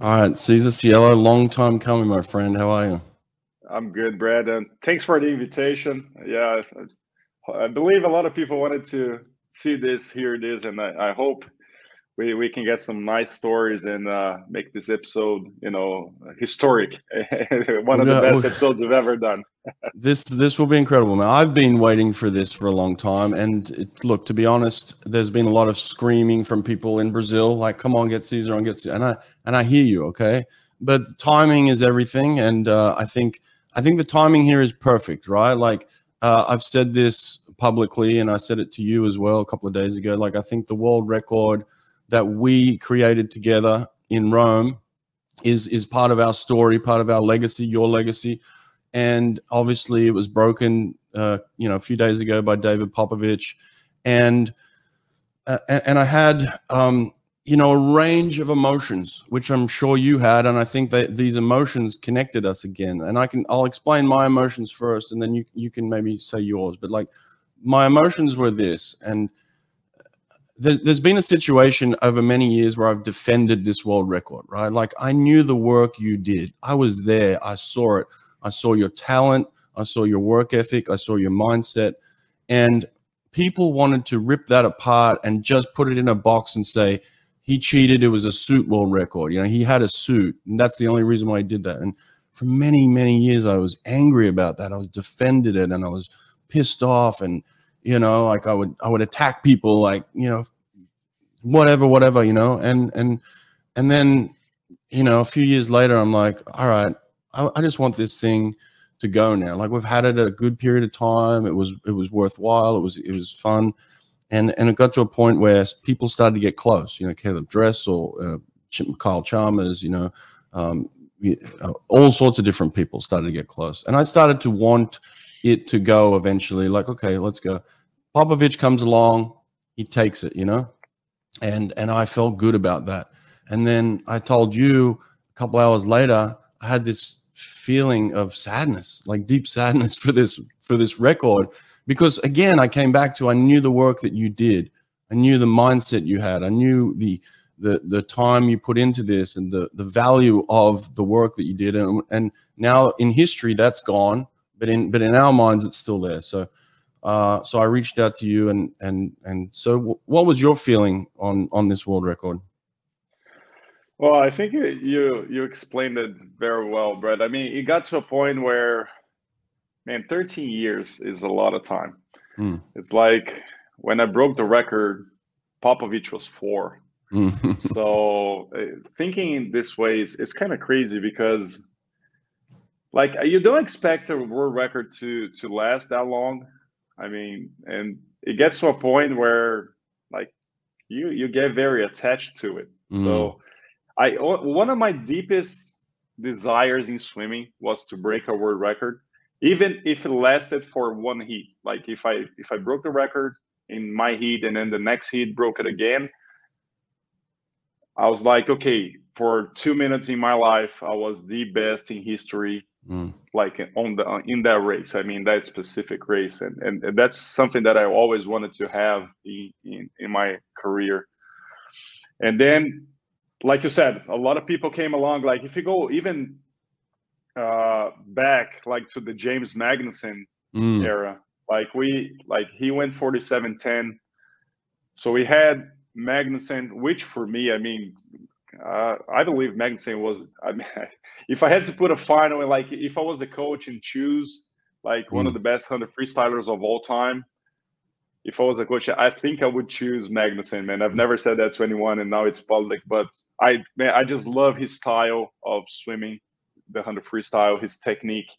All right, Cesar Cielo, long time coming, my friend. How are you? I'm good, Brad, and thanks for the invitation. Yeah, I believe a lot of people wanted to see this, hear this, and I, I hope we, we can get some nice stories and uh, make this episode, you know, historic. One of yeah, the best episodes we've ever done. this this will be incredible, man. I've been waiting for this for a long time, and it, look, to be honest, there's been a lot of screaming from people in Brazil, like, "Come on, get cesar on, get Cesar," and I and I hear you, okay, but timing is everything, and uh, I think I think the timing here is perfect, right? Like uh, I've said this publicly, and I said it to you as well a couple of days ago. Like I think the world record that we created together in Rome is is part of our story, part of our legacy, your legacy, and obviously it was broken, uh, you know, a few days ago by David Popovici, and uh, and I had um, you know a range of emotions, which I'm sure you had, and I think that these emotions connected us again. And I can I'll explain my emotions first, and then you you can maybe say yours. But like my emotions were this, and there's been a situation over many years where I've defended this world record, right? Like I knew the work you did. I was there. I saw it. I saw your talent. I saw your work ethic. I saw your mindset. And people wanted to rip that apart and just put it in a box and say, he cheated. It was a suit world record. You know, he had a suit. And that's the only reason why he did that. And for many, many years, I was angry about that. I was defended it and I was pissed off. And you know like i would i would attack people like you know whatever whatever you know and and and then you know a few years later i'm like all right I, I just want this thing to go now like we've had it a good period of time it was it was worthwhile it was it was fun and and it got to a point where people started to get close you know caleb dressel uh, kyle chalmers you know um, uh, all sorts of different people started to get close and i started to want it to go eventually. Like, okay, let's go. Popovici comes along, he takes it, you know, and and I felt good about that. And then I told you a couple hours later, I had this feeling of sadness, like deep sadness for this for this record, because again, I came back to I knew the work that you did, I knew the mindset you had, I knew the the the time you put into this and the the value of the work that you did. And and now in history that's gone but in but in our minds it's still there. So uh, so I reached out to you and and and so w- what was your feeling on on this world record? Well, I think you you, you explained it very well, Brett. I mean, it got to a point where, man, 13 years is a lot of time. Mm. It's like when I broke the record, Popovici was four. Mm. so uh, thinking in this way is, is kind of crazy because like you don't expect a world record to to last that long i mean and it gets to a point where like you you get very attached to it mm. so i one of my deepest desires in swimming was to break a world record even if it lasted for one heat like if i if i broke the record in my heat and then the next heat broke it again i was like okay for two minutes in my life i was the best in history mm. Like on the in that race. I mean that specific race, and, and, and that's something that I always wanted to have in, in, in my career. And then, like you said, a lot of people came along. Like if you go even uh, back, like to the James Magnussen mm. era, like we like he went 47-10. So we had Magnussen, which for me, I mean, uh, I believe Magnussen was. I mean, if I had to put a final, like if I was the coach and choose like one of mm. the best hundred freestylers of all time, if I was a coach, I think I would choose Magnussen. Man, I've never said that to anyone, and now it's public. But I, man, I just love his style of swimming, the hundred freestyle, his technique,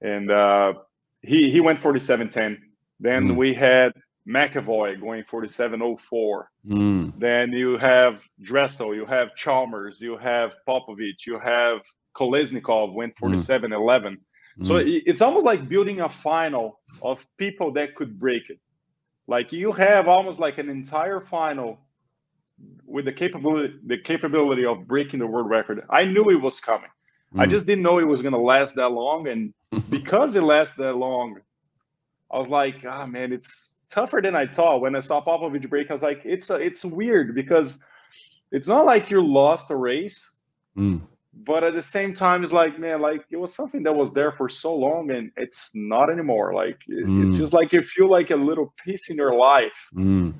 and uh, he he went 47-10. Then mm. we had McEvoy going 47.04. Mm. Then you have Dressel, you have Chalmers, you have Popovici, you have Kolesnikov went 47 mm. 11. Mm. So it's almost like building a final of people that could break it. Like you have almost like an entire final with the capability the capability of breaking the world record. I knew it was coming. Mm. I just didn't know it was going to last that long and because it lasts that long I was like, ah oh, man, it's tougher than I thought. When I saw Popovici break, I was like, it's a, it's weird because it's not like you lost a race Mm. But at the same time, it's like, man, like it was something that was there for so long and it's not anymore. Like it, mm. it's just like you feel like a little piece in your life. Mm.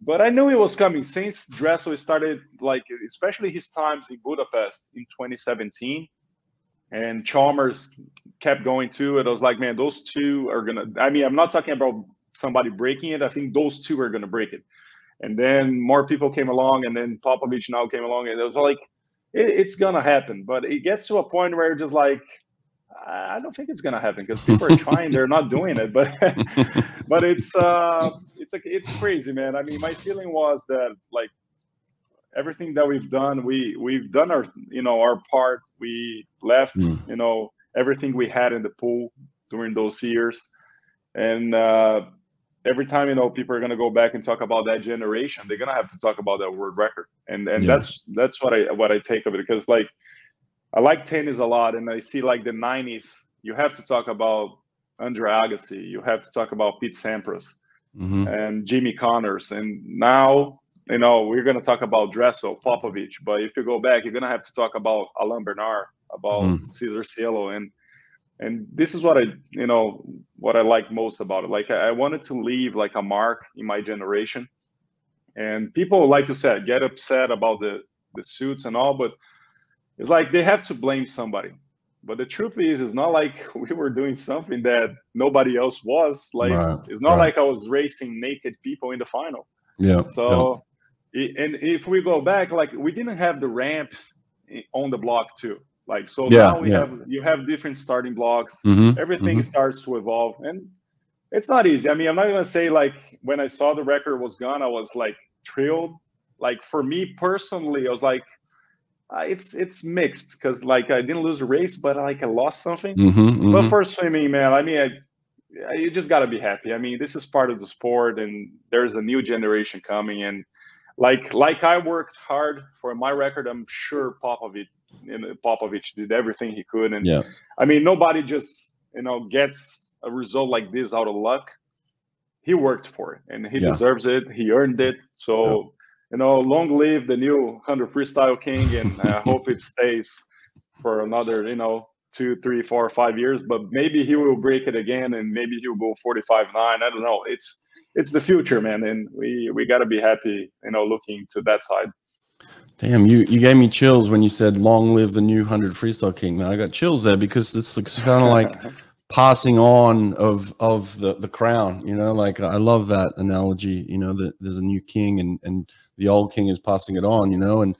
But I knew it was coming since Dressel started, like especially his times in Budapest in 2017 and Chalmers kept going too. And I was like, man, those two are gonna. I mean, I'm not talking about somebody breaking it. I think those two are gonna break it. And then more people came along, and then Popovici now came along, and it was like, it, it's gonna happen. But it gets to a point where just like, I don't think it's gonna happen because people are trying, they're not doing it. But but it's uh, it's like it's crazy, man. I mean, my feeling was that like everything that we've done, we we've done our you know our part. We left mm. you know everything we had in the pool during those years, and uh, every time you know people are gonna go back and talk about that generation, they're gonna have to talk about that world record, and and that's that's what I what I take of it because like I like tennis a lot, and I see like the '90s. You have to talk about Andre Agassi. You have to talk about Pete Sampras mm-hmm. and Jimmy Connors, and now you know, we're going to talk about Dressel, Popovici, but if you go back, you're going to have to talk about Alain Bernard, about mm. Cesar Cielo, and and this is what I, you know, what I like most about it. Like I, I wanted to leave like a mark in my generation, and people like to say get upset about the the suits and all, but it's like they have to blame somebody. But the truth is, it's not like we were doing something that nobody else was. Like right, it's not right. like I was racing naked people in the final. Yeah. So and if we go back, like we didn't have the ramps on the block too. Like so yeah, now we yeah. have you have different starting blocks. Mm-hmm, Everything mm-hmm. starts to evolve, and it's not easy. I mean, I'm not gonna say like when I saw the record was gone, I was like thrilled. Like for me personally, I was like, uh, it's it's mixed because like I didn't lose a race, but like I lost something. Mm-hmm, but mm-hmm. for swimming, man, I mean, I, you just gotta be happy. I mean, this is part of the sport, and there's a new generation coming, and like like I worked hard for my record. I'm sure Popovici Popovici did everything he could, and yeah. I mean nobody just you know gets a result like this out of luck. He worked for it, and he yeah. deserves it. He earned it. So yeah. you know, long live the new hundred freestyle king, and I hope it stays for another you know two, three, four, five years. But maybe he will break it again, and maybe he'll go forty-five nine. I don't know. It's it's the future, man, and we we got to be happy, you know, looking to that side. Damn, you you gave me chills when you said "Long live the new hundred freestyle king." Man, I got chills there because it's, it's kind of like passing on of of the the crown. You know, like I love that analogy. You know, that there's a new king and and the old king is passing it on. You know, and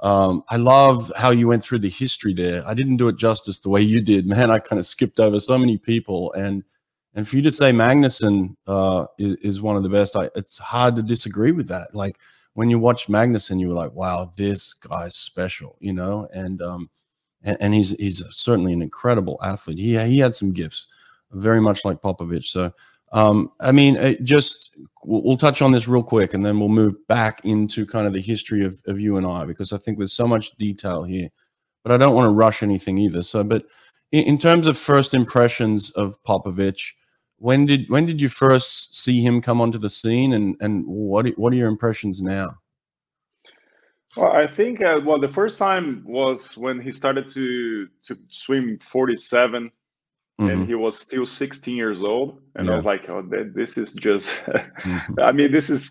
um, I love how you went through the history there. I didn't do it justice the way you did, man. I kind of skipped over so many people and and for you to say Magnussen uh, is, is, one of the best, I, it's hard to disagree with that. Like when you watch Magnussen, you were like, "Wow, this guy's special," you know. And um, and, and he's he's certainly an incredible athlete. He he had some gifts, very much like Popovici. So um, I mean, just we'll, we'll, touch on this real quick, and then we'll move back into kind of the history of of you and I because I think there's so much detail here, but I don't want to rush anything either. So, but in, in terms of first impressions of Popovici when did when did you first see him come onto the scene, and and what what are your impressions now? Well, I think uh, well the first time was when he started to to swim 47 mm-hmm. and he was still 16 years old and yeah. I was like oh this is just mm-hmm. I mean this is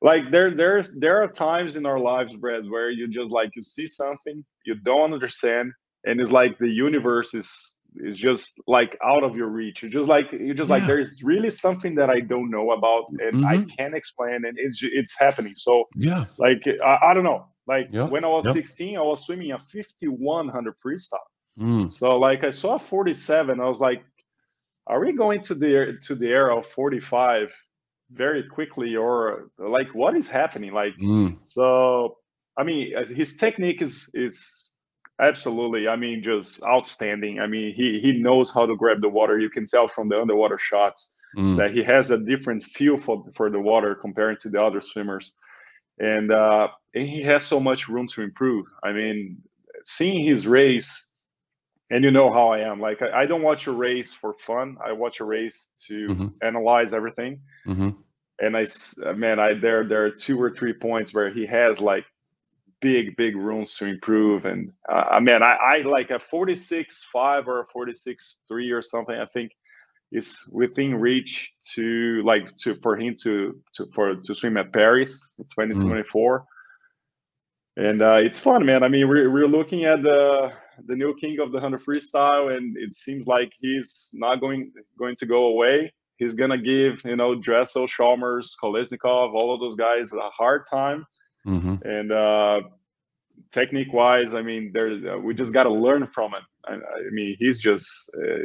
like there there's there are times in our lives Brad where you just like you see something you don't understand and it's like the universe is is just like out of your reach. You're just like you're just yeah. like there's really something that I don't know about and mm-hmm. I can't explain, and it's it's happening. So yeah, like I, I don't know. Like yeah. when I was 16, I was swimming a 5100 freestyle. Mm. So like I saw 47, I was like, are we going to the to the era of 45 very quickly, or like what is happening? Like mm. so. I mean, his technique is is Absolutely. I mean, just outstanding. I mean, he he knows how to grab the water. You can tell from the underwater shots mm. that he has a different feel for for the water compared to the other swimmers, and uh, and he has so much room to improve. I mean, seeing his race, and you know how I am. Like I, I don't watch a race for fun. I watch a race to mm-hmm. analyze everything. Mm-hmm. And I, man, I there there are two or three points where he has like big, big rooms to improve. And uh, I mean, I, I like a 46 5 or a 46 3 or something. I think is within reach to like to for him to to for to swim at Paris 2024. Mm. And uh, it's fun, man. I mean, we're, we're looking at the the new king of the 100 freestyle, and it seems like he's not going going to go away. He's gonna give you know Dressel, Chalmers, Kolesnikov, all of those guys a hard time. Mm-hmm. And uh, technique wise, I mean, there's uh, we just got to learn from it. I, I mean, he's just uh,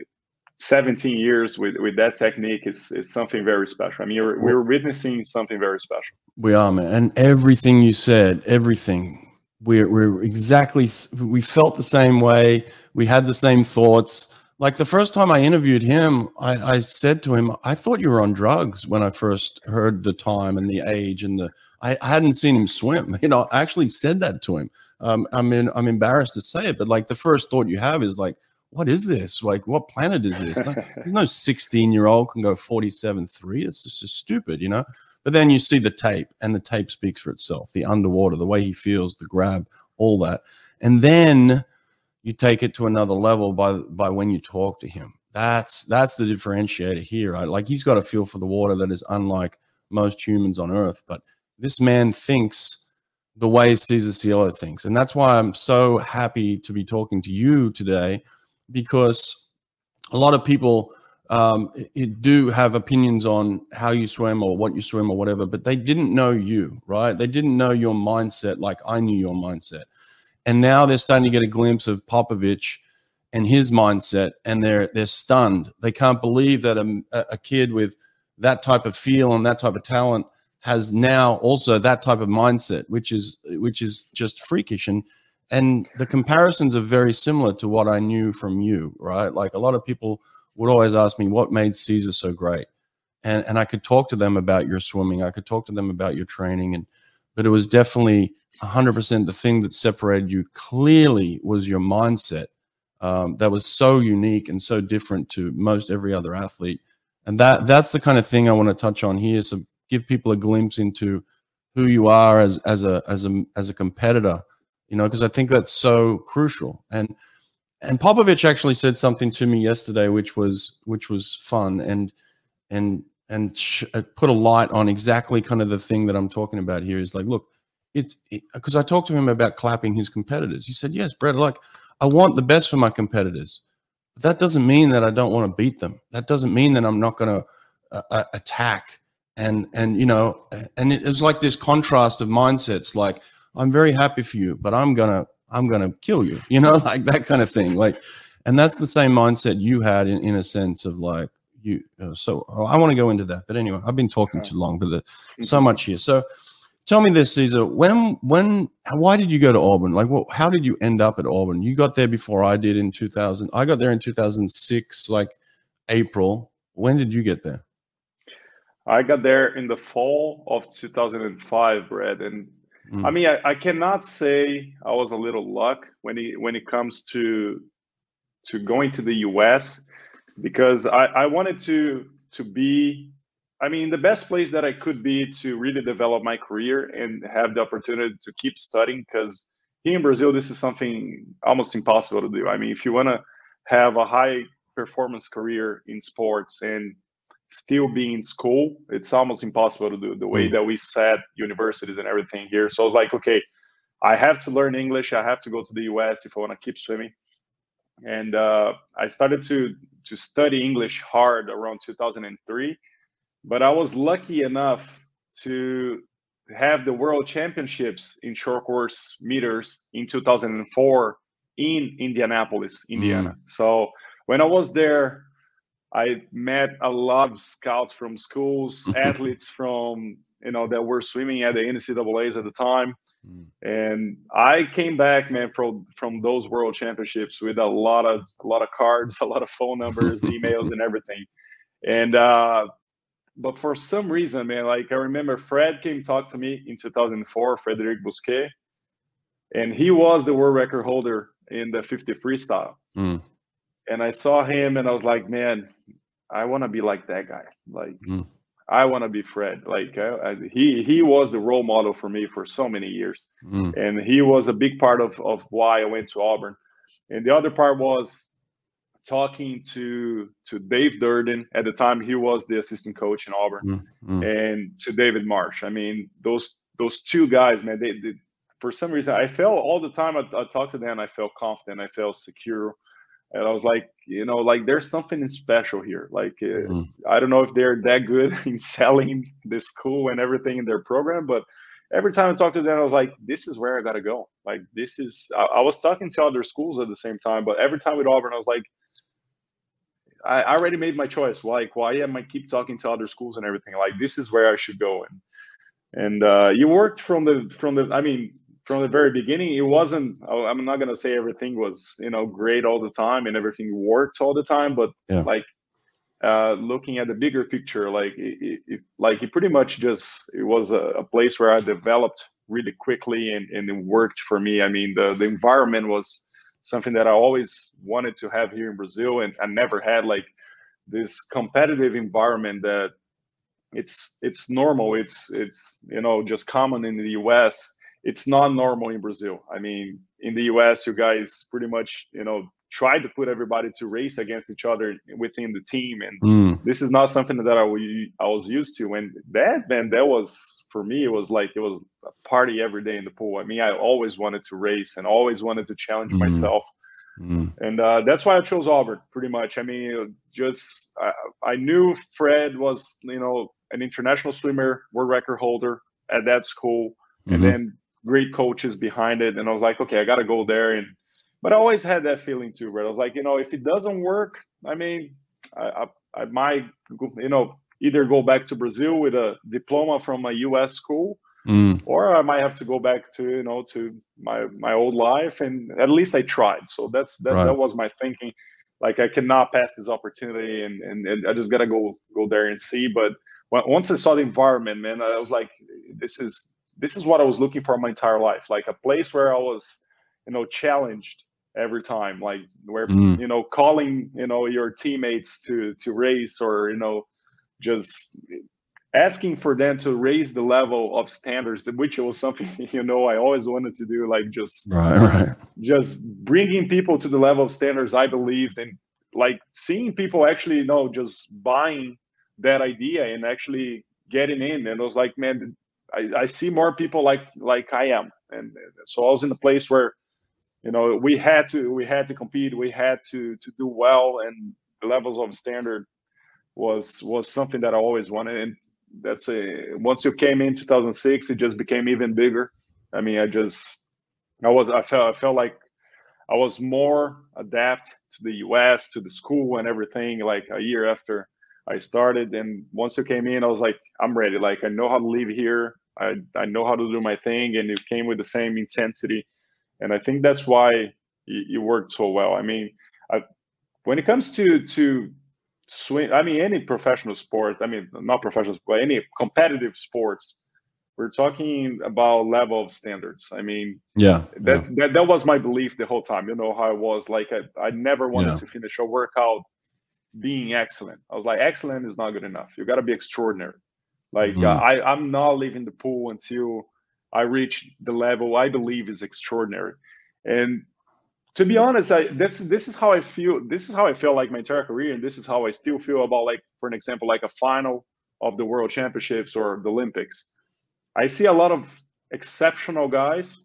17 years with with that technique is is something very special. I mean, we're, we're witnessing something very special. We are, man, and everything you said, everything. We're we're exactly. We felt the same way. We had the same thoughts. Like the first time I interviewed him, I, I said to him, "I thought you were on drugs when I first heard the time and the age and the." I, I hadn't seen him swim. You know, I actually said that to him. Um, I mean, I'm embarrassed to say it, but like the first thought you have is like, what is this? Like, what planet is this? No, there's no 16 year old can go 47 3. It's just stupid, you know? But then you see the tape, and the tape speaks for itself the underwater, the way he feels, the grab, all that. And then you take it to another level by by when you talk to him. That's that's the differentiator here. Right? Like he's got a feel for the water that is unlike most humans on earth. But this man thinks the way Cesar Cielo thinks. And that's why I'm so happy to be talking to you today because a lot of people um, it, do have opinions on how you swim or what you swim or whatever, but they didn't know you, right? They didn't know your mindset like I knew your mindset. And now they're starting to get a glimpse of Popovici and his mindset, and they're they're stunned. They can't believe that a, a kid with that type of feel and that type of talent has now also that type of mindset, which is which is just freakish. And and the comparisons are very similar to what I knew from you, right? Like a lot of people would always ask me what made Cesar so great. And and I could talk to them about your swimming. I could talk to them about your training and but it was definitely 100% the thing that separated you clearly was your mindset. Um, that was so unique and so different to most every other athlete. And that that's the kind of thing I want to touch on here. So give people a glimpse into who you are as as a as a as a competitor you know, because I think that's so crucial. And and Popovici actually said something to me yesterday, which was which was fun and and and sh- uh, put a light on exactly kind of the thing that I'm talking about here. Is like, look, it's because it, I talked to him about clapping his competitors. He said, "Yes, Brett, like I want the best for my competitors, but that doesn't mean that I don't want to beat them. That doesn't mean that I'm not going to uh, uh, attack." And and you know, and it was like this contrast of mindsets, like I'm very happy for you, but I'm gonna I'm gonna kill you, you know, like that kind of thing. Like, and that's the same mindset you had in, in a sense of like you. Uh, so oh, I want to go into that, but anyway, I've been talking too long, but the, so mm-hmm. much here. So tell me this, Cesar. When when why did you go to Auburn? Like, what? How did you end up at Auburn? You got there before I did in 2000. I got there in 2006, like April. When did you get there? I got there in the fall of 2005, Brad, and Mm. I mean, I, I, cannot say I was a little luck when it when it comes to to going to the US because I, I wanted to to be I mean the best place that I could be to really develop my career and have the opportunity to keep studying because here in Brazil this is something almost impossible to do. I mean if you want to have a high performance career in sports and still be in school, it's almost impossible to do the way mm. that we set universities and everything here. So I was like, okay, I have to learn English. I have to go to the US if I want to keep swimming. And uh, I started to to study English hard around 2003. But I was lucky enough to have the World Championships in short course meters in 2004 in Indianapolis, Indiana. Mm. So when I was there, I met a lot of scouts from schools, athletes from you know that were swimming at the NCAA's at the time, mm. and I came back, man, from from those World Championships with a lot of a lot of cards, a lot of phone numbers, emails, and everything. And uh, but for some reason, man, like I remember Fred came talk to me in 2004, Frederic Bousquet, and he was the world record holder in the 50 freestyle. Mm and I saw him and I was like, man, I want to be like that guy. Like, mm. I want to be Fred. Like uh, he he was the role model for me for so many years, mm. and he was a big part of of why I went to Auburn. And the other part was talking to to Dave Durden at the time he was the assistant coach in Auburn, mm. Mm. and to David Marsh. I mean those those two guys, man. They, they for some reason I felt all the time I, I talked to them, I felt confident, I felt secure and I was like, you know, like there's something special here. Like, uh, mm-hmm. I don't know if they're that good in selling the school and everything in their program, but every time I talked to them, I was like, this is where I got to go. Like, this is, I, I, was talking to other schools at the same time, but every time with Auburn, I was like, I, already made my choice. Like, why am I keep talking to other schools and everything? Like, this is where I should go. And, and uh, you worked from the, from the, I mean, from the very beginning it wasn't oh, i'm not going to say everything was you know great all the time and everything worked all the time but yeah. like uh, looking at the bigger picture like it, it, like it pretty much just it was a, a, place where i developed really quickly and, and it worked for me i mean the, the environment was something that i always wanted to have here in brazil and i never had like this competitive environment that it's it's normal it's it's you know just common in the us it's not normal in Brazil. I mean, in the US, you guys pretty much, you know, try to put everybody to race against each other within the team. And mm. this is not something that I, I was used to. And that, man, that was, for me, it was like, it was a party every day in the pool. I mean, I always wanted to race and always wanted to challenge mm. myself. Mm. And uh, that's why I chose Auburn pretty much. I mean, just, I, I knew Fred was, you know, an international swimmer, world record holder at that school. Mm-hmm. And then great coaches behind it. And I was like, okay, I got to go there. And but I always had that feeling too, right? I was like, you know, if it doesn't work, I mean, I, I, I might, you know, either go back to Brazil with a diploma from a U.S. school, mm. or I might have to go back to you know to my my old life. And at least I tried. So that's that right. that was my thinking. Like I cannot pass this opportunity, and and, and I just gotta go go there and see. But once I saw the environment, man, I was like, this is this is what I was looking for my entire life, like a place where I was, you know, challenged every time, like where mm. you know, calling you know your teammates to to race or you know, just asking for them to raise the level of standards, which was something you know I always wanted to do, like just right, right, just bringing people to the level of standards I believed and like seeing people actually you know just buying that idea and actually getting in. And I was like man I, I see more people like like I am, and so I was in a place where, you know, we had to we had to compete, we had to to do well, and the levels of standard was was something that I always wanted, and that's a once you came in 2006, it just became even bigger. I mean, I just I was I felt I felt like I was more adapt to the US, to the school and everything. Like a year after I started, and once I came in, I was like, I'm ready. Like I know how to live here. I, I know how to do my thing and it came with the same intensity. And I think that's why you, worked so well. I mean, I, when it comes to, to swim, I mean, any professional sport, I mean, not professional, but any competitive sports, we're talking about level of standards. I mean, yeah, that's, yeah. that, that was my belief the whole time. You know how I was like, I, I never wanted yeah. to finish a workout being excellent. I was like, excellent is not good enough. You got to be extraordinary. Like mm-hmm. I, I'm not leaving the pool until I reach the level I believe is extraordinary. And to be honest, I this this is how I feel. This is how I feel like my entire career, and this is how I still feel about like, for an example, like a final of the World Championships or the Olympics. I see a lot of exceptional guys,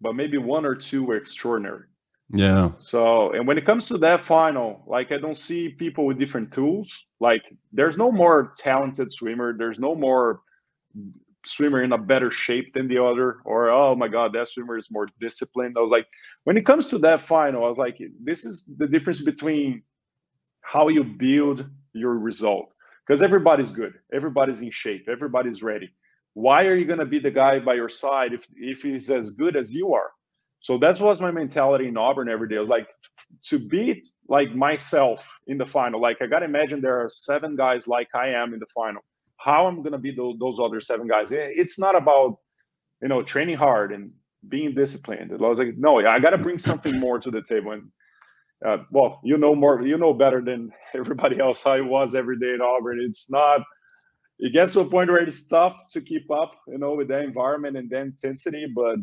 but maybe one or two were extraordinary. Yeah. So, and when it comes to that final, like I don't see people with different tools. Like there's no more talented swimmer. There's no more swimmer in a better shape than the other. Or oh my god, that swimmer is more disciplined. I was like, when it comes to that final, I was like, this is the difference between how you build your result. Because everybody's good, everybody's in shape, everybody's ready. Why are you gonna be the guy by your side if if he's as good as you are? So that was my mentality in Auburn every day. I was like, to be like myself in the final. Like I gotta imagine there are seven guys like I am in the final. How I'm gonna be those, those other seven guys? It's not about you know training hard and being disciplined. I was like, no, I gotta bring something more to the table. And uh, well, you know more, you know better than everybody else. I was every day at Auburn. It's not it gets to a point where it's tough to keep up, you know, with that environment and that intensity. But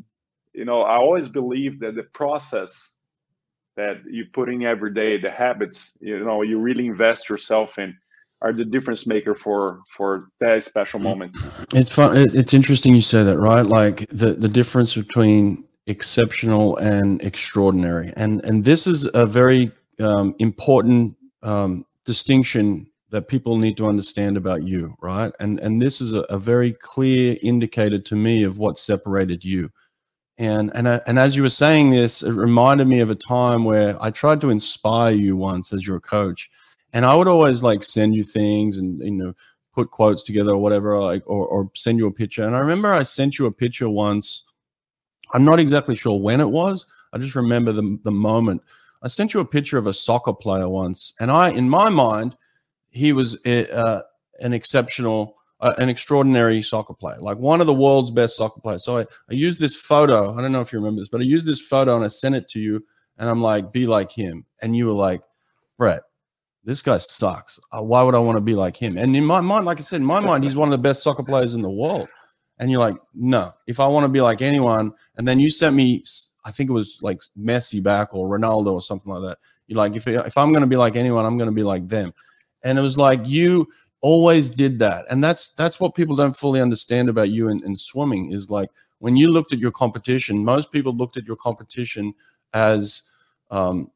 you know, I always believe that the process that you put in every day, the habits, you know, you really invest yourself in are the difference maker for for that special mm. moment. It's fun. It's interesting you say that, right? Like the the difference between exceptional and extraordinary, and and this is a very um, important um, distinction that people need to understand about you, right? And and this is a, a very clear indicator to me of what separated you. And and and as you were saying this, it reminded me of a time where I tried to inspire you once as your coach, and I would always like send you things and you know put quotes together or whatever, like or or send you a picture. And I remember I sent you a picture once. I'm not exactly sure when it was. I just remember the the moment. I sent you a picture of a soccer player once, and I, in my mind, he was uh, an exceptional uh, an extraordinary soccer player, like one of the world's best soccer players. So I, I used this photo. I don't know if you remember this, but I used this photo and I sent it to you. And I'm like, be like him. And you were like, Brett, this guy sucks. Uh, why would I want to be like him? And in my mind, like I said, in my mind, he's one of the best soccer players in the world. And you're like, no, if I want to be like anyone, and then you sent me, I think it was like Messi back or Ronaldo or something like that. You're like, if, if I'm going to be like anyone, I'm going to be like them. And it was like you always did that and that's that's what people don't fully understand about you in, in swimming is like when you looked at your competition most people looked at your competition as um,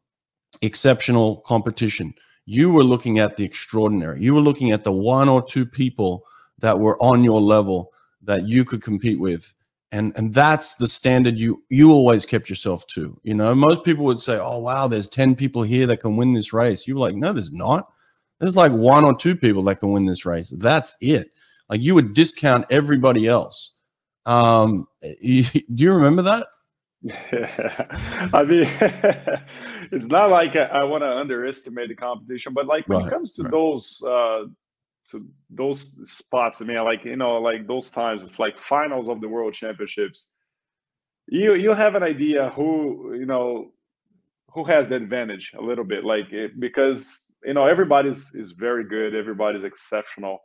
exceptional competition you were looking at the extraordinary you were looking at the one or two people that were on your level that you could compete with and and that's the standard you you always kept yourself to you know most people would say oh wow there's 10 people here that can win this race you were like no there's not there's like one or two people that can win this race. That's it. Like you would discount everybody else. Um, you, do you remember that? Yeah. I mean, it's not like I, I want to underestimate the competition, but like when right, it comes to right. those uh, to those spots, I mean, like you know, like those times, like finals of the World Championships, you you have an idea who you know who has the advantage a little bit, like it, because you know everybody's is very good everybody's exceptional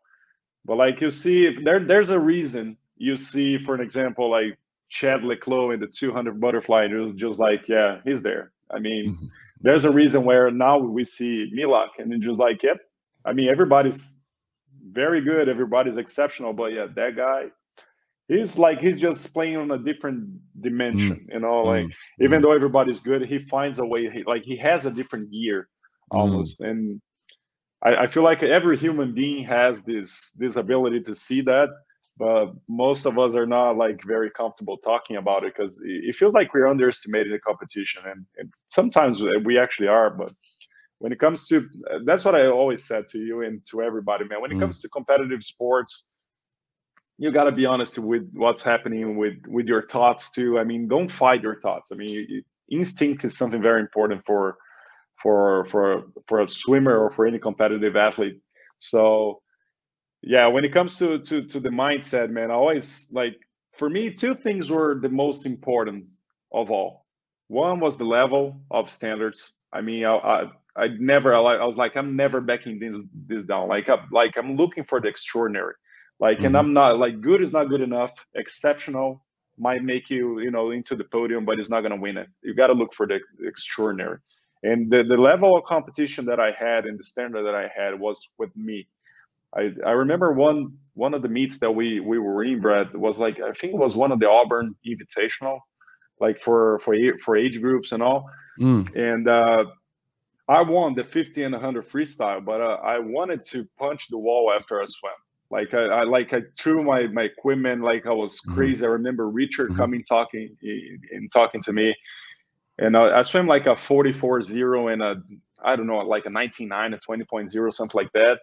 but like you see if there there's a reason you see for an example like chad le clos in the 200 butterfly and it was just like yeah he's there i mean mm-hmm. there's a reason where now we see milak and it's just like yep i mean everybody's very good everybody's exceptional but yeah that guy he's like he's just playing on a different dimension mm-hmm. you know like mm-hmm. even though everybody's good he finds a way he, like he has a different gear Mm. almost mm. and I, I, feel like every human being has this this ability to see that but most of us are not like very comfortable talking about it because it feels like we're underestimating the competition and, and sometimes we actually are but when it comes to that's what i always said to you and to everybody man when it mm. comes to competitive sports you got to be honest with what's happening with with your thoughts too i mean don't fight your thoughts i mean you, instinct is something very important for for for for a swimmer or for any competitive athlete. So yeah, when it comes to to to the mindset, man, I always like for me two things were the most important of all. One was the level of standards. I mean, I I, I never I was like I'm never backing this this down. Like I, like I'm looking for the extraordinary. Like mm-hmm. and I'm not like good is not good enough. Exceptional might make you you know into the podium, but it's not gonna win it. You got to look for the extraordinary and the, the level of competition that i had and the standard that i had was with me i i remember one one of the meets that we we were in brad was like i think it was one of the auburn invitational like for for for age groups and all mm. and uh i won the 50 and 100 freestyle but uh, i wanted to punch the wall after i swam like I, I, like I threw my my equipment like I was mm-hmm. crazy. Mm-hmm. I remember Richard mm-hmm. coming talking and talking to me, and I, I swim like a 44.0 and a I don't know like a 19.9 a 20.0 something like that.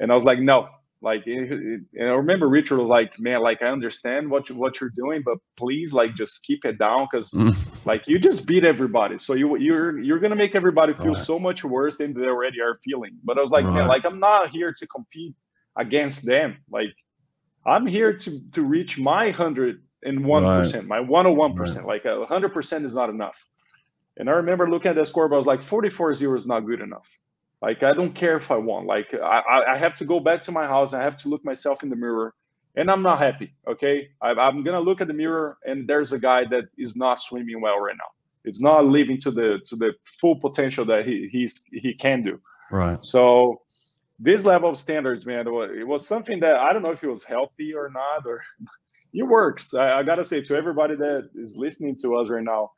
And I was like, no, like and I remember Richard was like, man, like I understand what you, what you're doing, but please like just keep it down because mm. like you just beat everybody. So you you're you're gonna make everybody feel right. so much worse than they already are feeling. But I was like, right. man, like I'm not here to compete against them. Like I'm here to to reach my hundred and one right. my one hundred one percent. Like a hundred percent is not enough. And I remember looking at the score, but I was like, 44 0 is not good enough. Like I don't care if I won. Like I, I have to go back to my house. I have to look myself in the mirror, and I'm not happy. Okay, I, I'm gonna look at the mirror, and there's a guy that is not swimming well right now. It's not living to the to the full potential that he he's he can do. Right. So this level of standards, man, it was something that I don't know if it was healthy or not, or it works. I, I gotta say to everybody that is listening to us right now,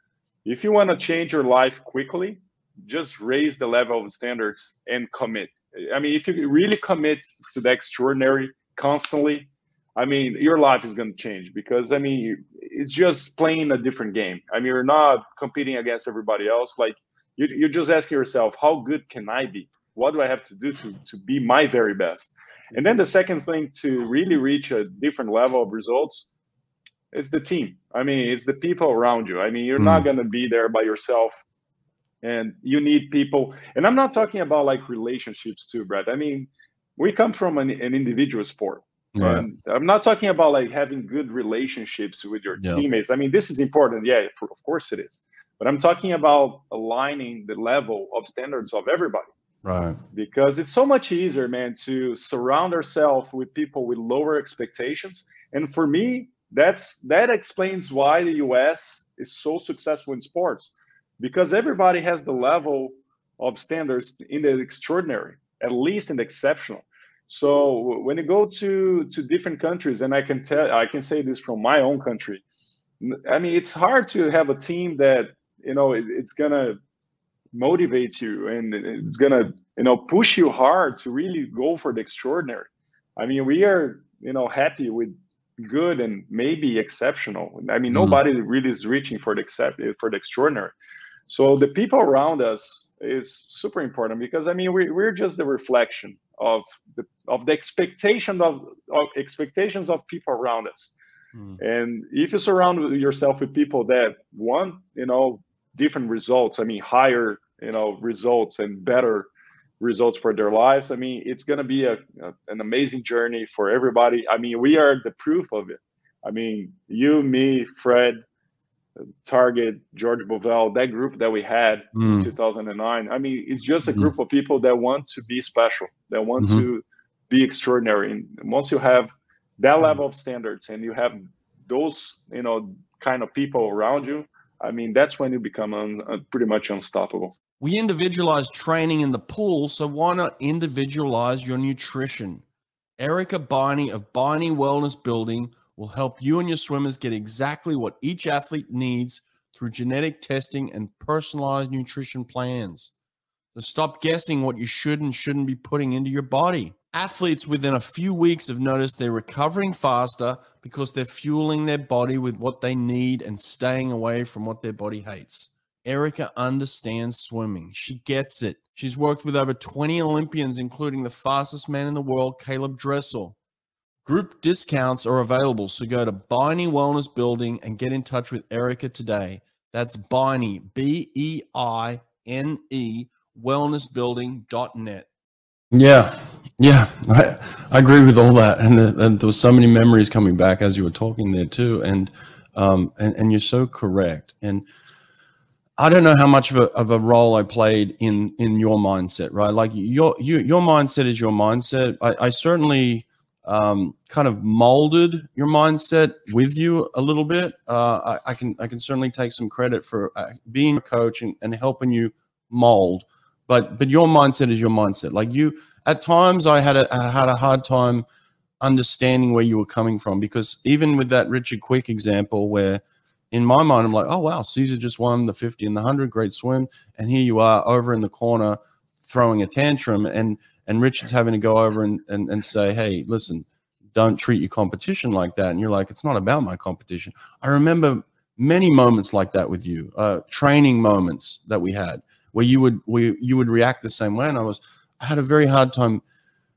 if you want to change your life quickly, just raise the level of standards and commit. I mean, if you really commit to the extraordinary constantly, I mean, your life is going to change because I mean, it's just playing a different game. I mean, you're not competing against everybody else. Like you, you're just asking yourself, how good can I be? What do I have to do to to be my very best? And then the second thing to really reach a different level of results, it's the team. I mean, it's the people around you. I mean, you're mm. not going to be there by yourself and you need people. And i'm not talking about like relationships too brad. I mean we come from an, an individual sport. Right. and i'm not talking about like having good relationships with your yep. teammates. I mean this is important. Yeah for, of course it is. But i'm talking about aligning the level of standards of everybody. Right. Because it's so much easier man to surround ourselves with people with lower expectations. And for me that's that explains why the us is so successful in sports because everybody has the level of standards in the extraordinary, at least in the exceptional. So when you go to to different countries, and I can tell, I can say this from my own country. I mean, it's hard to have a team that you know it, it's gonna motivate you and it's gonna you know push you hard to really go for the extraordinary. I mean, we are you know happy with good and maybe exceptional. I mean, mm. nobody really is reaching for the except for the extraordinary. So the people around us is super important because I mean we, we're just the reflection of the of the expectation of, of expectations of people around us. Mm. And if you surround yourself with people that want, you know, different results, I mean higher, you know, results and better results for their lives, I mean it's going to be a, a an amazing journey for everybody. I mean we are the proof of it. I mean you, me, Fred, Targett, George Bovell, that group that we had mm. in 2009. I mean, it's just a mm-hmm. group mm. of people that want to be special, that want mm-hmm. to be extraordinary. And once you have that mm. level of standards and you have those, you know, kind of people around you, I mean, that's when you become un, uh, pretty much unstoppable. We individualize training in the pool, so why not individualize your nutrition? Erica Beine of Beine Wellness Building will help you and your swimmers get exactly what each athlete needs through genetic testing and personalized nutrition plans. So stop guessing what you should and shouldn't be putting into your body. Athletes within a few weeks have noticed they're recovering faster because they're fueling their body with what they need and staying away from what their body hates. Erica understands swimming. She gets it. She's worked with over 20 Olympians, including the fastest man in the world, Caleb Dressel. Group discounts are available, so go to Beine Wellness Building and get in touch with Erica today. That's Beine, B E I N E, wellnessbuilding.net. Yeah, yeah, I, I agree with all that, and, the, and there was so many memories coming back as you were talking there too, and um, and and you're so correct, and I don't know how much of a, of a role I played in in your mindset, right? Like your your your mindset is your mindset. I, I certainly um, kind of molded your mindset with you a little bit. Uh, I, I, can I can certainly take some credit for uh, being a coach and, and helping you mold. But but your mindset is your mindset. Like you, at times I had a I had a hard time understanding where you were coming from because even with that Richard Quick example, where in my mind I'm like, oh wow, Cesar just won the 50 and the 100, great swim, and here you are over in the corner throwing a tantrum and and Richard's having to go over and, and, and say, hey, listen, don't treat your competition like that. And you're like, it's not about my competition. I remember many moments like that with you, uh, training moments that we had where you would we you would react the same way. And I was I had a very hard time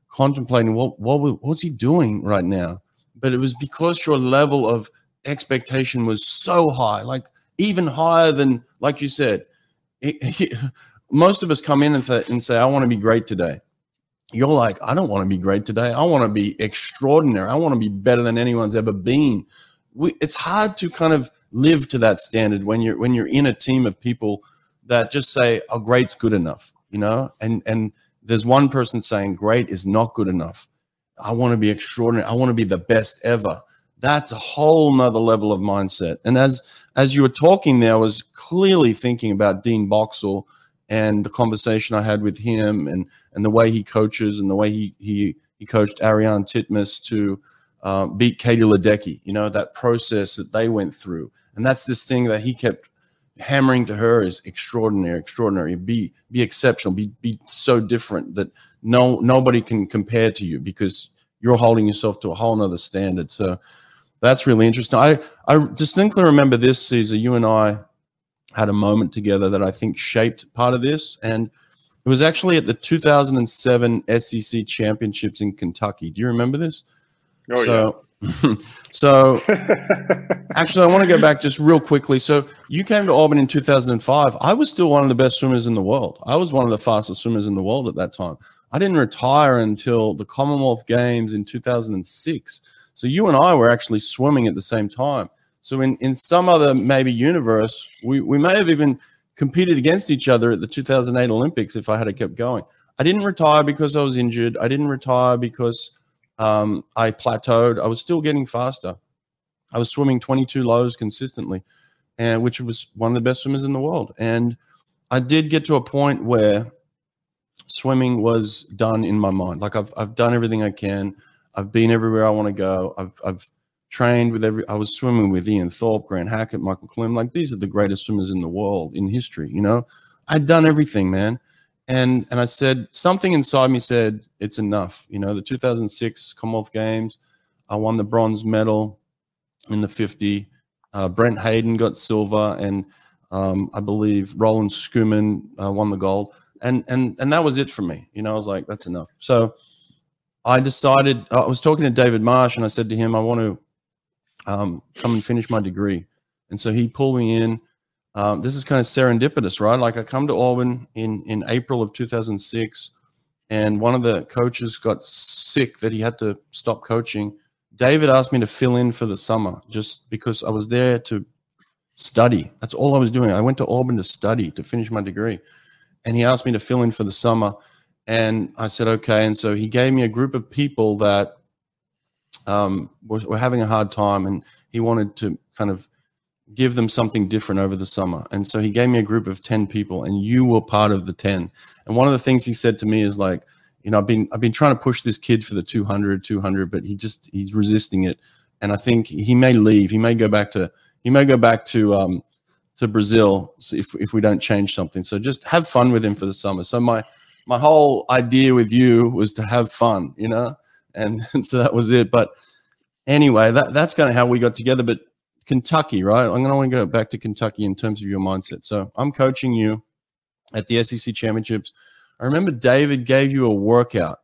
contemplating what what what's he doing right now. But it was because your level of expectation was so high, like even higher than, like you said, it, it, most of us come in and, th- and say, I want to be great today you're like, I don't want to be great today. I want to be extraordinary. I want to be better than anyone's ever been. We, it's hard to kind of live to that standard when you're when you're in a team of people that just say, "Oh, great's good enough," you know, and and there's one person saying great is not good enough. I want to be extraordinary. I want to be the best ever. That's a whole nother level of mindset. And as as you were talking there, I was clearly thinking about Dean Boxall and the conversation I had with him and and the way he coaches and the way he he he coached Ariarne Titmus to uh, beat Katie Ledecky. You know that process that they went through, and that's this thing that he kept hammering to her is extraordinary, extraordinary. Be be exceptional. Be be so different that no nobody can compare to you because you're holding yourself to a whole nother standard. So that's really interesting. I I distinctly remember this, Cesar. You and I had a moment together that I think shaped part of this, and it was actually at the 2007 SEC Championships in Kentucky. Do you remember this? Oh so, yeah. so actually, I want to go back just real quickly. So you came to Auburn in 2005. I was still one of the best swimmers in the world. I was one of the fastest swimmers in the world at that time. I didn't retire until the Commonwealth Games in 2006. So you and I were actually swimming at the same time. So in, in some other maybe universe, we, we may have even competed against each other at the 2008 Olympics if I had kept going. I didn't retire because I was injured. I didn't retire because um, I plateaued. I was still getting faster. I was swimming 22 lows consistently, and which was one of the best swimmers in the world. And I did get to a point where swimming was done in my mind. Like I've I've done everything I can. I've been everywhere I want to go. I've I've trained with every. I was swimming with Ian Thorpe, Grant Hackett, Michael Klim. Like these are the greatest swimmers in the world in history. You know, I'd done everything, man and and I said something inside me said it's enough. You know, the 2006 Commonwealth Games, I won the bronze medal in the 50. Uh, Brent Hayden got silver, and um, I believe Roland Schoeman uh, won the gold. And and and that was it for me. You know, I was like, that's enough. So I decided. I was talking to David Marsh, and I said to him, I want to um, come and finish my degree. And so he pulled me in um, this is kind of serendipitous, right? Like I come to Auburn in in April of 2006, and one of the coaches got sick that he had to stop coaching. David asked me to fill in for the summer just because I was there to study. That's all I was doing. I went to Auburn to study to finish my degree, and he asked me to fill in for the summer, and I said okay. And so he gave me a group of people that um, were, were having a hard time, and he wanted to kind of give them something different over the summer. And so he gave me a group of 10 people and you were part of the 10. And one of the things he said to me is like, you know, I've been I've been trying to push this kid for the 200 200 but he just he's resisting it. And I think he may leave. He may go back to he may go back to um to Brazil if if we don't change something. So just have fun with him for the summer. So my my whole idea with you was to have fun, you know? And, and so that was it. But anyway, that that's kind of how we got together. But Kentucky, right? I'm going to want to go back to Kentucky in terms of your mindset. So I'm coaching you at the SEC championships. I remember David gave you a workout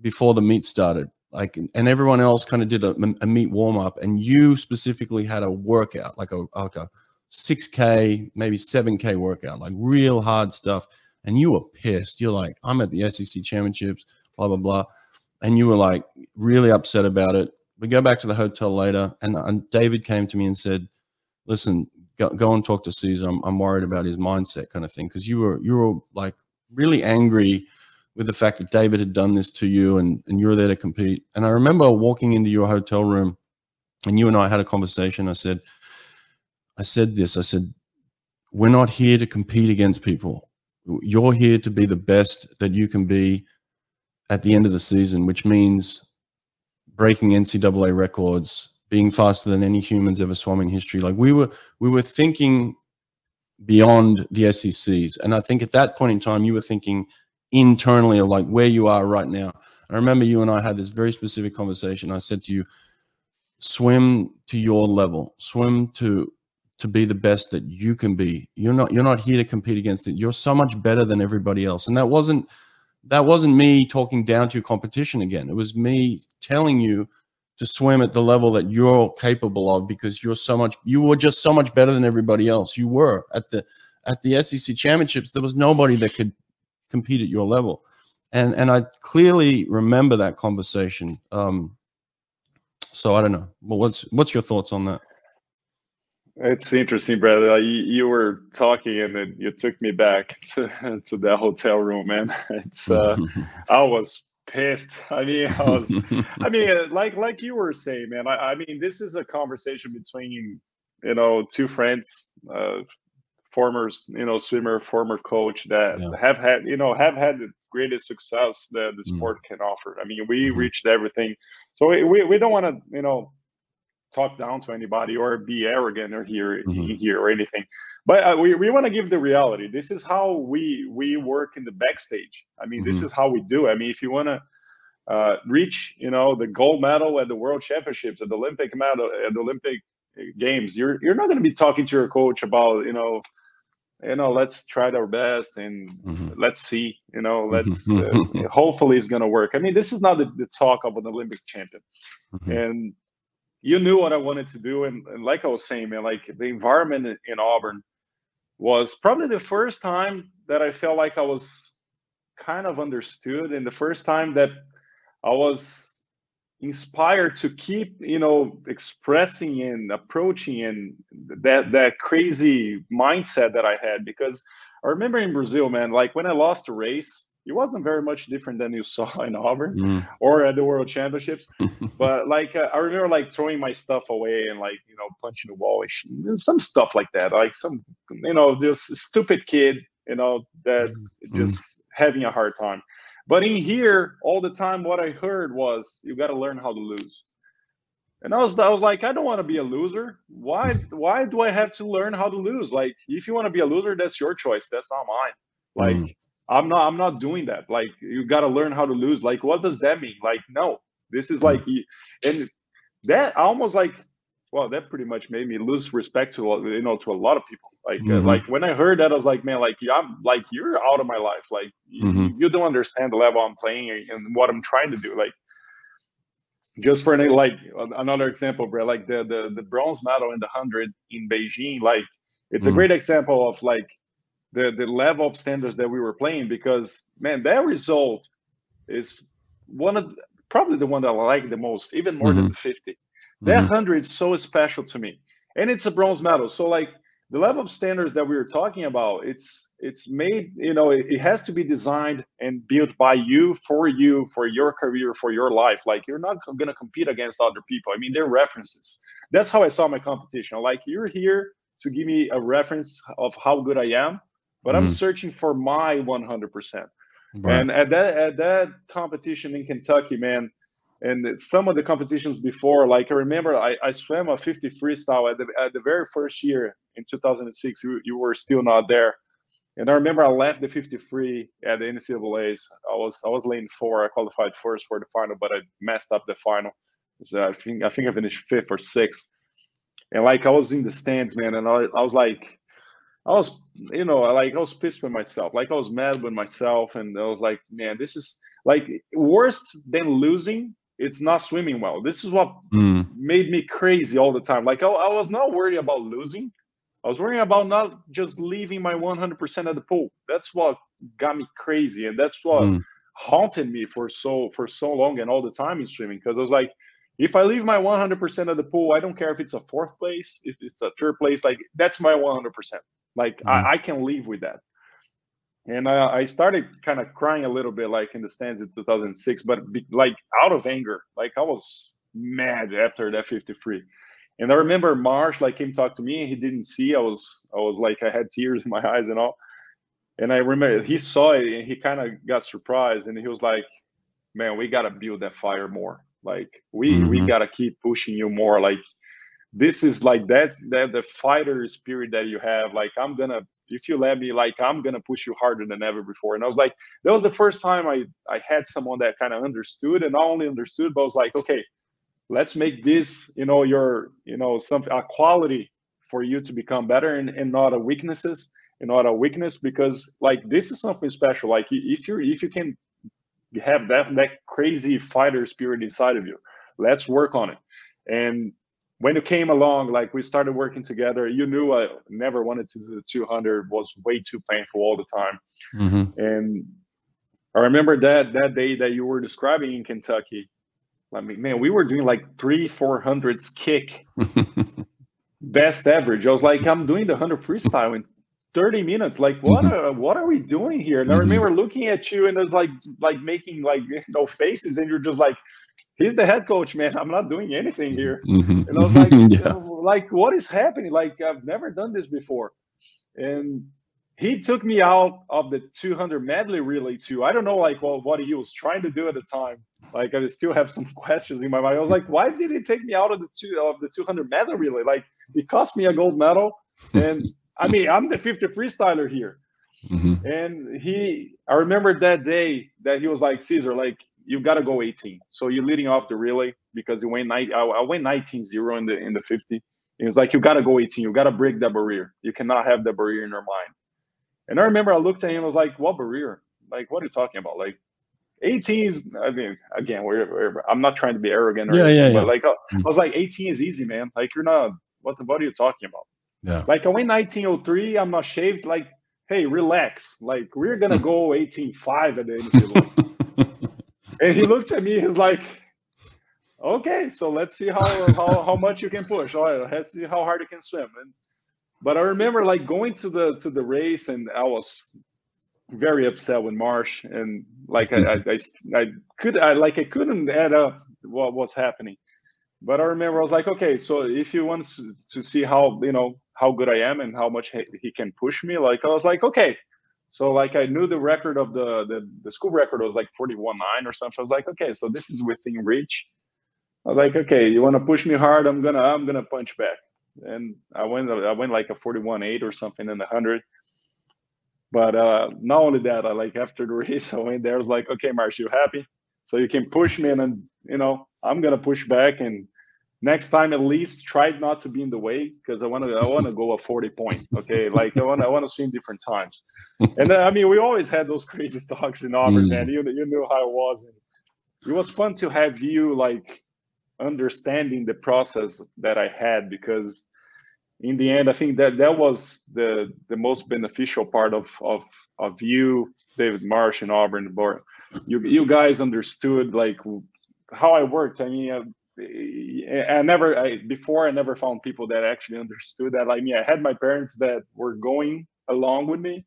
before the meet started, like, and everyone else kind of did a, a meet warm up, and you specifically had a workout, like a like a 6K, maybe 7K workout, like real hard stuff. And you were pissed. You're like, I'm at the SEC championships, blah blah blah, and you were like really upset about it we go back to the hotel later, and, and David came to me and said, "Listen, go, go and talk to Cesar. I'm, I'm worried about his mindset, kind of thing, because you were you were like really angry with the fact that David had done this to you, and and you were there to compete. And I remember walking into your hotel room, and you and I had a conversation. I said, I said this. I said, we're not here to compete against people. You're here to be the best that you can be at the end of the season, which means breaking NCAA records, being faster than any humans ever swum in history. Like we were, we were thinking beyond the SECs, and I think at that point in time, you were thinking internally of like where you are right now. I remember you and I had this very specific conversation. I said to you, swim to your level, swim to to be the best that you can be. You're not you're not here to compete against it. You're so much better than everybody else. And that wasn't that wasn't me talking down to your competition again. It was me telling you to swim at the level that you're capable of because you're so much you were just so much better than everybody else. You were at the at the SEC championships. There was nobody that could compete at your level, and and I clearly remember that conversation. Um, so I don't know. Well, what's what's your thoughts on that? It's interesting, brother. You, you, were talking, and then you took me back to, to that hotel room, man. It's uh, I was pissed. I mean, I was. I mean, like like you were saying, man. I, I mean, this is a conversation between you know two friends, uh, former you know swimmer, former coach that yeah. have had you know have had the greatest success that the mm. sport mm. can offer. I mean, we mm-hmm. reached everything, so we we, we don't want to you know talk down to anybody or be arrogant or here mm-hmm. here or anything but uh, we, we want to give the reality this is how we we work in the backstage i mean mm-hmm. this is how we do i mean if you want to uh, reach you know the gold medal at the world championships at the olympic medal at the olympic games you're you're not going to be talking to your coach about you know you know let's try our best and mm-hmm. let's see you know let's uh, hopefully it's going to work i mean this is not the, the talk of an olympic champion mm-hmm. and you knew what I wanted to do, and, and like I was saying, man, like the environment in, Auburn was probably the first time that I felt like I was kind of understood, and the first time that I was inspired to keep, you know, expressing and approaching and that that crazy mindset that I had because I remember in Brazil, man, like when I lost a race, it wasn't very much different than you saw in Auburn mm. or at the World Championships. but like uh, I remember like throwing my stuff away and like you know punching the wall and some stuff like that. Like some you know this stupid kid you know that mm. just having a hard time. But in here, all the time, what I heard was you got to learn how to lose. And I was, I was like, I don't want to be a loser. Why, why do I have to learn how to lose? Like, if you want to be a loser, that's your choice. That's not mine. Like, mm. I'm not I'm not doing that. Like you got to learn how to lose. Like what does that mean? Like no, this is like and that almost like well that pretty much made me lose respect to you know to a lot of people. Like uh, mm-hmm. like when I heard that I was like man like I'm like you're out of my life. Like mm-hmm. you, you don't understand the level I'm playing and what I'm trying to do. Like just for any like another example, bro, like the the the bronze medal in the hundred in Beijing, like it's mm-hmm. a great example of like the the level of standards that we were playing because man, that result is one of probably the one that I like the most, even more mm-hmm. than the 50. That mm-hmm. 100 is so special to me. And it's a bronze medal. So like the level of standards that we were talking about, it's it's made, you know, it, it has to be designed and built by you for you, for your career, for your life. Like you're not gonna compete against other people. I mean, they're references. That's how I saw my competition. Like you're here to give me a reference of how good I am but mm-hmm. I'm searching for my 100%. Right. And at that at that competition in Kentucky, man, and some of the competitions before, like I remember, I, I swam a 50 freestyle at the at the very first year in 2006. You, you were still not there, and I remember I left the 53 at the NCAA's. I was I was lane four. I qualified first for the final, but I messed up the final. So I think I think I finished fifth or sixth, and like I was in the stands, man, and I, I was like I was, you know, like I was pissed with myself. Like I was mad with myself, and I was like, man, this is like worse than losing. It's not swimming well. This is what mm. made me crazy all the time. Like I, I, was not worried about losing. I was worrying about not just leaving my 100% at the pool. That's what got me crazy, and that's what mm. haunted me for so for so long and all the time in swimming. Because I was like, if I leave my 100% of the pool, I don't care if it's a fourth place, if it's a third place, like that's my 100%. Like mm-hmm. I, I, can live with that. And uh, I started kind of crying a little bit, like in the stands in 2006, but be, like out of anger. Like I was mad after that 53. And I remember Marsh like came talk to me and he didn't see. I was I was like I had tears in my eyes and all. And I remember he saw it and he kind of got surprised and he was like, "Man, we gotta build that fire more. Like we mm-hmm. we gotta keep pushing you more. Like this is like that's that the fighter spirit that you have. Like i'm gonna if you let me like i'm gonna push you harder than ever before. And i was like that was the first time i i had someone that kind of understood and not only understood but was like okay let's make this you know your you know some a quality for you to become better and, and not a weaknesses and not a weakness because like this is something special. Like if you if you can have that that crazy fighter spirit inside of you let's work on it. And when you came along, like we started working together, you knew I never wanted to do the 200 was way too painful all the time. Mm-hmm. And I remember that that day that you were describing in Kentucky. I mean, man, we were doing like three, four hundreds kick. best average. I was like, I'm doing the 100 freestyle in 30 minutes. Like, what mm-hmm. are, what are we doing here? And mm-hmm. I remember looking at you and it's like like making like you know faces, and you're just like, he's the head coach, man. I'm not doing anything here. Mm-hmm. And I was like, yeah. like, what is happening? Like, I've never done this before. And he took me out of the 200 medley relay too. I don't know, like, well, what he was trying to do at the time. Like, I still have some questions in my mind. I was like, why did he take me out of the two of the 200 medley relay? Like, it cost me a gold medal, and I mean, I'm the 50 freestyler here. Mm-hmm. And he, I remember that day that he was like, Cesar, like, you got to go 18. So you're leading off the relay because you went, I, I went 19 0 in the, in the 50. It was like, you got to go 18. You got to break that barrier. You cannot have that barrier in your mind. And I remember I looked at him, I was like, what barrier? Like, what are you talking about? Like, 18 is, I mean, again, we're I'm not trying to be arrogant or yeah, anything, yeah, but like, I, I was like, 18 is easy, man. Like, you're not, what, the what are you talking about? Yeah. Like I went 1903, I'm not shaved. Like, hey, relax. Like we're gonna mm. go 18.5 at the end of the And he looked at me, he's like, okay, so let's see how how, how much you can push. All right, let's see how hard you can swim. And but I remember like going to the to the race and I was very upset with Marsh and like I, I, I, I could I like I couldn't add up what was happening. But I remember I was like, okay, so if you want to see how you know how good I am and how much he can push me, like I was like, okay. So like I knew the record of the the, the school record was like 41 9 or something. I was like, okay, so this is within reach. I was like, okay, you want to push me hard? I'm gonna I'm gonna punch back. And I went I went like a 41 8 or something in the hundred. But uh, not only that, I like after the race, I went there. I was like, okay, Marsh, you happy? So you can push me, and then you know I'm gonna push back. And next time, at least try not to be in the way because I want to I want to go a 40 point. Okay, like I want I want to swim different times. And then, I mean, we always had those crazy talks in Auburn, mm. man. You you knew how it was. And it was fun to have you like understanding the process that I had because in the end, I think that that was the the most beneficial part of of of you, David Marsh, and Auburn. You you guys understood like how I worked. I mean, I, never I, before I never found people that actually understood that. Like me, I had my parents that were going along with me,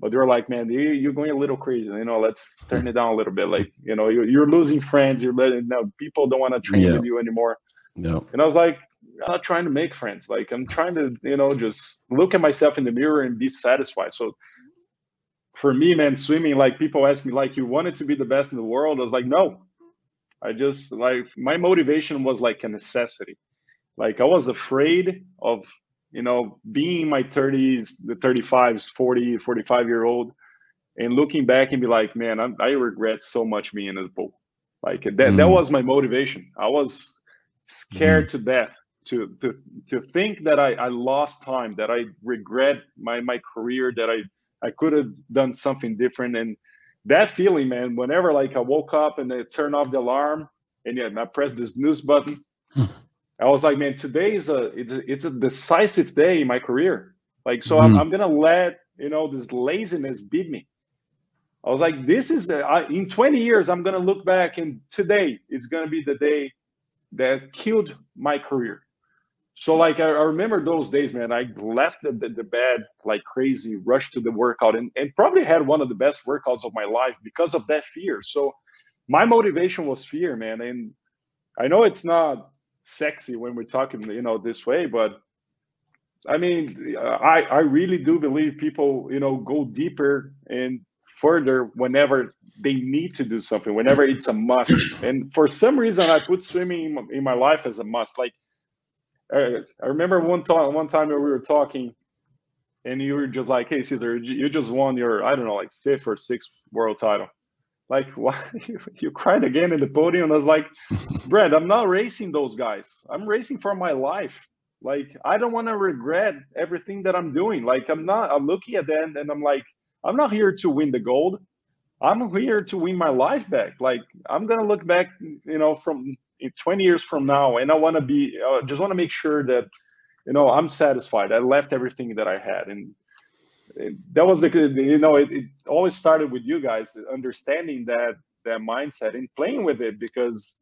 but they were like, "Man, you, you're going a little crazy. You know, let's turn it down a little bit. Like, you know, you're, you're losing friends. You're letting no people don't want to train yeah. with you anymore." No. And I was like, I'm not trying to make friends. Like I'm trying to, you know, just look at myself in the mirror and be satisfied. So for me, man, swimming, like people ask me, like, you wanted to be the best in the world. I was like, no. I just like my motivation was like a necessity. Like I was afraid of, you know, being my 30s, the 35s, 40, 45 year old, and looking back and be like, man, I'm, i regret so much being in the pool. Like that, mm. that was my motivation. I was scared mm. to death to to to think that I, I lost time, that I regret my my career, that I I could have done something different. And that feeling, man, whenever like I woke up and I turned off the alarm and yeah, I pressed this snooze button, hmm. I was like, man, today is a it's a it's a decisive day in my career. Like, so mm. I'm, hmm. I'm gonna let you know this laziness beat me. I was like, this is a, I, in 20 years, I'm gonna look back and today is gonna be the day that killed my career. So like I, I, remember those days, man. I left the, the, the, bed like crazy, rushed to the workout, and, and probably had one of the best workouts of my life because of that fear. So my motivation was fear, man. And I know it's not sexy when we're talking, you know, this way, but I mean, I I really do believe people, you know, go deeper and further whenever they need to do something, whenever it's a must. And for some reason, I put swimming in my life as a must. Like I, remember one time one time we were talking, and you were just like, "Hey, Cesar, you just won your I don't know like fifth or sixth world title." Like, why you cried again in the podium? I was like, Brad, I'm not racing those guys. I'm racing for my life. Like, I don't want to regret everything that I'm doing. Like, I'm not. I'm looking at that and I'm like, I'm not here to win the gold. I'm here to win my life back. Like, I'm gonna look back, you know, from 20 years from now and i want to be uh, just want to make sure that you know i'm satisfied i left everything that i had and that was the you know it, it always started with you guys understanding that that mindset and playing with it because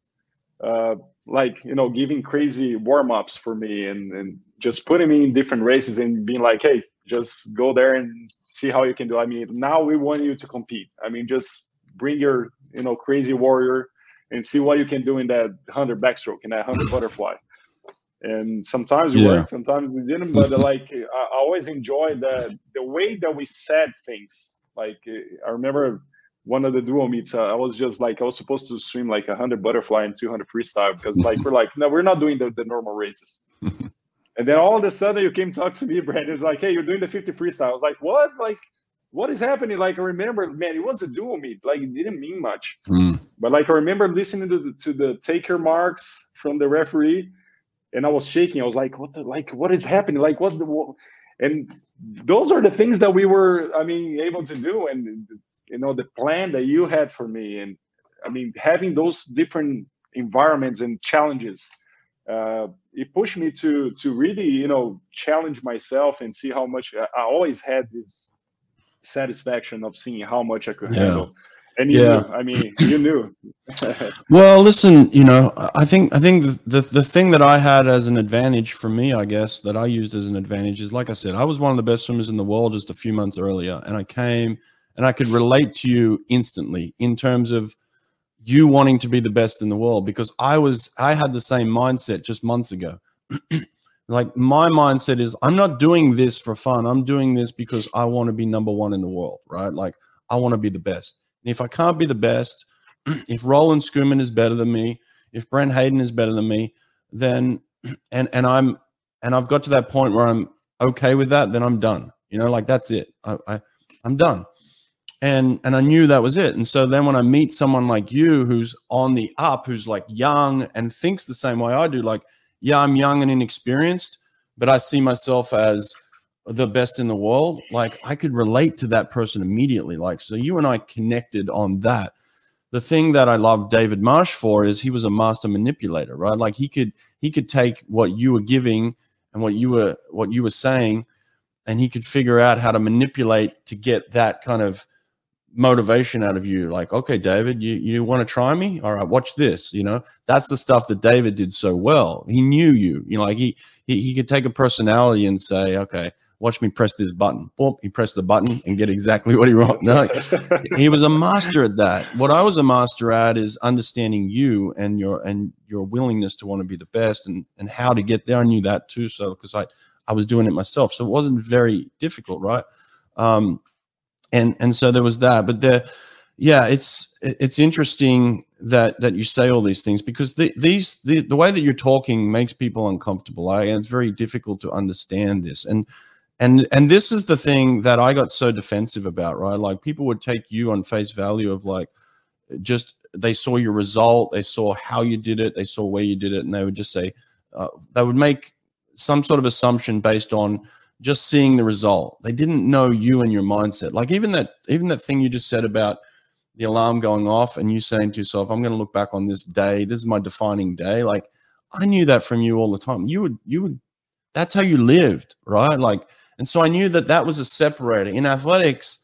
uh, like you know giving crazy warm ups for me and and just putting me in different races and being like, hey, just go there and see how you can do. I mean, now we want you to compete. I mean, just bring your you know crazy warrior and see what you can do in that hundred backstroke in that hundred butterfly. And sometimes it yeah. worked, sometimes it didn't. But like, I always enjoy the the way that we said things. Like, I remember one of the dual meets, uh, I was just like, I was supposed to swim like a hundred butterfly and 200 freestyle because like we're like, no, we're not doing the, the normal races. and then all of a sudden you came talk to me, Brandon. It's like, hey, you're doing the 50 freestyle. I was like, what? Like, what is happening? Like, I remember, man, it was a dual meet. Like, it didn't mean much. Mm. But like, I remember listening to the, to the taker marks from the referee, and I was shaking. I was like, what the, like, what is happening? Like, what the, what? and those are the things that we were, I mean, able to do. And you know the plan that you had for me and i mean having those different environments and challenges uh, it pushed me to to really you know challenge myself and see how much i always had this satisfaction of seeing how much i could yeah. handle and you yeah. Knew, I mean, you knew. well, listen, you know, I think I think the, the, the thing that I had as an advantage for me, I guess, that I used as an advantage is like I said, I was one of the best swimmers in the world just a few months earlier, and I came and I could relate to you instantly in terms of you wanting to be the best in the world because I was I had the same mindset just months ago. like my mindset is I'm not doing this for fun. I'm doing this because I want to be number 1 in the world, right? Like I want to be the best. And if I can't be the best, if Roland Schoeman is better than me, if Brent Hayden is better than me, then and and I'm and I've got to that point where I'm okay with that, then I'm done. You know, like that's it. I, I I'm done and and I knew that was it. And so then when I meet someone like you who's on the up, who's like young and thinks the same way I do, like yeah, I'm young and inexperienced, but I see myself as the best in the world. Like I could relate to that person immediately. Like so, you and I connected on that. The thing that I love David Marsh for is he was a master manipulator, right? Like he could he could take what you were giving and what you were what you were saying, and he could figure out how to manipulate to get that kind of motivation out of you like okay david you, you want to try me all right watch this you know that's the stuff that david did so well he knew you you know like he he, he could take a personality and say okay watch me press this button. Boom he pressed the button and get exactly what he wanted no, he was a master at that. What i was a master at is understanding you and your and your willingness to want to be the best and and how to get there. I knew that too so because i i was doing it myself. So it wasn't very difficult right? Um and and so there was that. But the yeah it's it's interesting that that you say all these things because the, these the, the way that you're talking makes people uncomfortable. I, and it's very difficult to understand this. And and and this is the thing that i got so defensive about right like people would take you on face value of like just they saw your result they saw how you did it they saw where you did it and they would just say uh, they would make some sort of assumption based on just seeing the result. They didn't know you and your mindset. Like even that, even that thing you just said about the alarm going off and you saying to yourself, I'm going to look back on this day. This is my defining day. Like I knew that from you all the time. You would, you would, that's how you lived, right? Like, and so I knew that that was a separator in athletics.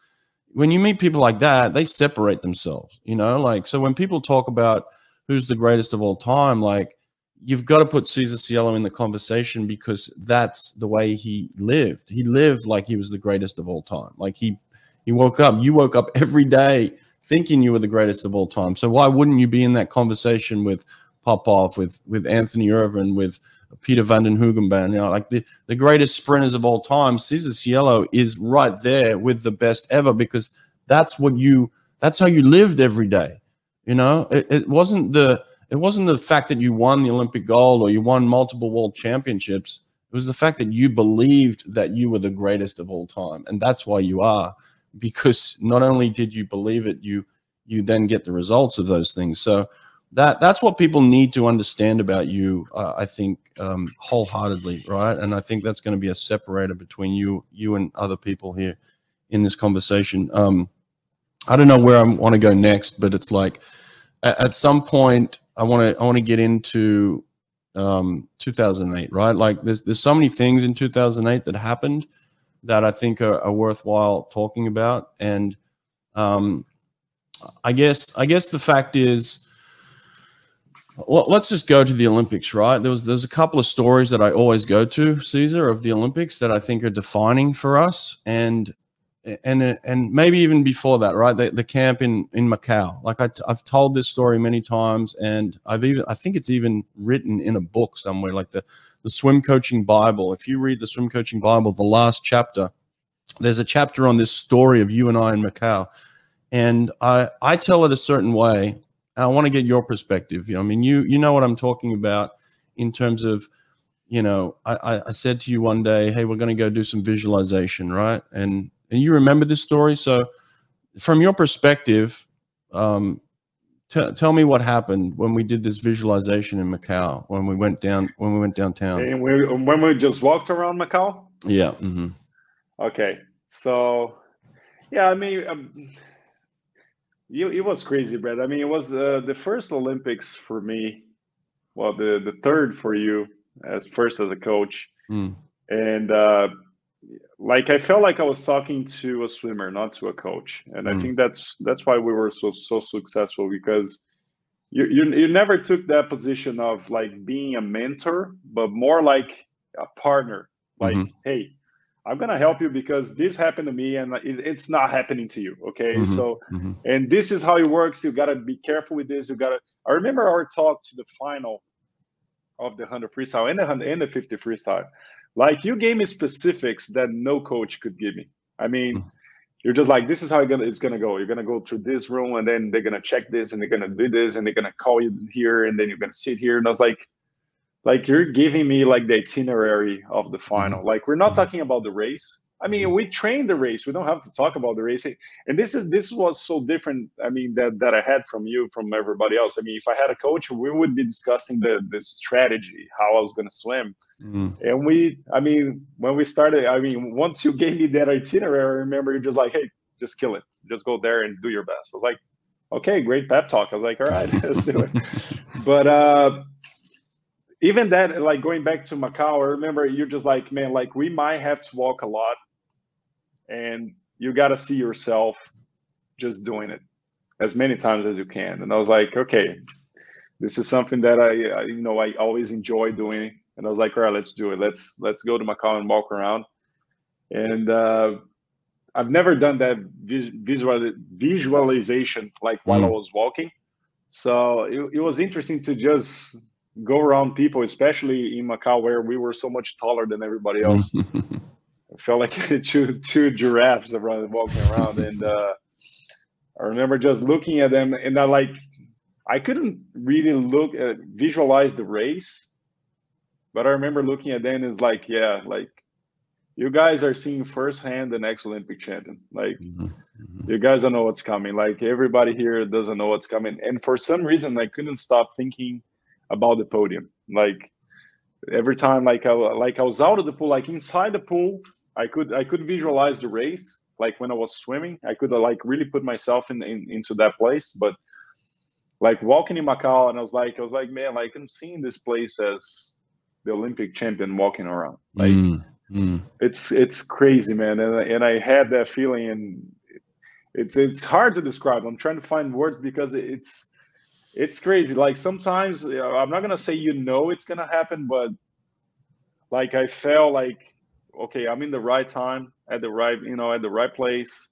When you meet people like that, they separate themselves, you know, like, so when people talk about who's the greatest of all time, like, you've got to put Cesar Cielo in the conversation because that's the way he lived. He lived like he was the greatest of all time. Like he he woke up, you woke up every day thinking you were the greatest of all time. So why wouldn't you be in that conversation with Popov, with with Anthony Ervin, with Pieter Van den Hoogenband, you know, like the, the greatest sprinters of all time, Cesar Cielo is right there with the best ever because that's what you that's how you lived every day. You know, it, it wasn't the it wasn't the fact that you won the Olympic gold or you won multiple world championships. It was the fact that you believed that you were the greatest of all time. And that's why you are, because not only did you believe it, you you then get the results of those things. So that that's what people need to understand about you. Uh, I think um, wholeheartedly, right? And I think that's going to be a separator between you you and other people here in this conversation. Um, I don't know where I want to go next, but it's like at, at some point I want to I want to get into um, 2008, right? Like there's there's so many things in 2008 that happened that I think are, are worthwhile talking about, and um, I guess I guess the fact is, well, let's just go to the Olympics, right? There was there's a couple of stories that I always go to, Cesar, of the Olympics that I think are defining for us, and and and maybe even before that, right? The, the camp in in Macau. Like I, have told this story many times, and I've even I think it's even written in a book somewhere, like the the swim coaching Bible. If you read the swim coaching Bible, the last chapter, there's a chapter on this story of you and I in Macau, and I I tell it a certain way I want to get your perspective. I mean, you you know what I'm talking about in terms of, you know, I, I said to you one day, hey, we're going to go do some visualization, right? And and you remember this story. So, from your perspective, um, t- tell me what happened when we did this visualization in Macau when we went down when we went downtown. And we, when we just walked around Macau. Yeah. Mm-hmm. Okay. So, yeah, I mean. Um, it was crazy, Brad. I mean, it was uh, the first Olympics for me. Well, the the third for you as first as a coach, mm. and uh, like I felt like I was talking to a swimmer, not to a coach, and mm. I think that's that's why we were so so successful because you, you you never took that position of like being a mentor, but more like a partner. Like, mm-hmm. hey, I'm gonna help you because this happened to me and it's not happening to you. Okay, mm-hmm, so mm-hmm. and this is how it works. You gotta be careful with this. You gotta. I remember our talk to the final of the hundred freestyle and the hundred and the fifty freestyle. Like you gave me specifics that no coach could give me. I mean, mm-hmm. you're just like, this is how it's gonna go. You're gonna go through this room and then they're gonna check this and they're gonna do this and they're gonna call you here and then you're gonna sit here. And I was like, like you're giving me like the itinerary of the final. Mm-hmm. Like we're not mm-hmm. talking about the race. I mean, mm-hmm. we train the race. We don't have to talk about the race. And this is this was so different. I mean, that that I had from you, from everybody else. I mean, if I had a coach, we would be discussing the the strategy, how I was going to swim. Mm. And we, I mean, when we started, I mean, once you gave me that itinerary, I remember you're just like, hey, just kill it, just go there and do your best. I was like, okay, great pep talk. I was like, all right, let's do it. But uh, even that, like going back to Macau, I remember you're just like, man, like we might have to walk a lot, and you got to see yourself just doing it as many times as you can. And I was like, okay, this is something that I, I you know, I always enjoy doing. And I was like, all right, let's do it. Let's let's go to Macau and walk around. And uh, I've never done that visual visualization like while mm. I was walking. So it, it was interesting to just go around people, especially in Macau where we were so much taller than everybody else. I felt like two two giraffes around walking around, and uh, I remember just looking at them, and I like I couldn't really look at visualize the race, but I remember looking at them and like, yeah, like you guys are seeing firsthand the next Olympic champion. Like mm-hmm. mm-hmm. you guys don't know what's coming. Like everybody here doesn't know what's coming, and for some reason I couldn't stop thinking about the podium. Like every time, like I like I was out of the pool, like inside the pool, I could I could visualize the race. Like when I was swimming, I could like really put myself in, in into that place. But like walking in Macau, and I was like, I was like, man, like I'm seeing this place as the Olympic champion walking around. Like mm, mm. it's it's crazy, man. And and I had that feeling, and it's it's hard to describe. I'm trying to find words because it's it's crazy. Like sometimes I'm not gonna say you know it's gonna happen, but like I felt like okay, I'm in the right time at the right, you know, at the right place,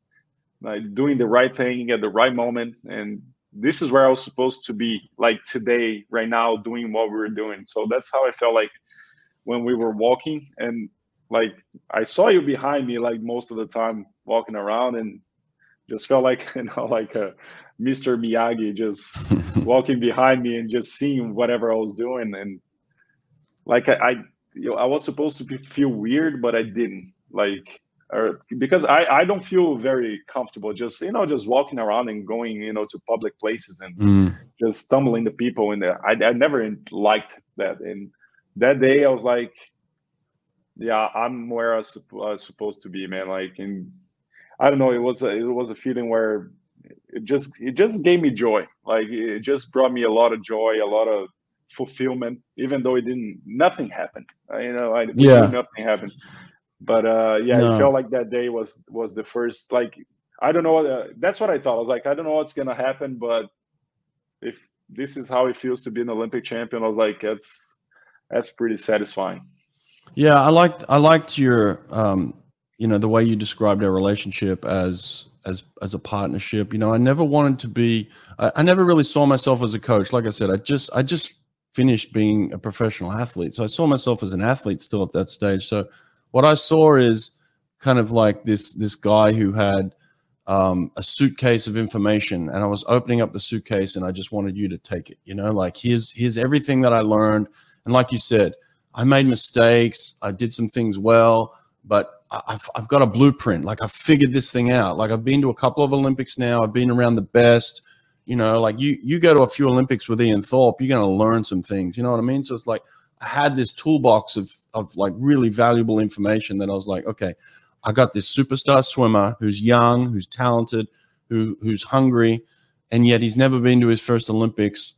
like doing the right thing at the right moment, and this is where I was supposed to be, like today, right now, doing what we were doing. So that's how I felt like when we were walking, and like I saw you behind me, like most of the time walking around, and just felt like you know, like a Mr. Miyagi just walking behind me and just seeing whatever I was doing. And like I, I you know, I was supposed to feel weird, but I didn't. Like, or because I, I don't feel very comfortable just you know just walking around and going you know to public places and mm. just stumbling the people in there. I, I never liked that. And that day I was like, yeah, I'm where I was supposed to be, man. Like, and I don't know, it was a, it was a feeling where it just it just gave me joy. Like it just brought me a lot of joy, a lot of fulfillment, even though it didn't nothing happened. You know, I yeah nothing happened. But uh yeah, no. it felt like that day was was the first like I don't know. Uh, that's what I thought. I was like, I don't know what's gonna happen, but if this is how it feels to be an Olympic champion. I was like, that's that's pretty satisfying. Yeah, I liked I liked your um, you know the way you described our relationship as as as a partnership. You know, I never wanted to be. I, I never really saw myself as a coach. Like I said, I just I just finished being a professional athlete, so I saw myself as an athlete still at that stage. So what I saw is kind of like this this guy who had um, a suitcase of information and I was opening up the suitcase and I just wanted you to take it, you know, like here's, here's everything that I learned. And like you said, I made mistakes. I did some things well, but I've, I've got a blueprint. Like I figured this thing out. Like I've been to a couple of Olympics now. I've been around the best, you know, like you, you go to a few Olympics with Ian Thorpe, you're going to learn some things, you know what I mean? So it's like, I had this toolbox of, of like really valuable information that I was like, okay, I got this superstar swimmer who's young, who's talented, who who's hungry, and yet he's never been to his first Olympics,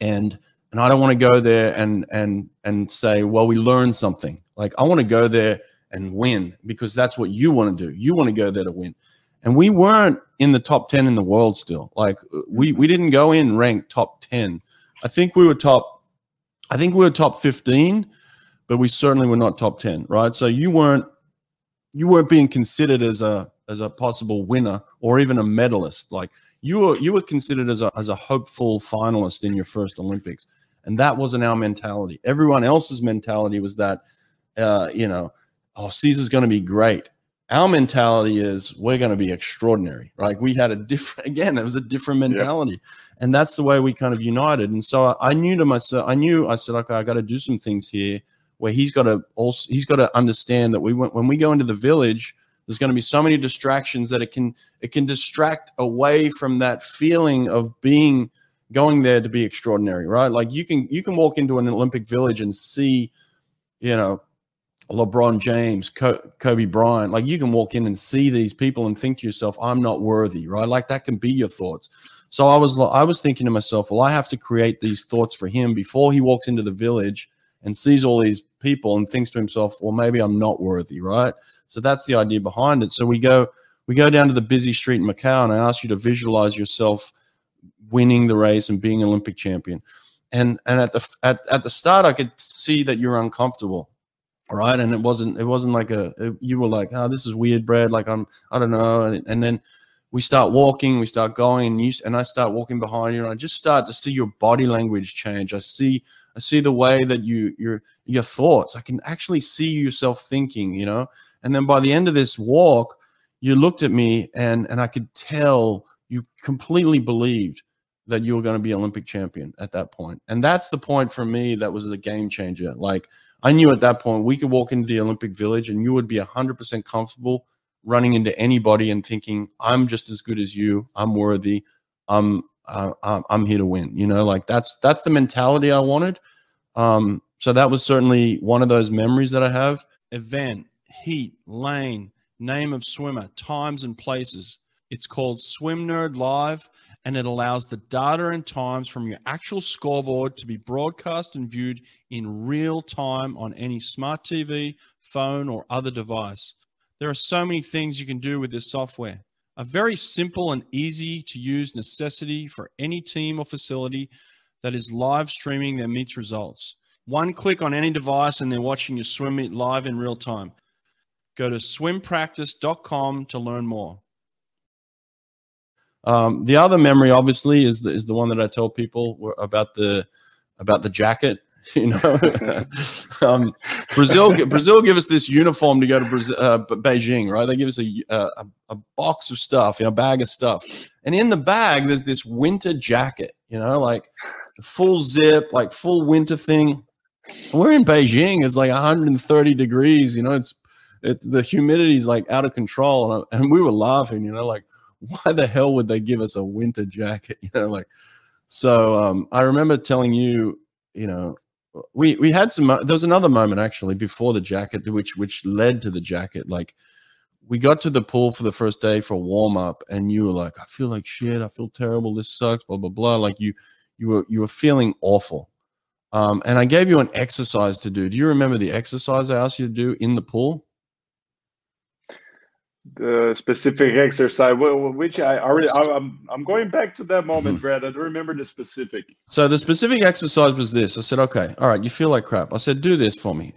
and and I don't want to go there and and and say, well, we learned something. Like I want to go there and win because that's what you want to do. You want to go there to win. And we weren't in the top 10 in the world still. Like we we didn't go in ranked top 10. I think we were top I think we were top 15, but we certainly were not top 10, right? So you weren't you weren't being considered as a as a possible winner or even a medalist. Like you were you were considered as a as a hopeful finalist in your first Olympics, and that wasn't our mentality. Everyone else's mentality was that, uh, you know, oh Cesar's going to be great. Our mentality is we're going to be extraordinary. Right? We had a different again. It was a different mentality, and that's the way we kind of united. And so I, I knew to myself, I knew I said, okay, I got to do some things here where he's got to also he's got to understand that we went when we go into the village there's going to be so many distractions that it can it can distract away from that feeling of being going there to be extraordinary right like you can you can walk into an olympic village and see you know lebron james kobe bryant like you can walk in and see these people and think to yourself i'm not worthy right like that can be your thoughts so i was i was thinking to myself well i have to create these thoughts for him before he walks into the village and sees all these people and thinks to himself, well, maybe I'm not worthy, right? So that's the idea behind it. So we go we go down to the busy street in Macau and I ask you to visualize yourself winning the race and being Olympic champion. And and at the at, at the start I could see that you're uncomfortable. Right. And it wasn't it wasn't like a you were like, oh, this is weird, Brad. Like I'm I don't know. And, and then we start walking, we start going, and you and I start walking behind you, and I just start to see your body language change. I see I see the way that you your your thoughts. I can actually see yourself thinking, you know. And then by the end of this walk, you looked at me and and I could tell you completely believed that you were going to be Olympic champion at that point. And that's the point for me that was a game changer. Like I knew at that point we could walk into the Olympic Village and you would be 100% comfortable running into anybody and thinking I'm just as good as you. I'm worthy. I'm uh, I'm here to win. You know, like that's that's the mentality I wanted. Um, so that was certainly one of those memories that I have. Event, heat, lane, name of swimmer, times and places. It's called Swim Nerd Live, and it allows the data and times from your actual scoreboard to be broadcast and viewed in real time on any smart TV, phone, or other device. There are so many things you can do with this software. A very simple and easy to use necessity for any team or facility that is live streaming their meets results. One click on any device and they're watching your swim meet live in real time. Go to swimpractice.com to learn more. Um, the other memory, obviously, is the, is the one that I tell people about the about the jacket. You know, um, Brazil Brazil give us this uniform to go to Brazil, uh, Beijing, right? They give us a, a a box of stuff, you know, a bag of stuff, and in the bag there's this winter jacket. You know, like full zip, like full winter thing. We're in Beijing. It's like 130 degrees. You know, it's it's the humidity's like out of control, and, and we were laughing. You know, like why the hell would they give us a winter jacket? You know, like so. Um, I remember telling you, you know, we we had some there was another moment actually before the jacket which which led to the jacket. Like we got to the pool for the first day for warm up and you were like i feel like shit. I feel terrible. This sucks blah blah blah. Like you you were you were feeling awful. Um, and i gave you an exercise to do. Do you remember the exercise i asked you to do in the pool the specific exercise. Which i already i'm, I'm going back to that moment mm-hmm. brad. I don't remember the specific. So the specific exercise was this. I said okay all right you feel like crap. I said do this for me.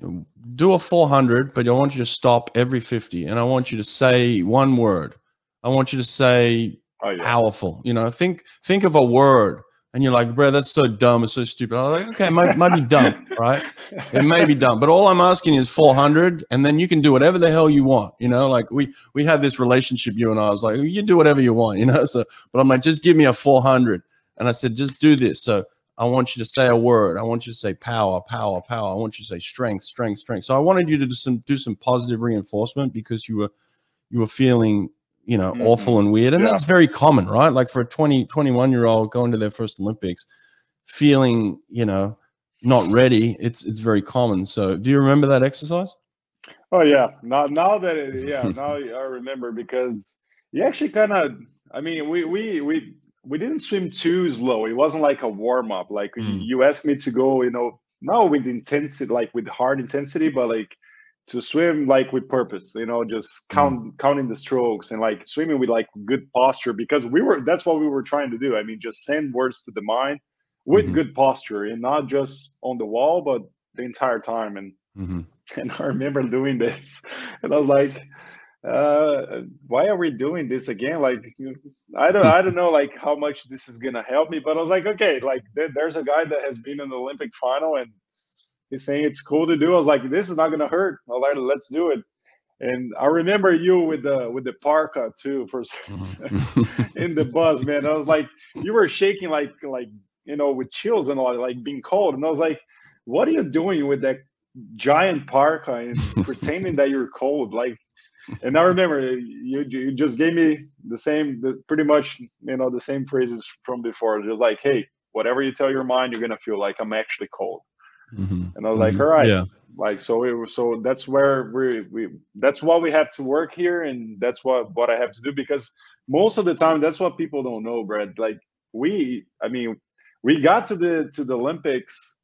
Do a 400 but i want you to stop every 50 and i want you to say one word. I want you to say oh, yeah. powerful. You know think think of a word and you're like, bro, that's so dumb. It's so stupid. I was like, okay, might, might be dumb, right? It may be dumb, but all I'm asking is 400, and then you can do whatever the hell you want. You know, like we we had this relationship, you and I. I was like, you do whatever you want, you know. So, but I'm like, just give me a 400, and I said, just do this. So I want you to say a word. I want you to say power, power, power. I want you to say strength, strength, strength. So I wanted you to do some do some positive reinforcement because you were you were feeling you know, mm-hmm. awful and weird. And yeah. that's very common, right? Like for a 20, 21 year old going to their first Olympics, feeling, you know, not ready, it's it's very common. So do you remember that exercise? Oh yeah. Now now that it, yeah, now I remember because you actually kind of I mean, we we we we didn't swim too slow. It wasn't like a warm up. Like mm. you asked me to go, you know, not with intensity, like with hard intensity, but like to swim like with purpose you know just mm. count mm. counting the strokes and like swimming with like good posture because we were that's what we were trying to do i mean just send words to the mind with mm-hmm. good posture and not just on the wall but the entire time and mm-hmm. and i remember doing this and i was like uh why are we doing this again like i don't i don't know like how much this is gonna help me but i was like okay like there, there's a guy that has been in the olympic final and he's saying it's cool to do. I was like, this is not gonna hurt. I was like, let's do it. And I remember you with the with the parka too, for in the bus, man. I was like, you were shaking like like you know with chills and all, like being cold. And I was like, what are you doing with that giant parka and pretending that you're cold? Like, and I remember you you just gave me the same, the, pretty much you know the same phrases from before. Just like, hey, whatever you tell your mind, you're gonna feel like I'm actually cold. Mm-hmm. And I was like, mm-hmm. all right, yeah. like so it was so that's where we we that's why we have to work here, and that's what what I have to do because most of the time that's what people don't know, Brad. Like we, I mean, we got to the to the Olympics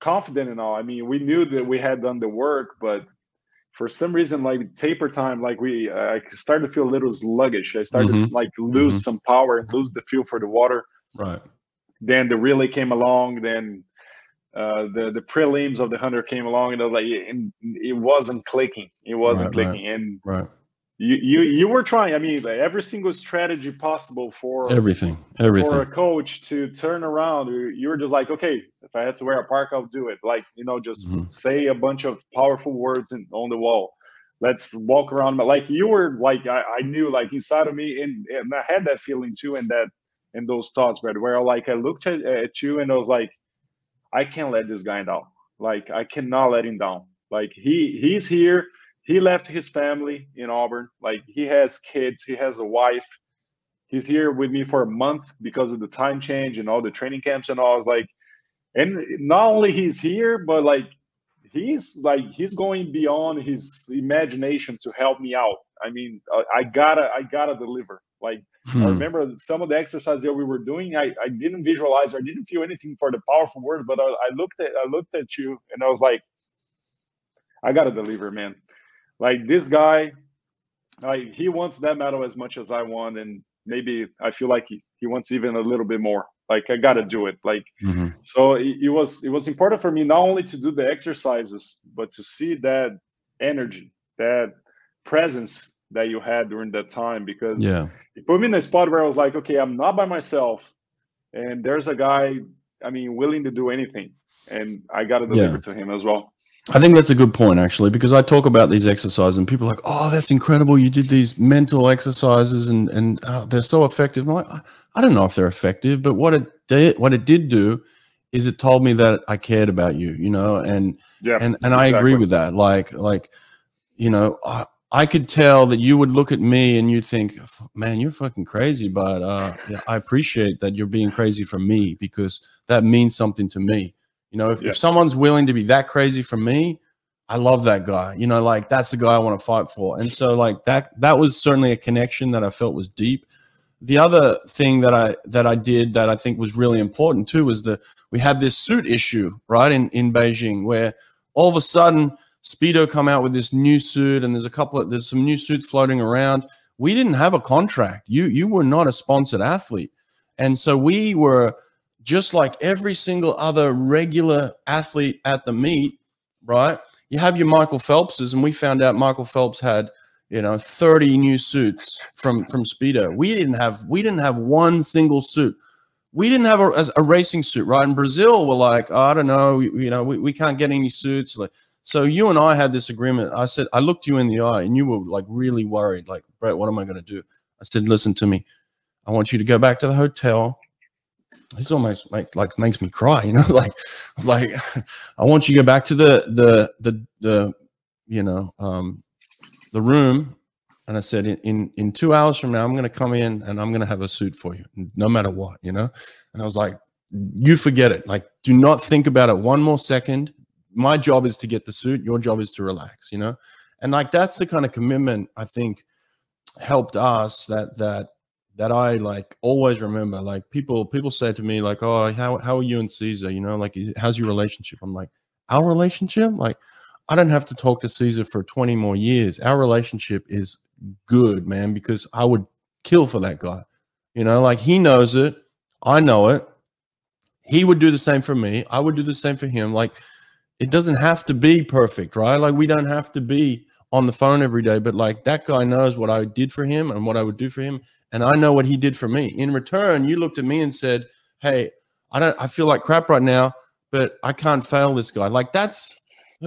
confident and all. I mean, we knew that we had done the work, but for some reason, like taper time, like we, I started to feel a little sluggish. I started mm-hmm. to like lose mm-hmm. some power and lose the feel for the water. Right. Then the relay came along. Then uh, the the prelims of the hunter came along and I was like and it wasn't clicking. It wasn't right, clicking. Right, and right. you you you were trying i mean like every single strategy possible for everything everything for a coach to turn around you were just like okay if i had to wear a park i'll do it. Like you know just mm-hmm. say a bunch of powerful words in, on the wall. Let's walk around. But like you were like I, I knew like inside of me and, and i had that feeling too and that and those thoughts but where like i looked at, at you and i was like I can't let this guy down. Like I cannot let him down. Like he he's here. He left his family in Auburn. Like he has kids. He has a wife. He's here with me for a month because of the time change and all the training camps and all. I was like, and not only he's here, but like he's like he's going beyond his imagination to help me out. I mean, I, I gotta I gotta deliver. Like Hmm. I remember some of the exercises that we were doing. I, I didn't visualize or I didn't feel anything for the powerful words, but I, I looked at I looked at you and I was like, I gotta deliver, man. Like this guy, like he wants that medal as much as I want, and maybe I feel like he, he wants even a little bit more. Like I gotta do it. Like mm-hmm. so it, it was it was important for me not only to do the exercises, but to see that energy, that presence that you had during that time because yeah it put me in a spot where I was like, okay, I'm not by myself, and there's a guy, I mean, willing to do anything, and I got to deliver yeah. to him as well. I think that's a good point actually, because I talk about these exercises and people are like, "Oh, that's incredible! You did these mental exercises and and uh, they're so effective." I'm like, I don't know if they're effective, but what it did, what it did do, is it told me that I cared about you, you know, and yeah, and and exactly. I agree with that. Like like, you know, I, I could tell that you would look at me and you'd think, man, you're fucking crazy. But uh, yeah, I appreciate that you're being crazy for me because that means something to me. You know, if, yeah. if someone's willing to be that crazy for me, I love that guy. You know, like that's the guy I want to fight for. And so like that that was certainly a connection that I felt was deep. The other thing that I that I did that I think was really important too was that we had this suit issue, right, in, in Beijing, where all of a sudden Speedo come out with this new suit, and there's a couple of there's some new suits floating around. We didn't have a contract. You you were not a sponsored athlete, and so we were just like every single other regular athlete at the meet, right? You have your Michael Phelpses, and we found out Michael Phelps had you know 30 new suits from from Speedo. We didn't have we didn't have one single suit we didn't have a, a, racing suit, right? In Brazil, we're like, oh, I don't know, you, you know, we, we can't get any suits. Like, so you and I had this agreement. I said, I looked you in the eye and you were like really worried, like, Brett, what am I going to do? I said, listen to me. I want you to go back to the hotel. This almost makes like makes me cry, you know, like, like I want you to go back to the, the, the, the, you know, um, the room. And I said, in, in, in two hours from now, I'm going to come in and I'm going to have a suit for you, no matter what, you know? And I was like, you forget it. Like, do not think about it one more second my job is to get the suit your job is to relax you know? And like that's the kind of commitment i think helped us that that that i like always remember like people people say to me like oh how, how are you and cesar? You know like how's your relationship? I'm like our relationship? Like i don't have to talk to cesar for 20 more years. Our relationship is good man because i would kill for that guy. You know like he knows it. I know it. He would do the same for me. I would do the same for him. Like it doesn't have to be perfect, right? Like we don't have to be on the phone every day, but like that guy knows what I did for him and what I would do for him, and I know what he did for me. In return, you looked at me and said, "Hey, I don't I feel like crap right now, but I can't fail this guy." Like that's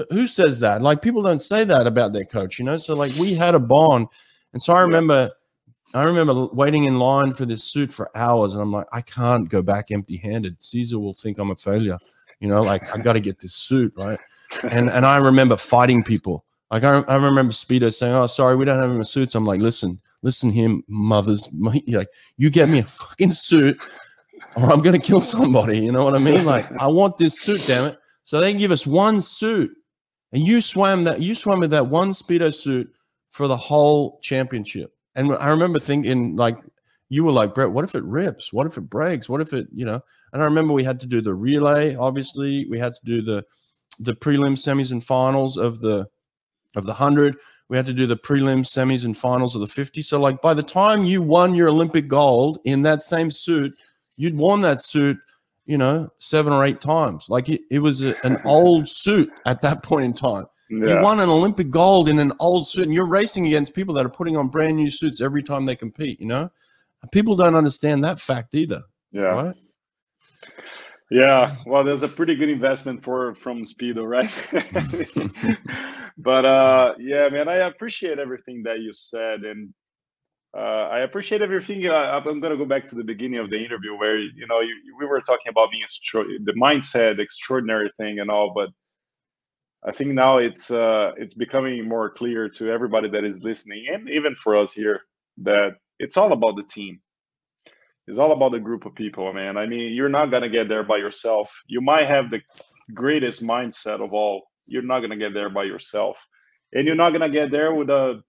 who says that? Like people don't say that about their coach, you know? So like we had a bond. And so I remember I remember waiting in line for this suit for hours and I'm like, I can't go back empty-handed. Cesar will think I'm a failure. You know, like I got to get this suit right. And and I remember fighting people. Like I, I remember Speedo saying, "Oh, sorry, we don't have any suits." I'm like, "Listen, listen, him, mothers, like you get me a fucking suit, or I'm gonna kill somebody." You know what I mean? Like I want this suit, damn it. So they give us one suit, and you swam that you swam with that one Speedo suit for the whole championship. And I remember thinking, like, you were like, Brett, what if it rips? What if it breaks? What if it, you know? And I remember we had to do the relay. Obviously, we had to do the the prelim, semis, and finals of the of the hundred. We had to do the prelim, semis, and finals of the fifty. So, like, by the time you won your Olympic gold in that same suit, you'd worn that suit, you know, seven or eight times. Like, it, it was a, an old suit at that point in time. Yeah. You won an Olympic gold in an old suit, and you're racing against people that are putting on brand new suits every time they compete. You know, People don't understand that fact either. Yeah. Right? Yeah, well, there's a pretty good investment for from Speedo, right? but uh, yeah, man, I appreciate everything that you said, and uh, I appreciate everything. I, am going to go back to the beginning of the interview where you know you, we were talking about being the mindset, extraordinary thing, and all. But I think now it's uh, it's becoming more clear to everybody that is listening, and even for us here, that it's all about the team. It's all about the group of people, man. I mean, you're not gonna get there by yourself. You might have the greatest mindset of all. You're not gonna get there by yourself, and you're not gonna get there with a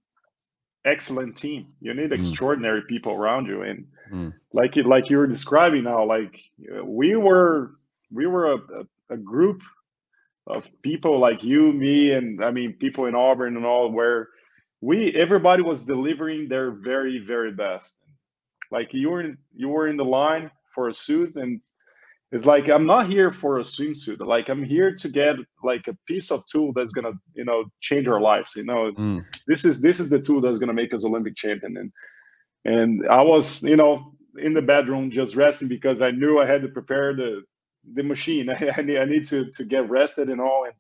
excellent team. You need mm. extraordinary people around you, and mm. like you like you were describing now, like we were we were a, a, a group of people like you, me, and I mean people in Auburn and all where we everybody was delivering their very very best. Like you were in, you were in the line for a suit and it's like i'm not here for a swimsuit. Like i'm here to get like a piece of tool that's gonna you know change our lives you know? Mm. this is this is the tool that's gonna make us olympic champion. And and i was you know in the bedroom just resting because i knew i had to prepare the the machine. I, need, I need to to get rested and all. And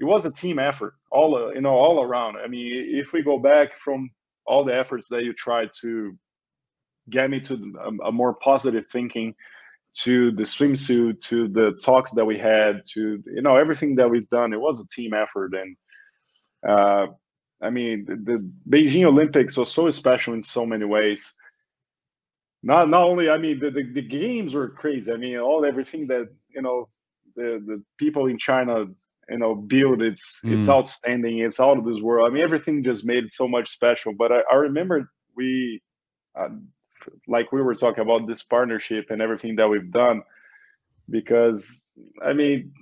it was a team effort all uh, you know all around. I mean if we go back from all the efforts that you tried to get me to a, a more positive thinking to the swimsuit to the talks that we had to you know everything that we've done it was a team effort. And uh, i mean the, the beijing olympics was so special in so many ways. Not not only i mean the, the, the games were crazy. I mean all everything that you know the the people in china you know build it's mm. it's outstanding it's out of this world i mean everything just made it so much special but i, I remember we uh, like we were talking about this partnership and everything that we've done because i mean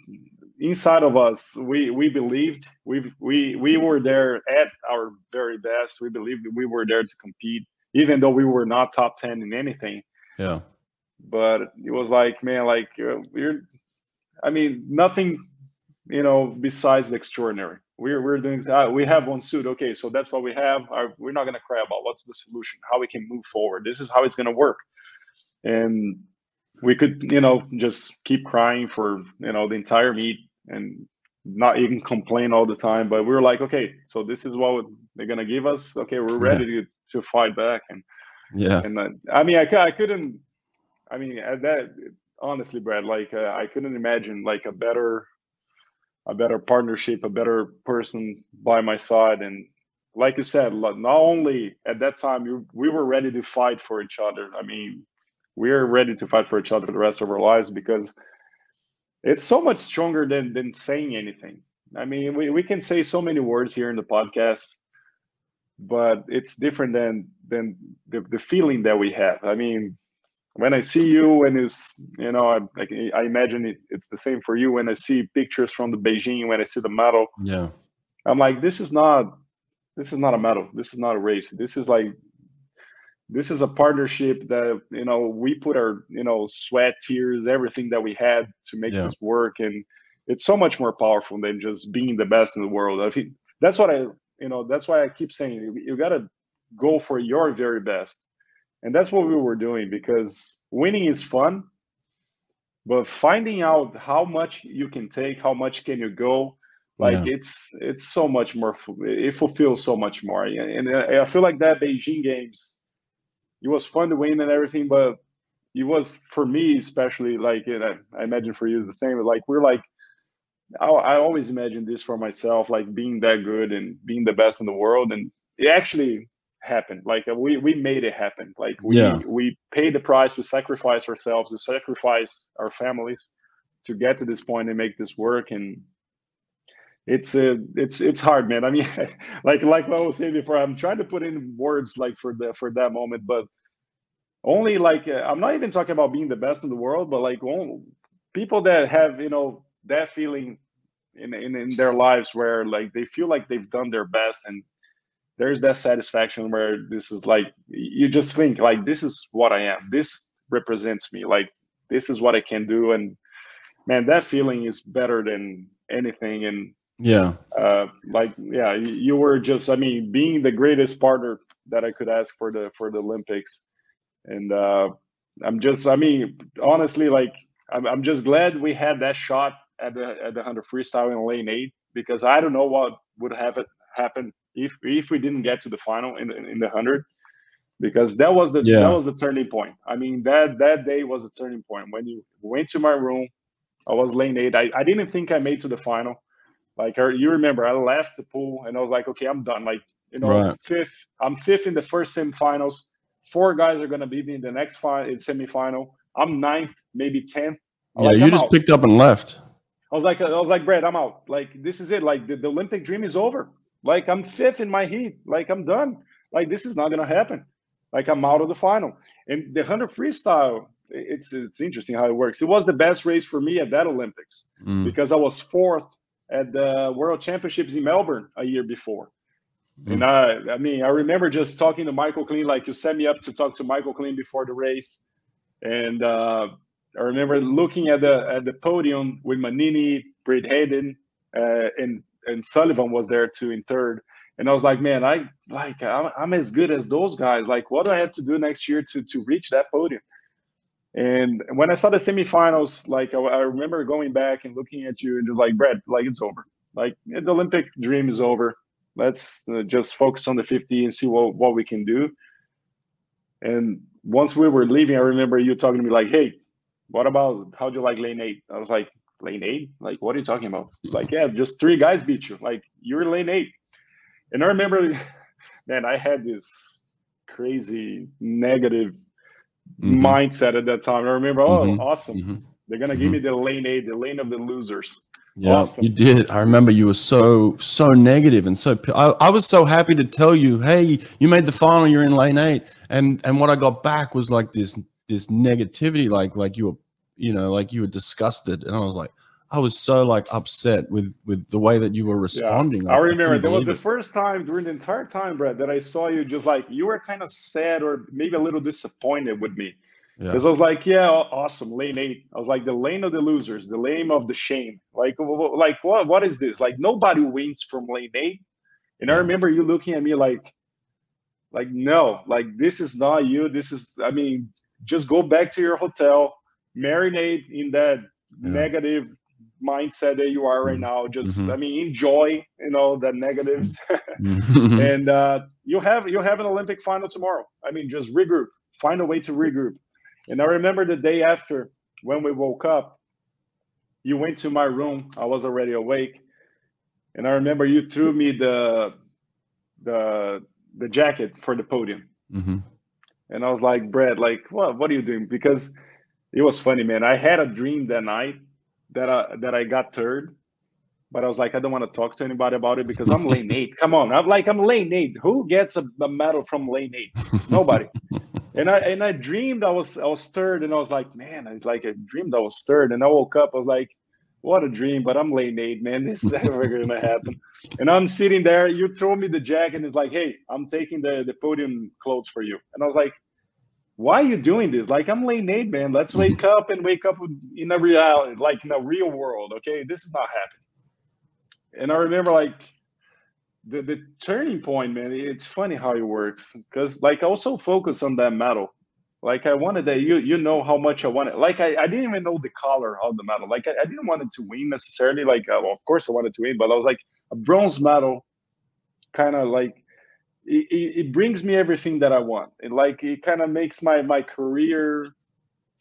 inside of us, we we believed we we we were there at our very best. We believed we were there to compete, even though we were not top ten in anything. Yeah. But it was like, man, like uh, we're, I mean, nothing, you know, besides the extraordinary. We're we're doing. Uh, we have one suit. Okay, so that's what we have. Our, we're not gonna cry about what's the solution, how we can move forward. This is how it's gonna work, and we could, you know, just keep crying for you know the entire meet and not even complain all the time. But we were like, okay, so this is what they're gonna give us. Okay, we're ready yeah. to to fight back. And yeah, and uh, I mean, I I couldn't. I mean, that honestly, Brad, like uh, I couldn't imagine like a better a better partnership, a better person by my side. And like you said, not only at that time we were ready to fight for each other. I mean, we're ready to fight for each other the rest of our lives because it's so much stronger than than saying anything. I mean, we, we can say so many words here in the podcast, but it's different than than the, the feeling that we have. I mean, when I see you and it's you know I, I imagine it, it's the same for you. When I see pictures from the Beijing when I see the medal yeah. I'm like this is not this is not a medal this is not a race. This is like this is a partnership that you know we put our you know sweat tears everything that we had to make yeah. this work. And it's so much more powerful than just being the best in the world. I think that's what I you know that's why I keep saying you, you got to go for your very best and that's what we were doing because winning is fun but finding out how much you can take how much can you go like yeah. it's it's so much more it fulfills so much more and i feel like that beijing games it was fun to win and everything but it was for me especially like and I, I imagine for you is the same like we're like I, I always imagine this for myself like being that good and being the best in the world and it actually happen. Like uh, we we made it happen. Like we yeah. we paid the price. We sacrifice ourselves. We sacrifice our families to get to this point and make this work. And it's uh, it's it's hard, man. I mean, like like what I was saying before, I'm trying to put in words like for the for that moment, but only like uh, I'm not even talking about being the best in the world, but like only, people that have you know that feeling in, in in their lives where like they feel like they've done their best and there's that satisfaction where this is like you just think like this is what I am. This represents me. Like this is what I can do. And man, that feeling is better than anything. And yeah, uh, like yeah, you were just I mean being the greatest partner that I could ask for the for the Olympics. And uh, I'm just I mean honestly like I'm I'm just glad we had that shot at the at the hundred freestyle in lane eight because I don't know what would have it happen if if we didn't get to the final in in the hundred, because that was the yeah. that was the turning point. I mean that that day was a turning point when you went to my room. I was lane eight. I, I didn't think I made to the final. Like you remember, I left the pool and I was like, okay, I'm done. Like you know, right. fifth. I'm fifth in the first semifinals. Four guys are gonna beat me in the next final in semifinal. I'm ninth, maybe tenth. Yeah, like, you just out. picked up and left. I was like, I was like, Brad, I'm out. Like this is it. Like the, the Olympic dream is over. Like I'm fifth in my heat. Like I'm done. Like this is not gonna happen. Like I'm out of the final. And the hundred freestyle, it's it's interesting how it works. It was the best race for me at that Olympics mm. because I was fourth at the World Championships in Melbourne a year before. Mm. And I, I mean, I remember just talking to Michael Klien, like you set me up to talk to Michael Klien before the race, and uh, I remember looking at the at the podium with Magnini, Brent Hayden, uh, and and Sullivan was there too in third. And I was like, man, I like I'm, I'm as good as those guys. Like, what do I have to do next year to to reach that podium? And when I saw the semifinals, like I, I remember going back and looking at you and just like, Brad, like it's over. Like the Olympic dream is over. Let's uh, just focus on the 50 and see what what we can do. And once we were leaving, I remember you talking to me like, "Hey, what about how do you like lane eight? I was like, lane eight? Like, what are you talking about? Like, yeah, just three guys beat you. Like, you're lane eight. And I remember, man, I had this crazy negative mm-hmm. mindset at that time. I remember, oh, mm-hmm. awesome. Mm-hmm. They're gonna give me mm-hmm. the lane eight, the lane of the losers. Yeah, awesome. you did. I remember you were so so negative and so. I, I was so happy to tell you, hey, you made the final. You're in lane eight, and and what I got back was like this this negativity, like like you were you know, like you were disgusted. And I was like, I was so like upset with with the way that you were responding. Yeah. Like, I remember I that was the it. first time during the entire time, Brad, that I saw you just like you were kind of sad or maybe a little disappointed with me. Because yeah. I was like, yeah, awesome, lane eight. I was like, the lane of the losers, the lane of the shame. Like, like what? What is this? Like, nobody wins from lane eight. And yeah. I remember you looking at me like, like, no, like this is not you. This is, I mean, just go back to your hotel, marinate in that yeah. negative mindset that you are right mm-hmm. now. Just, mm-hmm. I mean, enjoy, you know, the negatives, mm-hmm. and uh, you have you have an Olympic final tomorrow. I mean, just regroup, find a way to regroup and I remember the day after when we woke up, you went to my room. I was already awake. And I remember you threw me the the the jacket for the podium. Mm-hmm. And I was like, Brad, like, what what are you doing? Because it was funny, man. I had a dream that night that I that I got third, but I was like, I don't want to talk to anybody about it because I'm lane eight. Come on, I'm like I'm lane eight. Who gets a, a medal from lane eight? Nobody. and I and I dreamed I was I was third, and I was like, man, I like I dreamed I was third, and I woke up, I was like, what a dream, but I'm lane eight, man. This is never gonna happen. And I'm sitting there, you throw me the jacket, and it's like, hey, I'm taking the the podium clothes for you, and I was like. Why are you doing this? Like I'm lane eight, man. Let's wake up and wake up in a reality, like in a real world. Okay, this is not happening. And I remember like the, the turning point, man, it's funny how it works. Because like I also focus on that medal. Like I wanted that you you know how much I wanted. Like I, I didn't even know the color of the medal. Like I, I didn't want it to win necessarily. Like uh, well, of course I wanted to win, but I was like a bronze medal, kind of like it, it, brings me everything that I want. It like it kind of makes my my career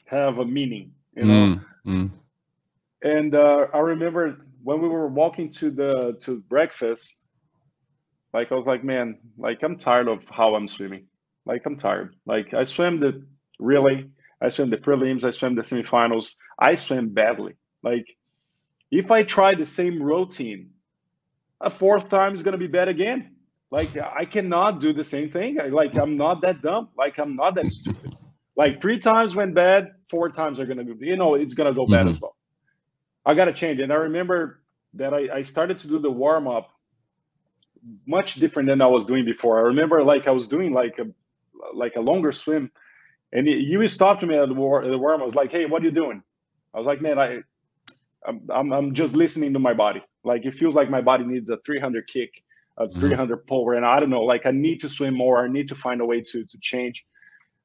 have a meaning, you know. Mm, mm. And uh, I remember when we were walking to the to breakfast, like I was like, man, like I'm tired of how I'm swimming. Like I'm tired. Like I swam the relay, I swam the prelims, I swam the semifinals. I swam badly. Like if I try the same routine, a fourth time is gonna be bad again. Like I cannot do the same thing. I, like I'm not that dumb. Like I'm not that stupid. Like three times went bad, four times are gonna go. You know, it's gonna go bad mm-hmm. as well. I gotta change. And I remember that I, I started to do the warm up much different than I was doing before. I remember like I was doing like a like a longer swim, and you stopped me at the, war, the worm. I was like, "Hey, what are you doing?" I was like, "Man, I I'm, I'm just listening to my body. Like it feels like my body needs a 300 kick, a mm-hmm. 300 pull, and I don't know. Like I need to swim more. I need to find a way to to change.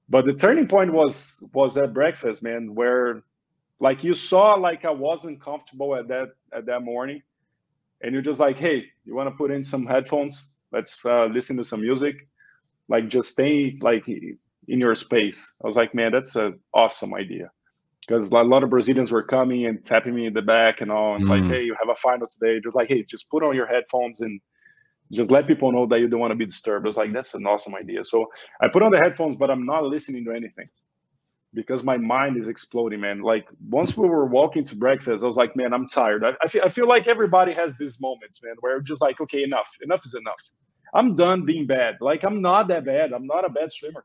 But the turning point was was at breakfast, man, where like you saw like I wasn't comfortable at that at that morning and you're just like, hey, you want to put in some headphones? Let's uh, listen to some music. Like just stay like in your space. I was like, man, that's an awesome idea. Because a lot of Brazilians were coming and tapping me in the back and all, and mm. like, hey, you have a final today. Just like, hey, just put on your headphones and just let people know that you don't want to be disturbed. It's like, that's an awesome idea. So I put on the headphones, but I'm not listening to anything because my mind is exploding, man. Like once we were walking to breakfast, I was like, man, I'm tired. I, I, feel, I feel like everybody has these moments, man, where just like, okay, enough, enough is enough. I'm done being bad. Like I'm not that bad. I'm not a bad swimmer.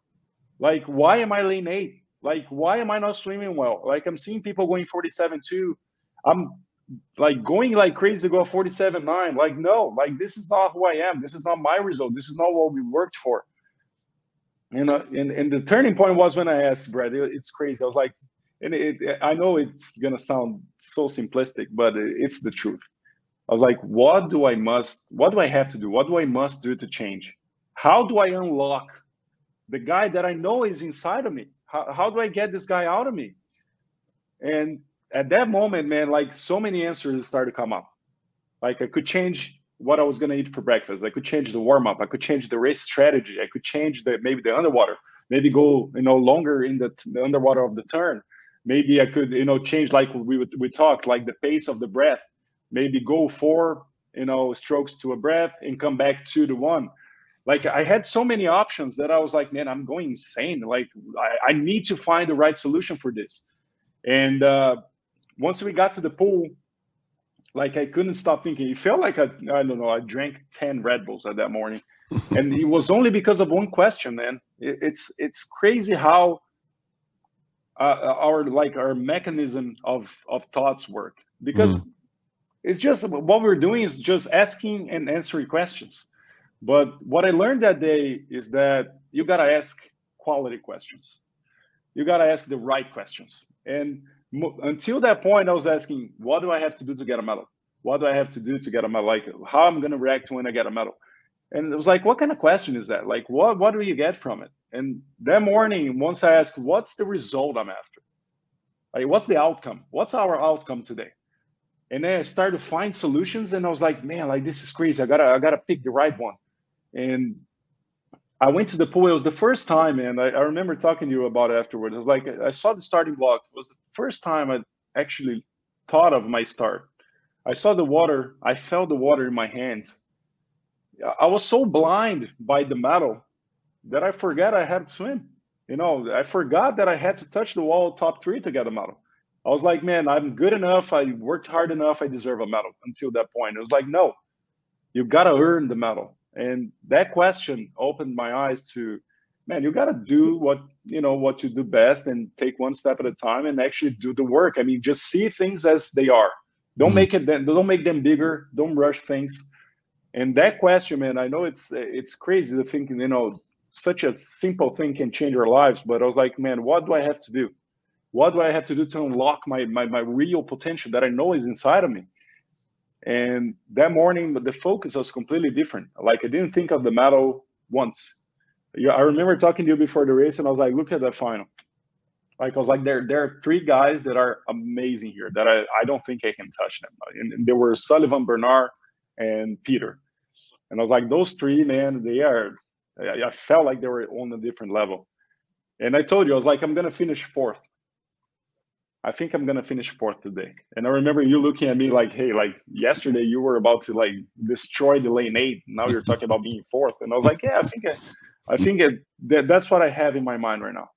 Like why am I lane eight? Like why am I not swimming well? Like I'm seeing people going 47 two. I'm like going like crazy to go 47 nine. Like no, like this is not who I am. This is not my result. This is not what we worked for you know and, and the turning point was when i asked brad it, it's crazy i was like and it, i know it's gonna sound so simplistic but it's the truth i was like what do i must what do i have to do what do i must do to change how do i unlock the guy that i know is inside of me how, how do i get this guy out of me and at that moment man like so many answers started to come up like i could change what I was to eat for breakfast. I could change the warm up. I could change the race strategy. I could change the maybe the underwater. Maybe go you know longer in the, the underwater of the turn. Maybe I could you know change like we we talked like the pace of the breath. Maybe go four you know strokes to a breath and come back two to one. Like I had so many options that I was like, man, I'm going insane. Like I, I need to find the right solution for this. And uh, once we got to the pool, like I couldn't stop thinking. It felt like I, I don't know, I drank 10 Red Bulls at that morning. and it was only because of one question, man. It, it's it's crazy how uh, our like our mechanism of of thoughts work. because mm. it's just what we're doing is just asking and answering questions. But what I learned that day is that you got to ask quality questions. You got to ask the right questions. And until that point, I was asking, what do I have to do to get a medal? What do I have to do to get a medal? Like, how I'm going to react when I get a medal? And it was like, what kind of question is that? Like, what what do you get from it? And that morning, once I asked, what's the result I'm after? Like, what's the outcome? What's our outcome today? And then I started to find solutions, and I was like, man, like this is crazy. I gotta I gotta pick the right one. And I went to the pool. It was the first time, and I, I remember talking to you about it afterwards. It was like I saw the starting block. It was the first time I actually thought of my start. I saw the water. I felt the water in my hands. I was so blind by the medal that I forgot I had to swim. You know, I forgot that I had to touch the wall top three to get a medal. I was like, man, I'm good enough. I worked hard enough. I deserve a medal until that point. It was like, no, you've got to earn the medal. And that question opened my eyes to, man, you got to do what, you know, what you do best and take one step at a time and actually do the work. I mean, just see things as they are. Don't mm-hmm. make it, then don't make them bigger. Don't rush things. And that question, man, I know it's, it's crazy to think, you know, such a simple thing can change our lives. But I was like, man, what do I have to do? What do I have to do to unlock my my, my real potential that I know is inside of me? And that morning, the focus was completely different. Like I didn't think of the medal once. Yeah, I remember talking to you before the race, and I was like, look at that final. Like I was like, there, there are three guys that are amazing here that I, I don't think I can touch them. And, and there were Sullivan, Bernard, and Pieter. And I was like, those three, man, they are I, I felt like they were on a different level. And I told you, I was like, I'm gonna finish fourth. I think I'm gonna finish fourth today. And I remember you looking at me like, hey, like yesterday you were about to like destroy the lane eight. Now you're talking about being fourth. And I was like, yeah, I think I, I think it, that, that's what I have in my mind right now.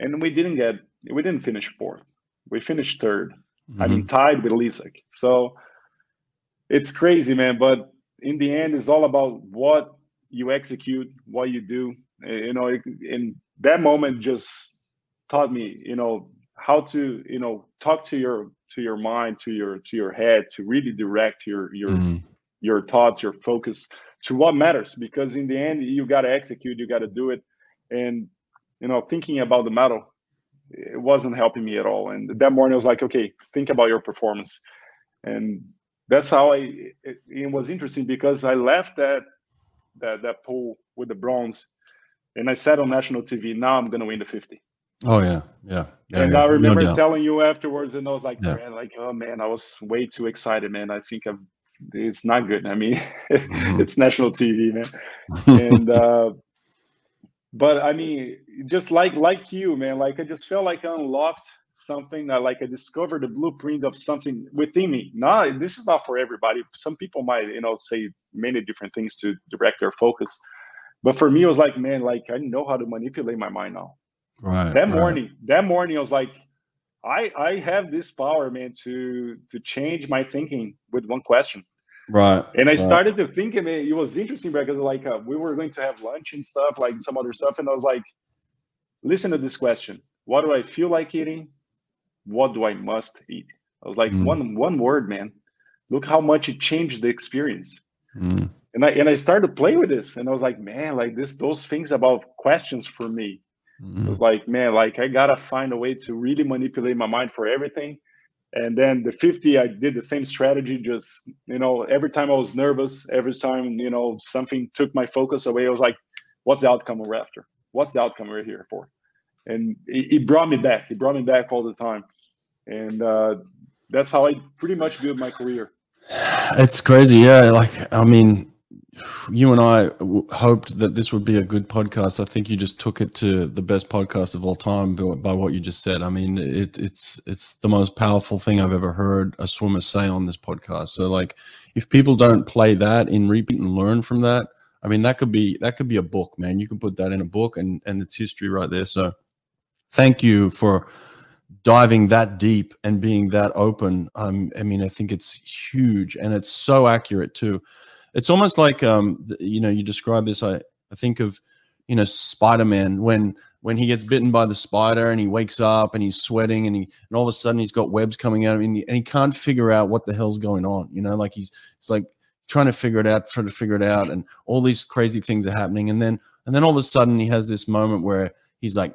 And we didn't get we didn't finish fourth. We finished 3rd mm-hmm. I mean mm-hmm. tied with Lezak. So it's crazy, man. But in the end, it's all about what you execute what you do you know in that moment just taught me you know how to you know talk to your to your mind to your to your head to really direct your your mm-hmm. your thoughts your focus to what matters because in the end you got to execute you got to do it and you know thinking about the medal it wasn't helping me at all and that morning i was like okay think about your performance and that's how i it, it was interesting because i left that that that pool with the bronze, and I said on national TV, now I'm gonna win the 50. Oh yeah, yeah. yeah and yeah. I remember no telling you afterwards, and I was like, yeah. man, like, oh man, I was way too excited, man. I think I've, it's not good. I mean, mm-hmm. it's national TV, man. and uh, but I mean, just like like you, man, like I just felt like I unlocked something that like I discovered the blueprint of something within me. Now, this is not for everybody. Some people might, you know, say many different things to direct their focus. But for me, it was like, man, like I know how to manipulate my mind now. Right. That morning, right. that morning, I was like, I I have this power, man, to to change my thinking with one question. Right. And I right. started to think, and it, it was interesting because like uh, we were going to have lunch and stuff, like some other stuff, and I was like, listen to this question: What do I feel like eating? what do I must eat? I was like, mm. one one word, man. Look how much it changed the experience. Mm. And I and I started to play with this, and I was like, man, like this, those things about questions for me. Mm. It was like, man, like I gotta find a way to really manipulate my mind for everything. And then the 50, I did the same strategy. Just you know, every time I was nervous, every time you know something took my focus away, I was like, what's the outcome we're after? What's the outcome we're here for? and it, brought me back. It brought me back all the time, and uh, that's how I pretty much built my career. It's crazy, yeah. Like I mean, you and I hoped that this would be a good podcast. I think you just took it to the best podcast of all time by what you just said. I mean, it, it's it's the most powerful thing I've ever heard a swimmer say on this podcast. So, like, if people don't play that in repeat and learn from that, I mean, that could be that could be a book, man. You could put that in a book, and and it's history right there. So, thank you for diving that deep and being that open. Um, I mean, I think it's huge and it's so accurate too. It's almost like, um, you know, you describe this. I, I think of, you know Spider-Man when when he gets bitten by the spider and he wakes up and he's sweating and he and all of a sudden he's got webs coming out and he, and he can't figure out what the hell's going on. You know, like he's it's like trying to figure it out, trying to figure it out, and all these crazy things are happening. And then and then all of a sudden he has this moment where he's like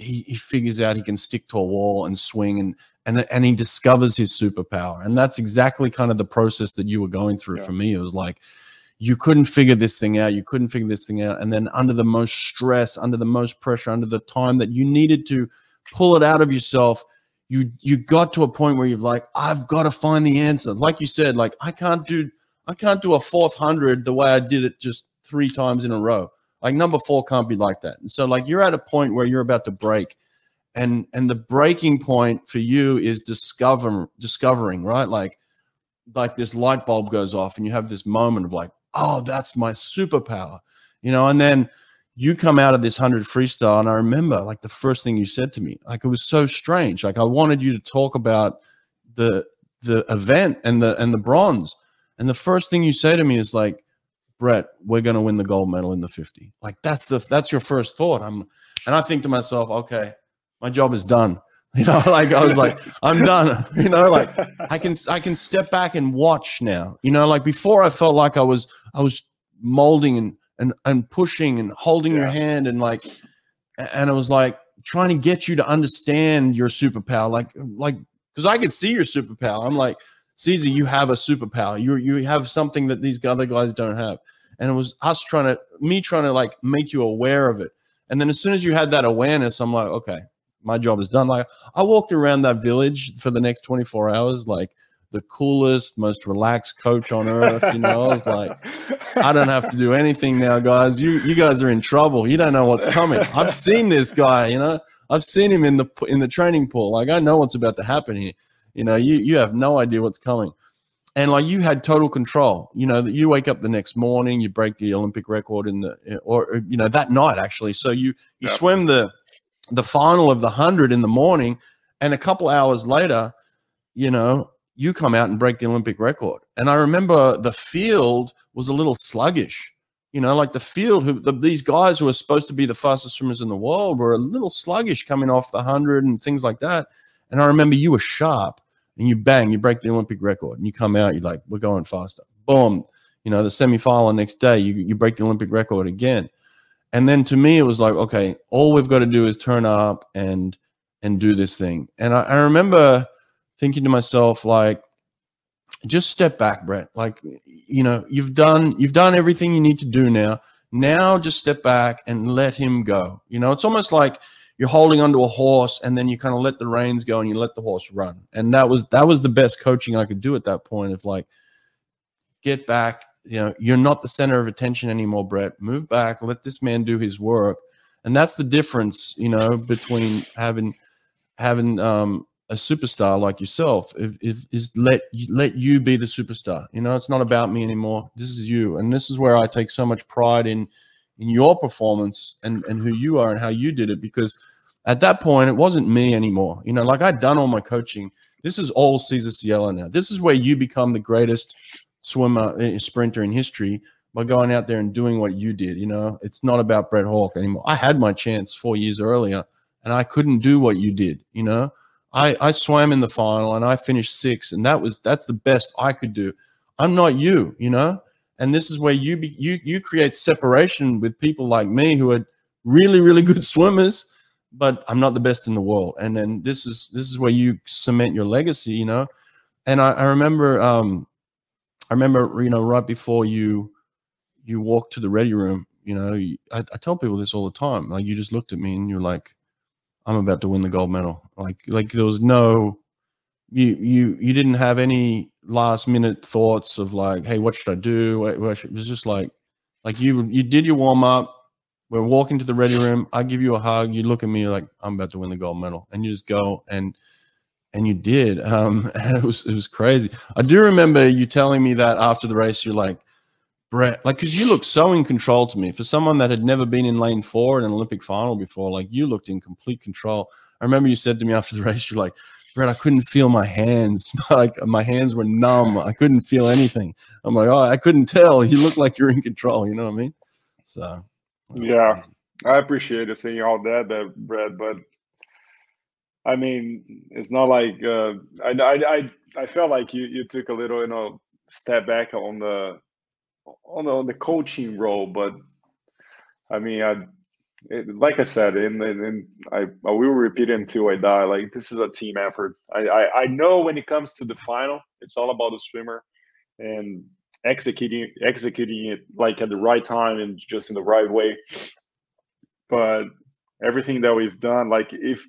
he, he figures out he can stick to a wall and swing and and and he discovers his superpower. And that's exactly kind of the process that you were going through yeah. for me. It was like you couldn't figure this thing out. You couldn't figure this thing out. And then under the most stress, under the most pressure, under the time that you needed to pull it out of yourself, you you got to a point where you've like, I've got to find the answer. Like you said, like I can't do I can't do a fourth hundred the way I did it just three times in a row. Like number four can't be like that. And so like you're at a point where you're about to break. And and the breaking point for you is discover discovering, right? Like like this light bulb goes off and you have this moment of like oh, that's my superpower, you know, and then you come out of this 100 freestyle and i remember like the first thing you said to me like it was so strange like i wanted you to talk about the the event and the and the bronze and the first thing you say to me is like brett we're going to win the gold medal in the 50 like that's the that's your first thought. I'm and i think to myself okay my job is done. You know like i was like i'm done. You know like i can i can step back and watch now. You know like before i felt like i was i was molding and and, and pushing and holding yeah. your hand and like and it was like trying to get you to understand your superpower. Like like because i could see your superpower. I'm like cesar you have a superpower you you have something that these other guys don't have and it was us trying to me trying to like make you aware of it and then as soon as you had that awareness i'm like okay my job is done. Like I walked around that village for the next 24 hours, like the coolest, most relaxed coach on earth. You know, I was like, I don't have to do anything now, guys. You you guys are in trouble. You don't know what's coming. I've seen this guy. You know, I've seen him in the in the training pool. Like I know what's about to happen here. You know, you you have no idea what's coming. And like you had total control, you know that you wake up the next morning, you break the Olympic record in the, eh, or eh, you know that night actually. So you you yep. swim the the final of the 100 in the morning and a couple hours later you know you come out and break the olympic record and i remember the field was a little sluggish you know like the field who the, these guys who are supposed to be the fastest swimmers in the world were a little sluggish coming off the 100 and things like that and i remember you were sharp and you bang you break the olympic record and you come out you're like we're going faster. Boom. You know the semifinal next day you, you break the olympic record again. And then to me it was like okay all we've got to do is turn up and and do this thing. And I, I, remember thinking to myself like just step back brett. Like you know you've done you've done everything you need to do now. Now just step back and let him go. You know it's almost like you're holding onto a horse and then you kind of let the reins go and you let the horse run. And that was that was the best coaching i could do at that point of like get back you know, you're not the center of attention anymore, Brett. Move back, let this man do his work. And that's the difference, you know, between having having um a superstar like yourself. If, if, is let let you be the superstar. You know it's not about me anymore. This is you. And this is where i take so much pride in in your performance and and who you are and how you did it because at that point it wasn't me anymore you know like i'd done all my coaching this is all Cesar Cielo now this is where you become the greatest swimmer, uh, sprinter in history by going out there and doing what you did. You know, it's not about Brett Hawke anymore. I had my chance four years earlier and I couldn't do what you did. You know, I, I swam in the final and I finished sixth, and that was that's the best I could do. I'm not you, you know, and this is where you be, you you create separation with people like me who are really really good swimmers, but I'm not the best in the world. And then this is this is where you cement your legacy, you know. And I, I remember um, I remember, you know, right before you you walked to the ready room, you know, I, I tell people this all the time. Like you just looked at me and you're like, I'm about to win the gold medal. Like like there was no you you you didn't have any last minute thoughts of like, hey, what should I do? It was just like like you you did your warm up. We're walking to the ready room. I give you a hug. You look at me like I'm about to win the gold medal, and you just go and and you did. Um, and it was it was crazy. I do remember you telling me that after the race, you're like, Brett, like, because you looked so in control to me for someone that had never been in lane four in an Olympic final before. Like, you looked in complete control. I remember you said to me after the race, you're like, Brett, I couldn't feel my hands. like, my hands were numb. I couldn't feel anything. I'm like, oh, I couldn't tell. You look like you're in control. You know what I mean? So, yeah. I appreciate you saying all that, that Brad, but I mean, it's not like uh, I, I I I felt like you you took a little you know step back on the on the, on the coaching role, but I mean, I it, like I said, and and I, I will repeat it until I die. Like this is a team effort. I, I I know when it comes to the final, it's all about the swimmer and executing executing it like at the right time and just in the right way. But everything that we've done, like if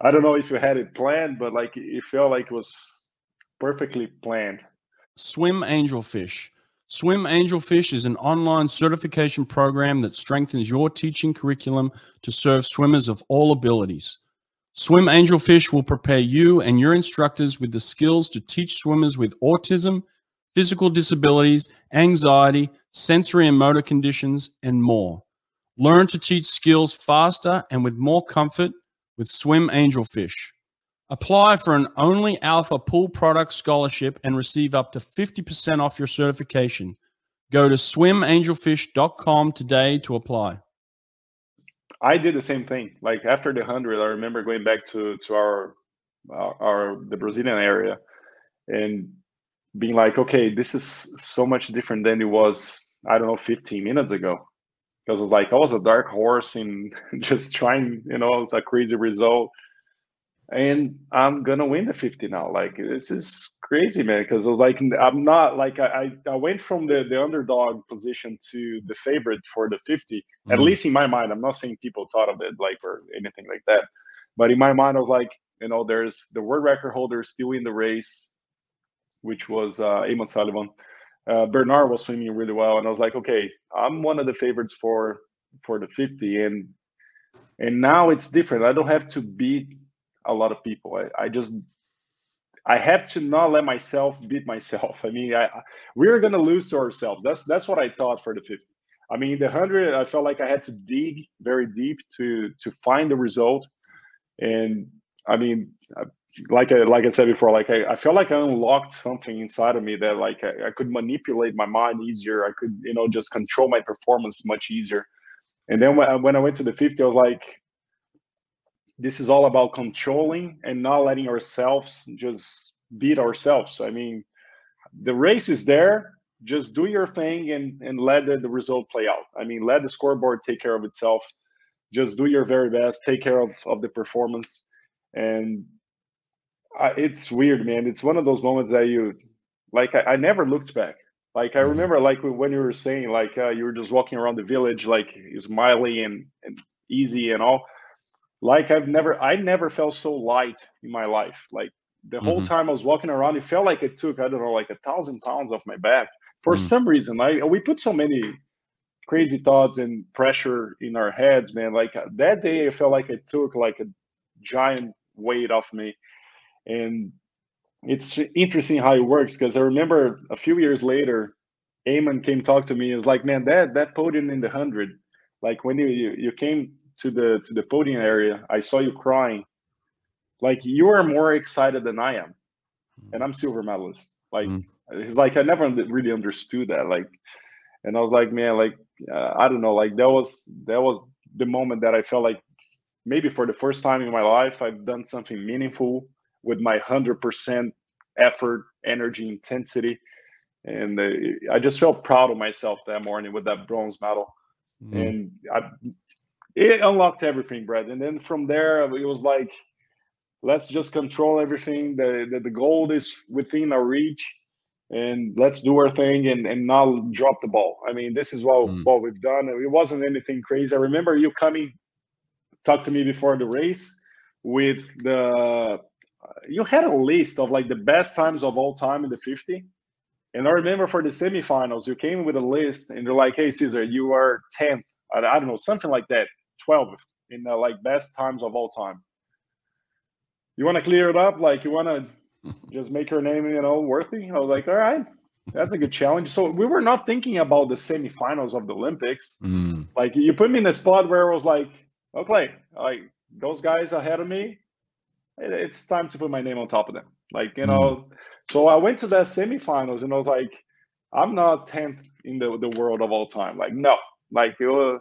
I don't know if you had it planned, but like it felt like it was perfectly planned. Swim Angelfish. Swim Angelfish is an online certification program that strengthens your teaching curriculum to serve swimmers of all abilities. Swim Angelfish will prepare you and your instructors with the skills to teach swimmers with autism, physical disabilities, anxiety, sensory and motor conditions, and more. Learn to teach skills faster and with more comfort with Swim Angelfish. Apply for an Only Alpha Pool Product Scholarship and receive up to 50% off your certification. Go to swimangelfish.com today to apply. I did the same thing. Like after the 100, I remember going back to to our our, our the Brazilian area and being like, okay, this is so much different than it was, I don't know, 15 minutes ago because it was like I was a dark horse in just trying, you know, it's a crazy result. And I'm gonna win the 50 now. Like this is crazy, man. Because I was like, I'm not like I, I went from the, the underdog position to the favorite for the 50. Mm-hmm. At least in my mind, I'm not saying people thought of it like or anything like that. But in my mind, I was like, you know, there's the world record holder still in the race, which was uh, Eamon Sullivan uh, Bernard was swimming really well, and I was like, okay, I'm one of the favorites for for the 50, and and now it's different. I don't have to beat a lot of people. I, I just I have to not let myself beat myself. I mean, I, we're gonna lose to ourselves. That's that's what I thought for the 50. I mean, the hundred, I felt like I had to dig very deep to to find the result, and I mean, like I, like I said before, like I, I felt like I unlocked something inside of me that like I, I, could manipulate my mind easier. I could, you know, just control my performance much easier. And then when I, when I went to the 50, I was like, this is all about controlling and not letting ourselves just beat ourselves. I mean, the race is there. Just do your thing and and let the, the result play out. I mean, let the scoreboard take care of itself. Just do your very best. Take care of of the performance and I, it's weird, man. It's one of those moments that you like. I, I never looked back. Like I mm-hmm. remember, like when you were saying, like uh, you were just walking around the village, like smiling and, and easy and all. Like I've never, I never felt so light in my life. Like the mm-hmm. whole time I was walking around, it felt like it took I don't know, like a thousand pounds off my back. For mm-hmm. some reason, I we put so many crazy thoughts and pressure in our heads, man. Like that day, I felt like it took like a giant weight off me and it's interesting how it works because I remember a few years later, Eamon came talk to me. It was like, man, that that podium in the hundred, like when you, you you came to the to the podium area, I saw you crying. Like you are more excited than I am, hmm. and I'm silver medalist. Like mm. it's like I never really understood that. Like, and I was like, man, like uh, I don't know, like that was that was the moment that I felt like maybe for the first time in my life I've done something meaningful with my 100% effort, energy, intensity. And uh, I just felt proud of myself that morning with that bronze medal. Mm. And I, it unlocked everything, Brett. And then from there, it was like, let's just control everything. The, the, the gold is within our reach and let's do our thing and, and not drop the ball. I mean, this is what, mm. what we've done. It wasn't anything crazy. I remember you coming, talk to me before the race with the you had a list of like the best times of all time in the 50 and i remember for the semifinals you came with a list and they're like hey cesar you are 10th i, I don't know something like that 12th in the like best times of all time. You want to clear it up? Like you want to just make your name you know worthy? I was like all right that's a good challenge. So we were not thinking about the semifinals of the olympics. Mm. like you put me in a spot where I was like okay like those guys ahead of me it's time to put my name on top of them. Like, you know, mm. so I went to that semifinals and I was like, I'm not 10th in the, the world of all time. Like, no, like, was,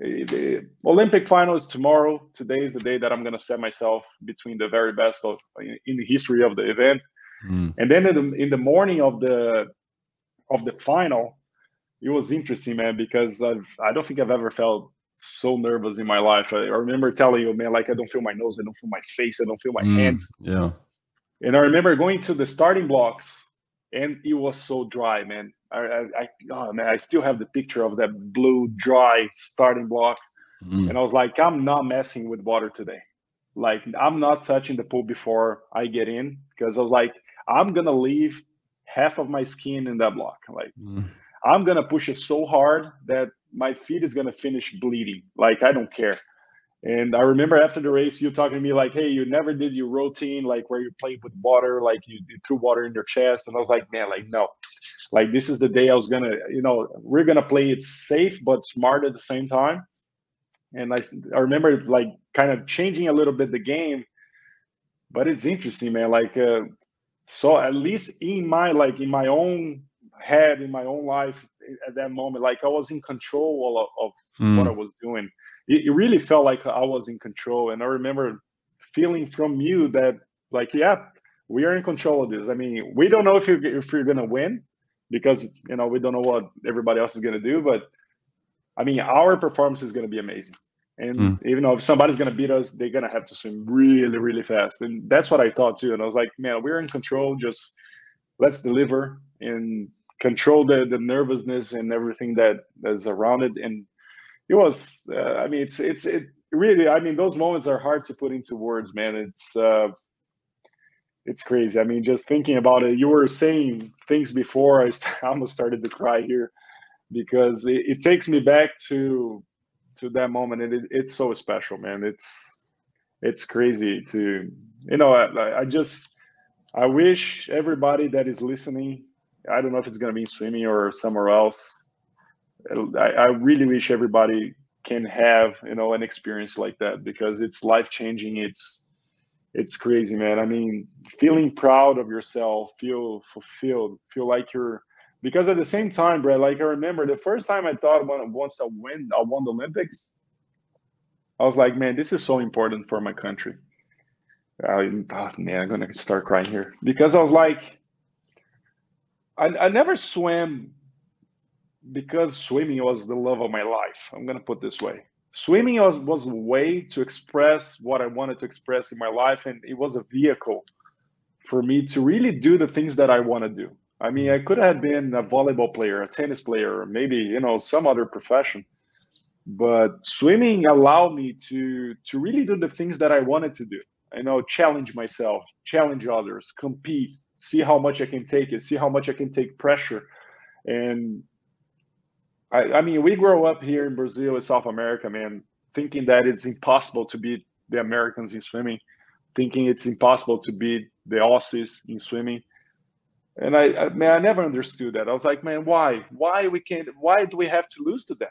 the Olympic final is tomorrow. Today is the day that I'm going to set myself between the very best of in the history of the event. Mm. And then in the, in the morning of the of the final, it was interesting, man, because I've I don't think I've ever felt so nervous in my life. I, I remember telling you, man, like I don't feel my nose, I don't feel my face, I don't feel my mm, hands. Yeah. And I remember going to the starting blocks, and it was so dry, man. I, I, I oh man, I still have the picture of that blue, dry starting block, mm. and I was like, I'm not messing with water today. Like I'm not touching the pool before I get in because I was like, I'm gonna leave half of my skin in that block. Like mm. I'm gonna push it so hard that my feet is gonna finish bleeding. Like I don't care. And I remember after the race, you talking to me like, "Hey, you never did your routine, like where you played with water, like you, you, threw water in your chest." And I was like, "Man, like no, like this is the day I was gonna, you know, we're gonna play it safe but smart at the same time." And I, I remember like kind of changing a little bit the game, but it's interesting, man. Like, uh, so at least in my like in my own head, in my own life, at that moment, like I was in control of, of mm. what I was doing it, it really felt like I was in control. And I remember feeling from you that like, yeah, we are in control of this. I mean, we don't know if you're if you're gonna win because you know we don't know what everybody else is gonna do, but I mean, our performance is gonna be amazing. And mm. even though if somebody's gonna beat us, they're gonna have to swim really, really fast. And that's what I thought too. And I was like, man, we're in control. Just let's deliver and control the the nervousness and everything that is around it. And it was uh, i mean it's it's it really i mean those moments are hard to put into words man. It's uh it's crazy. I mean just thinking about it you were saying things before i almost started to cry here because it, it takes me back to to that moment and it, it's so special man. It's it's crazy to you know I, I just i wish everybody that is listening i don't know if it's going to be swimming or somewhere else. I, I really wish everybody can have you know an experience like that because it's life changing it's it's crazy man. I mean feeling proud of yourself feel fulfilled feel like you're because at the same time brad like i remember the first time i thought when once i win i won the olympics i was like man this is so important for my country. I, oh, man i'm gonna start crying here because i was like i, I never swam because swimming was the love of my life. I'm gonna put this way. Swimming was, was a way to express what I wanted to express in my life, and it was a vehicle for me to really do the things that I want to do. I mean, I could have been a volleyball player, a tennis player, or maybe you know some other profession, but swimming allowed me to to really do the things that I wanted to do. You know, challenge myself, challenge others, compete, see how much I can take it, see how much I can take pressure, and I, I mean, we grow up here in Brazil in South America, man, thinking that it's impossible to beat the Americans in swimming, thinking it's impossible to beat the Aussies in swimming. And I, I man, I never understood that. I was like, man, why? Why we can't? Why do we have to lose to them?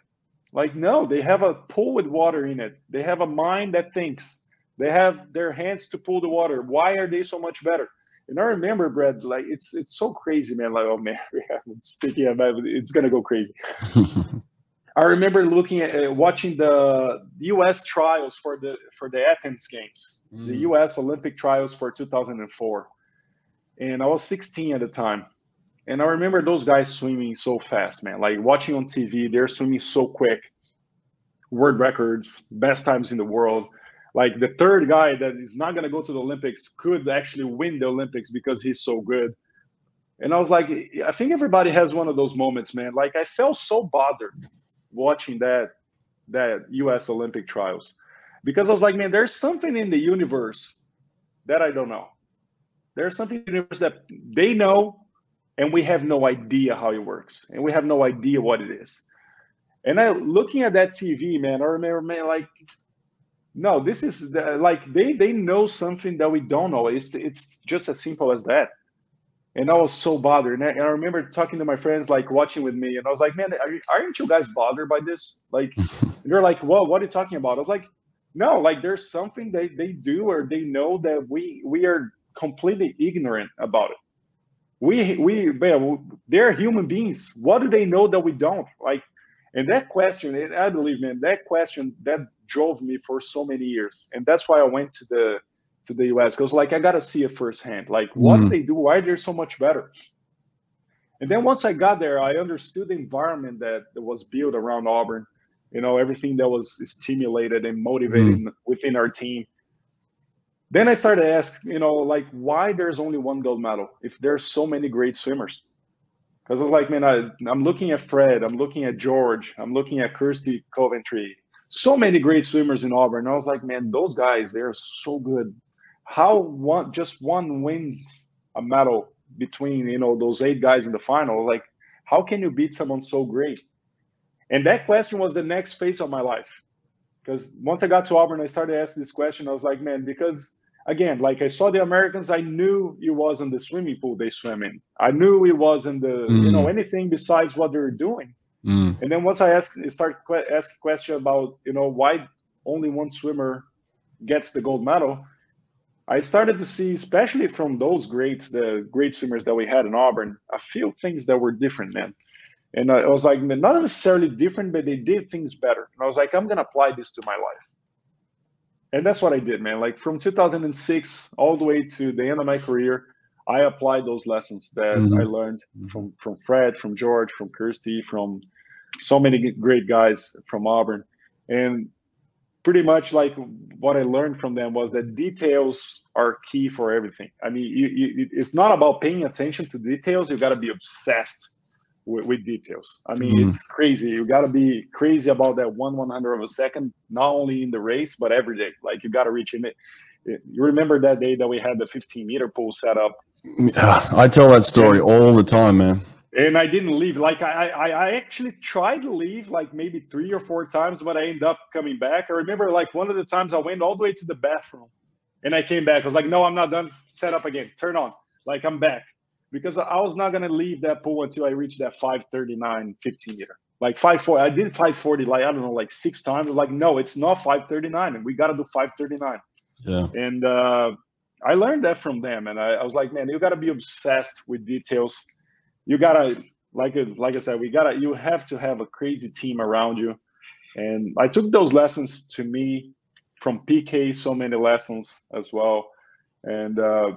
Like, no, they have a pool with water in it. They have a mind that thinks. They have their hands to pull the water. Why are they so much better? And I remember, Brad, like it's it's so crazy, man. Like, oh man, we haven't speaking about it, it's gonna go crazy. I remember looking at uh, watching the U.S. trials for the for the Athens Games, mm. the U.S. Olympic trials for 2004, and I was 16 at the time. And I remember those guys swimming so fast, man. Like watching on TV, they're swimming so quick, world records, best times in the world like the third guy that is not going to go to the Olympics could actually win the Olympics because he's so good. And I was like, I think everybody has one of those moments, man. Like I felt so bothered watching that that US Olympic trials because I was like, man, there's something in the universe that I don't know. There's something in the universe that they know and we have no idea how it works and we have no idea what it is. And I looking at that TV, man, I remember, man, like no, this is the, like they they know something that we don't know. It's it's just as simple as that. And I was so bothered. And I, and I remember talking to my friends, like watching with me, and I was like, "Man, are you, aren't you guys bothered by this?" Like, they're like, "Well, what are you talking about?" I was like, "No, like there's something they they do or they know that we we are completely ignorant about it. We we man, they're human beings. What do they know that we don't? Like, And that question, I believe, man, that question that drove me for so many years, and that's why I went to the to the US because like I gotta see it firsthand, like what mm. they do, why they're so much better. And then once I got there, I understood the environment that, that was built around Auburn. You know, everything that was stimulated and motivated mm. within our team. Then I started to ask, you know, like why there's only one gold medal if there's so many great swimmers. Because I was like, man, I, I'm looking at Fred, I'm looking at George, I'm looking at Kirsty Coventry, so many great swimmers in Auburn. And I was like, man, those guys, they're so good. How one just one wins a medal between you know those eight guys in the final? Like, how can you beat someone so great? And that question was the next phase of my life. Because once I got to Auburn, I started asking this question. I was like, man, because again, like I saw the Americans, I knew it wasn't the swimming pool they swim in. I knew it wasn't the mm. you know anything besides what they're doing. Mm. And then once I asked, start que- asking question about you know why only one swimmer gets the gold medal, I started to see, especially from those greats, the great swimmers that we had in Auburn, a few things that were different, man. And I was like, not necessarily different, but they did things better. And I was like, I'm gonna apply this to my life and that's what I did, man. Like from 2006 all the way to the end of my career, I applied those lessons that mm-hmm. I learned mm-hmm. from from Fred, from George, from Kirsty, from so many great guys from Auburn, and pretty much like what I learned from them was that details are key for everything. I mean, you, you, it's not about paying attention to details. You got to be obsessed with, with details. I mean, mm. it's crazy. You got to be crazy about that one one hundred of a second, not only in the race but every day. Like you got to reach it. You remember that day that we had the 15 meter pool set up? Yeah, I tell that story all the time, man. And I didn't leave. Like I, I, I actually tried to leave like maybe three or four times, but I ended up coming back. I remember like one of the times I went all the way to the bathroom, and I came back. I was like, "No, I'm not done. Set up again. Turn on. Like I'm back." because I was not going to leave that pool until I reached that 539 15 meter. Like 540, I did 540, like, I don't know, like six times. Like, no, it's not 539, and we got to do 539. Yeah. And uh, I learned that from them. And I, I was like, man, you got to be obsessed with details. You got to, like, like I said, we got to, you have to have a crazy team around you. And I took those lessons to me from PK, so many lessons as well. And uh,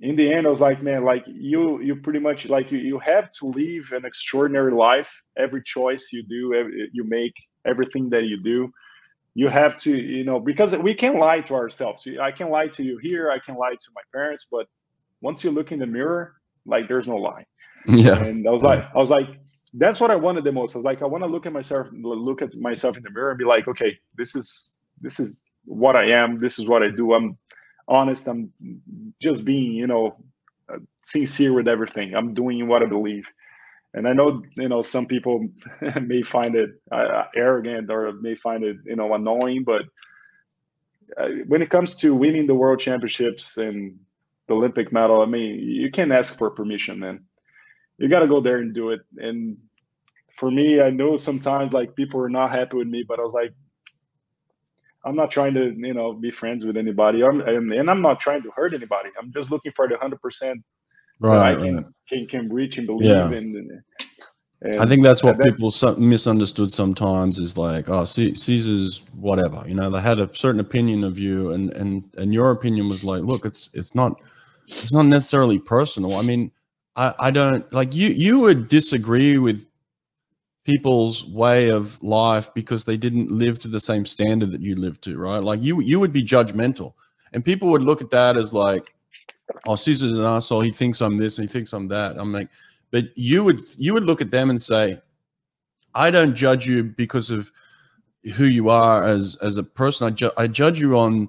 in the end, I was like, man, like you, you pretty much like you, you have to live an extraordinary life. Every choice you do, every, you make, everything that you do, you have to, you know, because we can lie to ourselves. I can lie to you here, I can lie to my parents, but once you look in the mirror, like there's no lie. Yeah. And I was like, I was like, that's what I wanted the most. I was like, I want to look at myself, look at myself in the mirror and be like, okay, this is this is what I am. This is what I do. I'm honest. I'm just being, you know, uh, sincere with everything. I'm doing what I believe. And I know, you know, some people may find it uh, arrogant or may find it, you know, annoying. But uh, when it comes to winning the world championships and the Olympic medal, I mean, you can't ask for permission, man. You got to go there and do it. And for me, I know sometimes like people are not happy with me, but I was like, I'm not trying to, you know, be friends with anybody. I'm, and, I'm not trying to hurt anybody. I'm just looking for the hundred percent right, I can, right. can can reach and believe yeah. in. And, I think that's what people misunderstood sometimes is like, oh, Cesar's whatever. You know, they had a certain opinion of you, and and and your opinion was like, look, it's it's not it's not necessarily personal. I mean, I I don't like you you would disagree with people's way of life because they didn't live to the same standard that you lived to, right? Like you you would be judgmental. And people would look at that as like, oh, Cesar's an asshole. He thinks I'm this he thinks I'm that. I'm like, but you would you would look at them and say, I don't judge you because of who you are as as a person. I, ju- I judge you on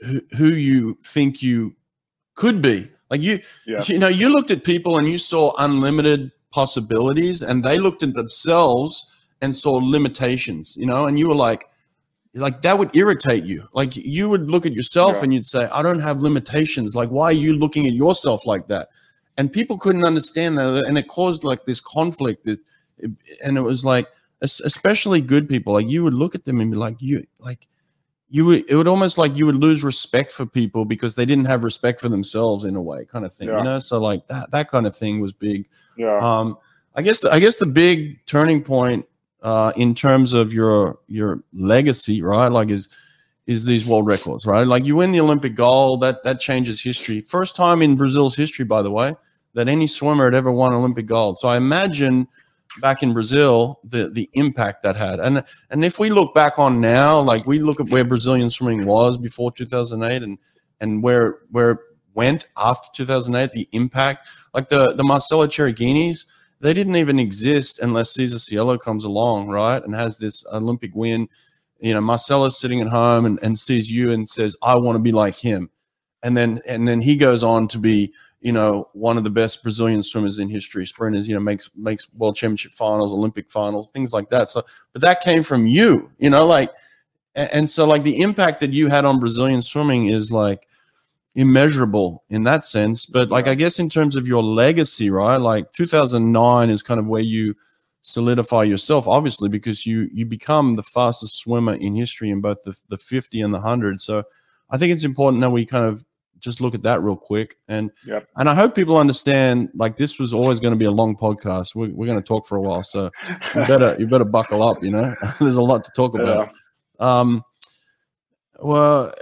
who, who you think you could be. Like you, yeah. you know, you looked at people and you saw unlimited possibilities and they looked at themselves and saw limitations you know and you were like like that would irritate you. Like you would look at yourself yeah. and you'd say i don't have limitations. Like why are you looking at yourself like that? And people couldn't understand that and it caused like this conflict that and it was like especially good people like you would look at them and be like you like you would it would almost like you would lose respect for people because they didn't have respect for themselves in a way kind of thing yeah. you know? So like that that kind of thing was big. Yeah. Um i guess i guess the big turning point uh, in terms of your your legacy, right? Like is is these world records, right? Like you win the Olympic gold, that that changes history. First time in Brazil's history, by the way, that any swimmer had ever won Olympic gold. So I imagine back in Brazil the the impact that had. And and if we look back on now, like we look at where Brazilian swimming was before 2008 and and where where it went after 2008, the impact, like the the Marcelo Chierighinis, they didn't even exist unless Cesar Cielo comes along, right? And has this Olympic win you know, Marcelo's sitting at home and, and sees you and says, I want to be like him. And then and then he goes on to be, you know, one of the best Brazilian swimmers in history, sprinters, you know, makes makes world championship finals, Olympic finals, things like that. So but that came from you, you know, like and so like the impact that you had on Brazilian swimming is like immeasurable in that sense. But like I guess in terms of your legacy, right? Like 2009 is kind of where you solidify yourself obviously because you you become the fastest swimmer in history in both the, the 50 and the 100 so i think it's important that we kind of just look at that real quick and yep. and i hope people understand like this was always going to be a long podcast we're, we're going to talk for a while so you better you better buckle up you know there's a lot to talk about yeah. um well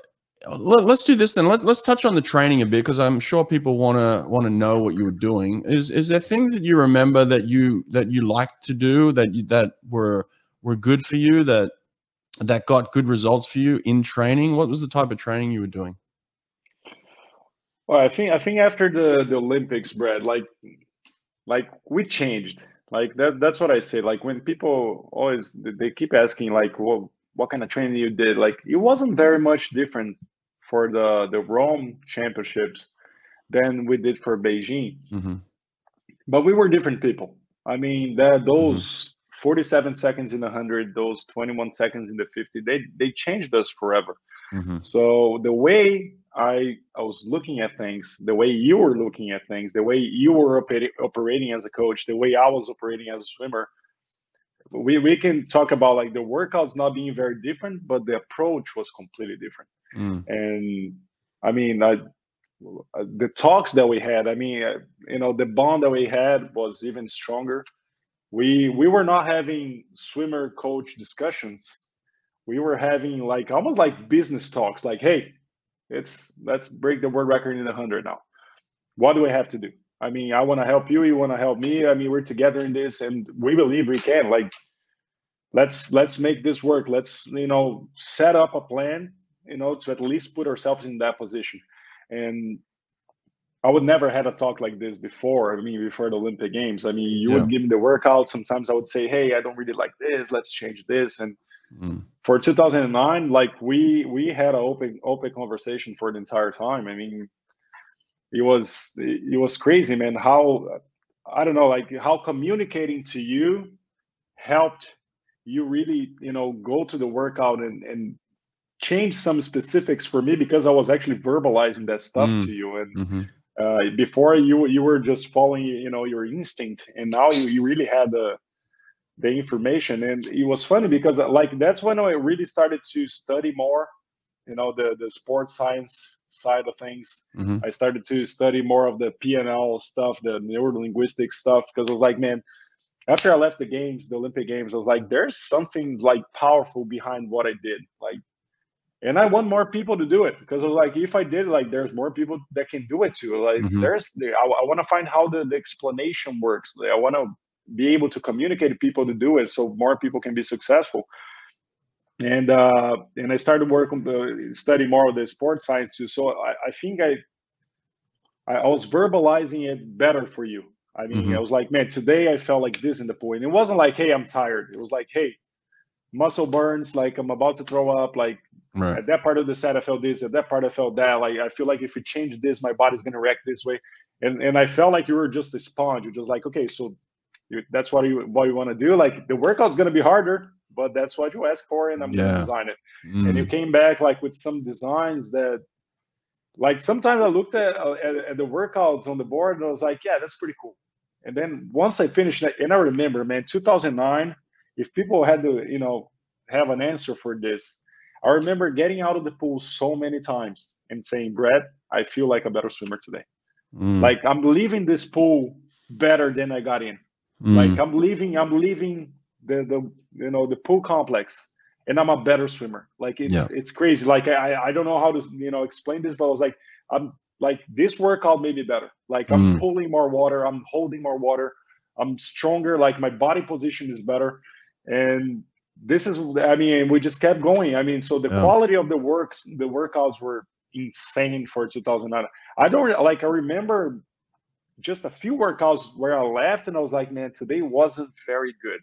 let, us do this then. Let, let's touch on the training a bit because I'm sure people want to want to know what you were doing. Is is there things that you remember that you that you liked to do that you, that were were good for you that that got good results for you in training? What was the type of training you were doing? Well, I think I think after the the Olympics, Brad, like like we changed. Like that that's what I say. Like when people always they keep asking like, well, what kind of training you did? Like it wasn't very much different for the the Rome championships than we did for Beijing. Mm-hmm. But we were different people. I mean, that those mm-hmm. 47 seconds in the 100, those 21 seconds in the 50, they they changed us forever. Mm-hmm. So the way I I was looking at things, the way you were looking at things, the way you were operating operating as a coach, the way I was operating as a swimmer, we, we can talk about like the workouts not being very different, but the approach was completely different. Mm. And I mean, I, the talks that we had, I mean, uh, you know, the bond that we had was even stronger. We we were not having swimmer coach discussions. We were having like almost like business talks. Like, hey, it's let's break the world record in a hundred now. What do we have to do? I mean, I want to help you. You want to help me. I mean, we're together in this, and we believe we can. Like, let's let's make this work. Let's you know set up a plan. You know, to at least put ourselves in that position. And I would never had a talk like this before. I mean, before the Olympic Games. I mean, you yeah. would give me the workout. Sometimes I would say, "Hey, I don't really like this. Let's change this." And mm. for 2009, like we we had an open open conversation for the entire time. I mean, it was it was crazy, man. How I don't know, like how communicating to you helped you really, you know, go to the workout and and change some specifics for me because I was actually verbalizing that stuff mm. to you and. Mm-hmm. Uh, before you you were just following you know your instinct and now you, you really had the the information and it was funny because like that's when i really started to study more you know the the sports science side of things. Mm-hmm. I started to study more of the PNL stuff, the neurolinguistic stuff, because I was like, man, after I left the games, the Olympic Games, I was like, there's something like powerful behind what I did. Like, and I want more people to do it because I was like, if I did, like, there's more people that can do it too. Like, mm-hmm. there's, I, I want to find how the, the explanation works. I want to be able to communicate to people to do it so more people can be successful and uh, and I started working the study more of the sports science too. So I, I think I I was verbalizing it better for you. I mean, mm-hmm. I was like, man, today I felt like this in the pool, and it wasn't like, hey, I'm tired. It was like, hey, muscle burns, like I'm about to throw up. Like right. at that part of the set, I felt this. At that part, I felt that. Like I feel like if we change this, my body's gonna react this way. And and I felt like you were just a sponge. You're just like, okay, so you, that's what you what you want to do. Like the workout's gonna be harder but that's what you asked for and i'm yeah. gonna design it mm. and you came back like with some designs that like sometimes i looked at, uh, at, at, the workouts on the board and i was like yeah that's pretty cool and then once i finished and i remember man 2009 if people had to you know have an answer for this i remember getting out of the pool so many times and saying brad i feel like a better swimmer today mm. like i'm leaving this pool better than i got in mm. like i'm leaving i'm leaving the the you know the pool complex and I'm a better swimmer. Like it's yeah. it's crazy. Like I I don't know how to you know explain this, but I was like I'm like this workout made me better. Like I'm mm. pulling more water, I'm holding more water, I'm stronger. Like my body position is better, and this is I mean we just kept going. I mean so the yeah. quality of the works the workouts were insane for 2009. I don't like I remember just a few workouts where I left and I was like, man, today wasn't very good.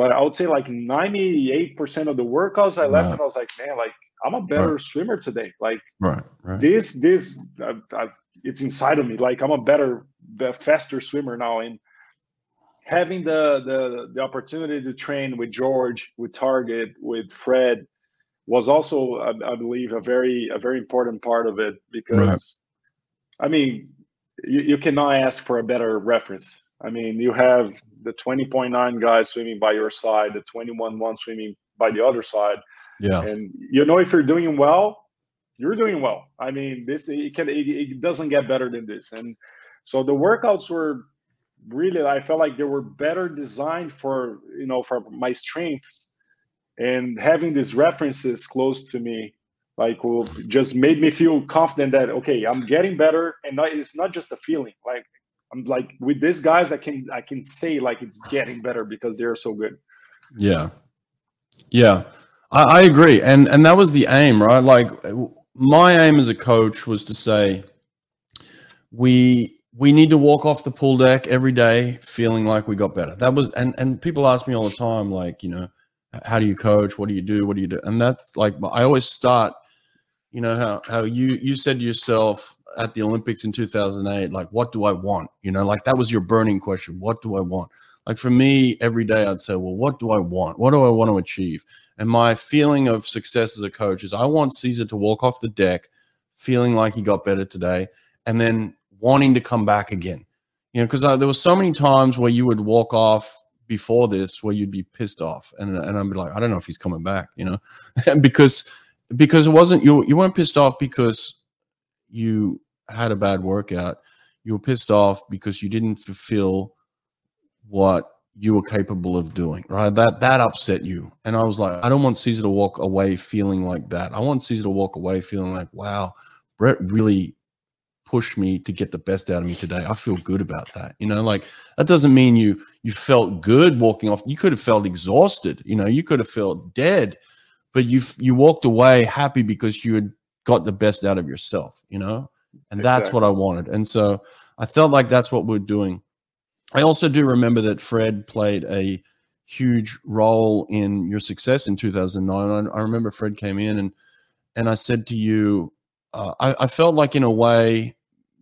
But I would say like 98% of the workouts I left right. and I was like, man, like I'm a better right. swimmer today. Like right, right. this, this, uh, uh, it's inside of me. Like I'm a better, faster swimmer now. And having the, the, the opportunity to train with George, with Targett, with Fred was also, I, I believe, a very, a very important part of it because, I mean, you, you cannot ask for a better reference. I mean, you have the 20.9 guys swimming by your side, the 21.1 swimming by the other side. Yeah. And you know, if you're doing well, you're doing well. I mean, this it can it, it doesn't get better than this. And so the workouts were really I felt like they were better designed for you know for my strengths and having these references close to me like will just made me feel confident that okay i'm getting better and not, it's not just a feeling like i'm like with these guys i can i can say like it's getting better because they're so good. Yeah. Yeah. I, I agree. And and that was the aim right? Like my aim as a coach was to say we we need to walk off the pool deck every day feeling like we got better. That was and and people ask me all the time like you know how do you coach? What do you do? What do you do? And that's like i always start you know how how you you said to yourself at the olympics in 2008 like what do i want? You know like that was your burning question. What do i want? Like for me every day i'd say well what do i want? What do i want to achieve? And my feeling of success as a coach is i want cesar to walk off the deck feeling like he got better today and then wanting to come back again. You know because there were so many times where you would walk off before this where you'd be pissed off and, and I'd be like, I don't know if he's coming back, you know, because because it wasn't you you weren't pissed off because you had a bad workout. You were pissed off because you didn't fulfill what you were capable of doing, right? That that upset you. And I was like, I don't want Cesar to walk away feeling like that. I want Cesar to walk away feeling like, wow, Brett really push me to get the best out of me today. I feel good about that. You know, like that doesn't mean you you felt good walking off. You could have felt exhausted. You know, you could have felt dead, but you you walked away happy because you had got the best out of yourself. You know, and exactly. that's what I wanted. And so I felt like that's what we're doing. I also do remember that Fred played a huge role in your success in 2009. I, I remember Fred came in and and I said to you, uh, I, I, felt like in a way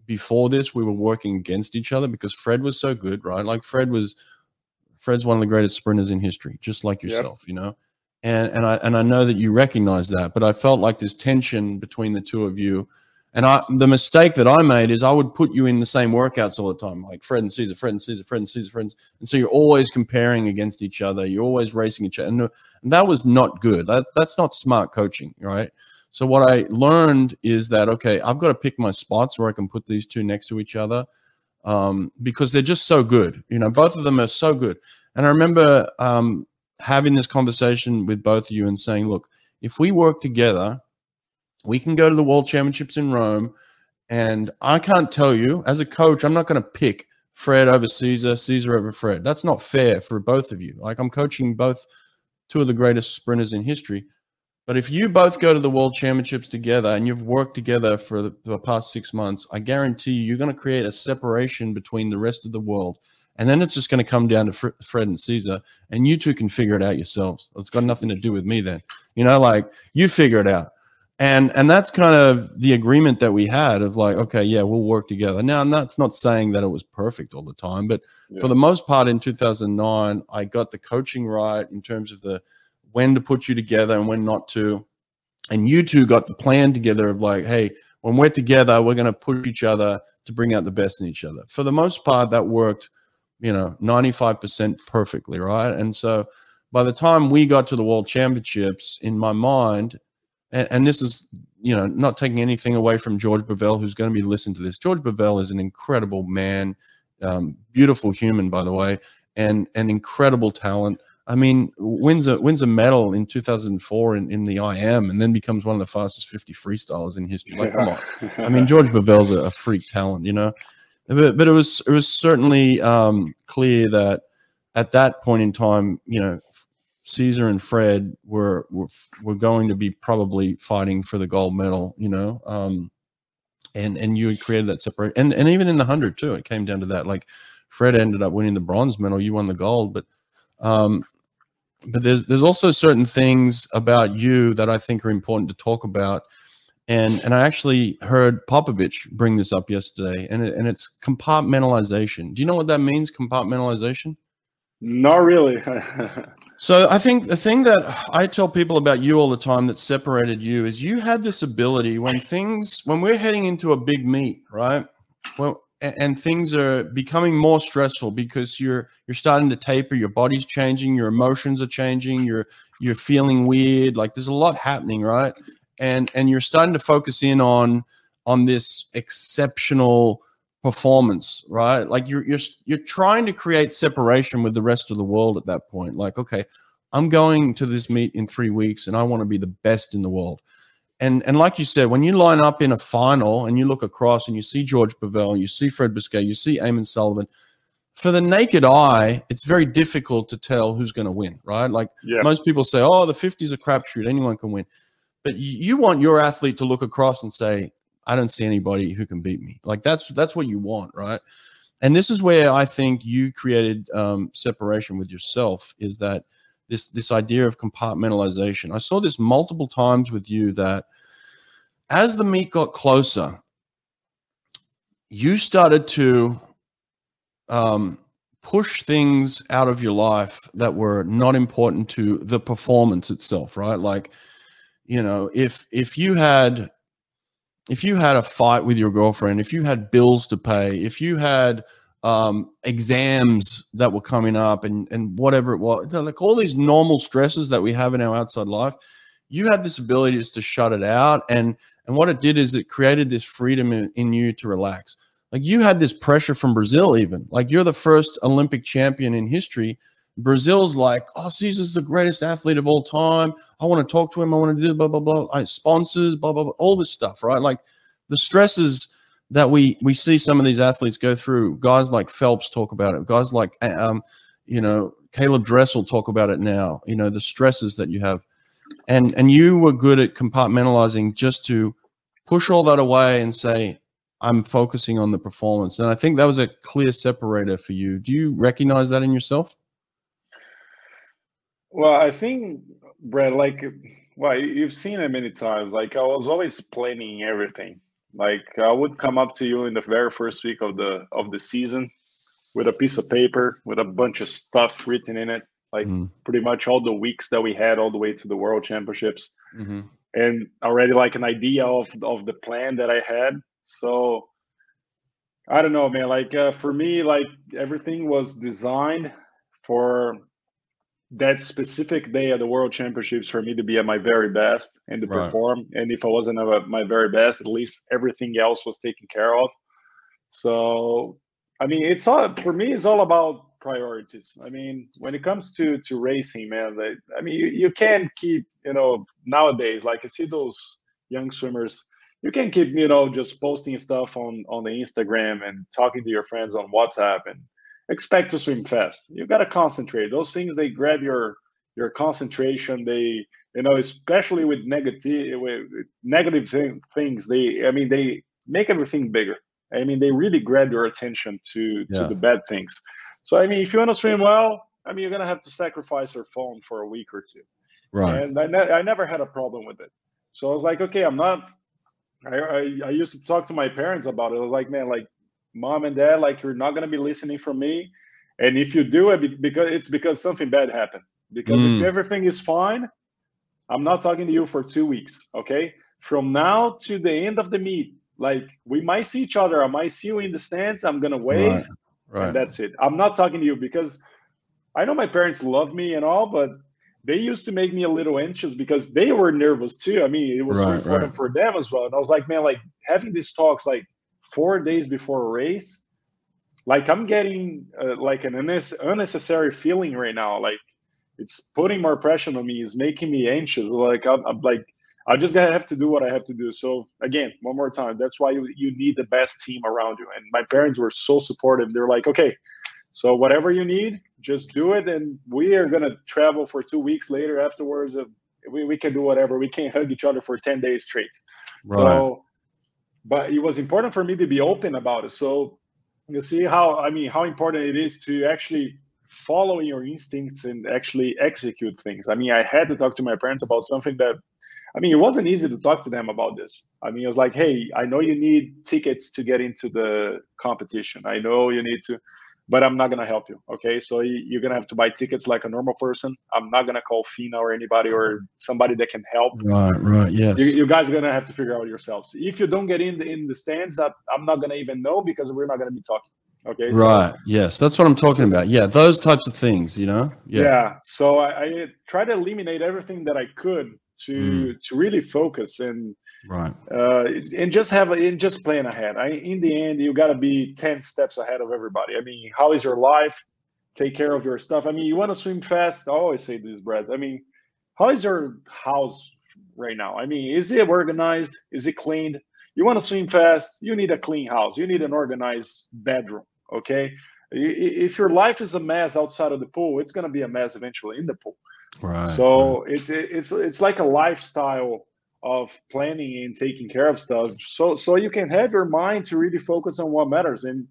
before this we were working against each other because Fred was so good, right? Like Fred was Fred's one of the greatest sprinters in history, just like yourself, yep. you know. And and I and I know that you recognize that, but I felt like this tension between the two of you. And I the mistake that I made is I would put you in the same workouts all the time, like Fred and Cesar, Fred and Cesar, Fred and Cesar, friends. And so you're always comparing against each other. You're always racing each other. And, that was not good. That that's not smart coaching, right? So what I learned is that okay, I've got to pick my spots where I can put these two next to each other um, because they're just so good. You know, both of them are so good. And I remember um, having this conversation with both of you and saying, look, if we work together, we can go to the World Championships in Rome. And I can't tell you, as a coach, I'm not going to pick Fred over Cesar, Cesar over Fred. That's not fair for both of you. Like I'm coaching both two of the greatest sprinters in history. But if you both go to the World Championships together and you've worked together for the, the past six months, I guarantee you, you're going to create a separation between the rest of the world. And then it's just going to come down to Fr- Fred and Cesar, and you two can figure it out yourselves. It's got nothing to do with me then. You know, like you figure it out. And and that's kind of the agreement that we had of like, okay, yeah, we'll work together. Now, and that's not saying that it was perfect all the time, but yeah. for the most part in 2009, I got the coaching right in terms of the when to put you together and when not to. And you two got the plan together of like, hey, when we're together, we're going to push each other to bring out the best in each other. For the most part, that worked, you know, 95% perfectly, right? And so by the time we got to the world championships, in my mind, and, and this is, you know, not taking anything away from George Bovell, who's going to be listening to this. George Bovell is an incredible man, um, beautiful human, by the way and an incredible talent. I mean, wins a wins a medal in 2004 in, in the IM, and then becomes one of the fastest 50 freestylers in history. Like, come on! I mean, George Bovell's a, a freak talent, you know. But, but it was it was certainly um, clear that at that point in time, you know, Cesar and Fred were were, were going to be probably fighting for the gold medal, you know. Um, and and you had created that separate and and even in the hundred too, it came down to that. Like Fred ended up winning the bronze medal, you won the gold, but um, but there's there's also certain things about you that I think are important to talk about. And and I actually heard Popovici bring this up yesterday, and it, and it's compartmentalization. Do you know what that means? Compartmentalization? Not really. so I think the thing that I tell people about you all the time that separated you is you had this ability when things when we're heading into a big meet, right? Well, and things are becoming more stressful because you're you're starting to taper your body's changing your emotions are changing you're you're feeling weird like there's a lot happening right and and you're starting to focus in on on this exceptional performance right like you're you're you're trying to create separation with the rest of the world at that point like okay i'm going to this meet in 3 weeks and i want to be the best in the world and and like you said, when you line up in a final and you look across and you see George Bovell, you see Fred Bousquet you see Eamon Sullivan, for the naked eye, it's very difficult to tell who's going to win, right? Like yeah. most people say, oh, the 50 is a crapshoot, anyone can win. But you, want your athlete to look across and say, I don't see anybody who can beat me. Like that's that's what you want, right? And this is where I think you created um, separation with yourself. Is that this this idea of compartmentalization. I saw this multiple times with you that as the meet got closer, you started to um, push things out of your life that were not important to the performance itself, right? Like, you know, if if you had if you had a fight with your girlfriend, if you had bills to pay, if you had um, exams that were coming up and and whatever it was, like all these normal stresses that we have in our outside life, you had this ability just to shut it out, and and what it did is it created this freedom in, in you to relax. Like you had this pressure from Brazil, even like you're the first Olympic champion in history. Brazil's like, oh, Cesar's the greatest athlete of all time. I want to talk to him. I want to do blah blah blah. I sponsors, blah blah blah, all this stuff, right? Like the stresses that we we see some of these athletes go through. Guys like Phelps talk about it. Guys like um, you know, Caleb Dressel talk about it now. You know, the stresses that you have, and and you were good at compartmentalizing just to push all that away and say, I'm focusing on the performance. And I think that was a clear separator for you. Do you recognize that in yourself? Well, I think, Brad, like, well, you've seen it many times. Like, I was always planning everything. Like I would come up to you in the very first week of the of the season with a piece of paper with a bunch of stuff written in it, like mm. pretty much all the weeks that we had all the way to the World Championships, mm-hmm. and already like an idea of of the plan that I had. So I don't know, man. Like uh, for me, like everything was designed for that specific day at the World Championships for me to be at my very best and to right. perform. And if I wasn't at my very best, at least everything else was taken care of. So, I mean, it's all for me. It's all about priorities. I mean, when it comes to to racing, man, they, I mean, you, you can't keep, you know, nowadays. Like I see those young swimmers. You can keep, you know, just posting stuff on on the Instagram and talking to your friends on WhatsApp and expect to swim fast. You got to concentrate. Those things they grab your your concentration. They you know especially with negative with negative thing, things. They I mean they make everything bigger. I mean they really grab your attention to yeah. to the bad things. So I mean if you want to swim well, I mean you're gonna have to sacrifice your phone for a week or two. Right. And I, ne- I never had a problem with it. So I was like, okay, I'm not. I, I, I used to talk to my parents about it. I was like, man, like mom and dad, like you're not gonna be listening from me. And if you do it because it's because something bad happened. Because mm. if everything is fine, I'm not talking to you for two weeks. Okay. From now to the end of the meet, like we might see each other. I might see you in the stands. I'm gonna wave. Right. Right. And that's it. I'm not talking to you because I know my parents love me and all, but they used to make me a little anxious because they were nervous too. I mean, it was right, so important right. for them as well. And I was like, man, like having these talks like four days before a race like I'm getting uh, like an unnecessary feeling right now. Like it's putting more pressure on me. It's making me anxious. Like I'm, I'm like I just gotta have to do what I have to do. So again, one more time, that's why you, you need the best team around you. And my parents were so supportive. They're like, okay, so whatever you need, just do it. And we are gonna travel for two weeks later afterwards. We, we can do whatever. We can't hug each other for 10 days straight. Right. So but it was important for me to be open about it. So you see how I mean how important it is to actually follow your instincts and actually execute things. I mean, I had to talk to my parents about something that I mean, it wasn't easy to talk to them about this. I mean, it was like, hey, I know you need tickets to get into the competition. I know you need to, but I'm not gonna help you. Okay, so you're gonna have to buy tickets like a normal person. I'm not gonna call FINA or anybody or somebody that can help. Right, right, yes. You, you guys are gonna have to figure out yourselves. If you don't get in the, in the stands, that I'm not gonna even know because we're not gonna be talking. Okay. Right. So, yes, that's what I'm talking about. Yeah, those types of things. You know. Yeah. Yeah. So I, I try to eliminate everything that I could to mm. to really focus and right uh, and just have and just plan ahead. I in the end you got to be ten steps ahead of everybody. I mean, how is your life? Take care of your stuff. I mean, you want to swim fast. I always say this, Brad. I mean, how is your house right now? I mean, is it organized? Is it cleaned? You want to swim fast? You need a clean house. You need an organized bedroom. Okay. If your life is a mess outside of the pool, it's going to be a mess eventually in the pool. Right. So right. it's it's it's like a lifestyle of planning and taking care of stuff. So so you can have your mind to really focus on what matters. And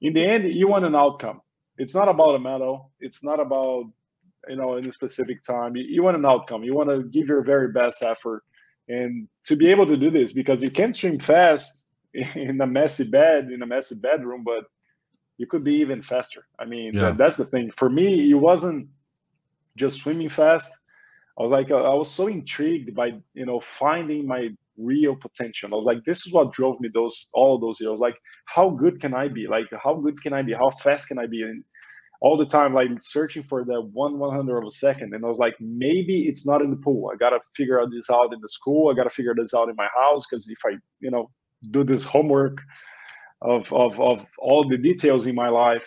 in the end, you want an outcome. It's not about a medal. It's not about you know in a specific time. You, you want an outcome. You want to give your very best effort. And to be able to do this, because you can swim fast in a messy bed, in a messy bedroom, but you could be even faster. I mean, yeah. that, that's the thing. For me, it wasn't just swimming fast. I was like, uh, I was so intrigued by you know finding my real potential. I was like, this is what drove me those all those years. Like, how good can I be? Like, how good can I be? How fast can I be? And all the time, like searching for that one one hundred of a second. And I was like, maybe it's not in the pool. I gotta figure out this out in the school. I gotta figure this out in my house because if I you know do this homework of of of all the details in my life,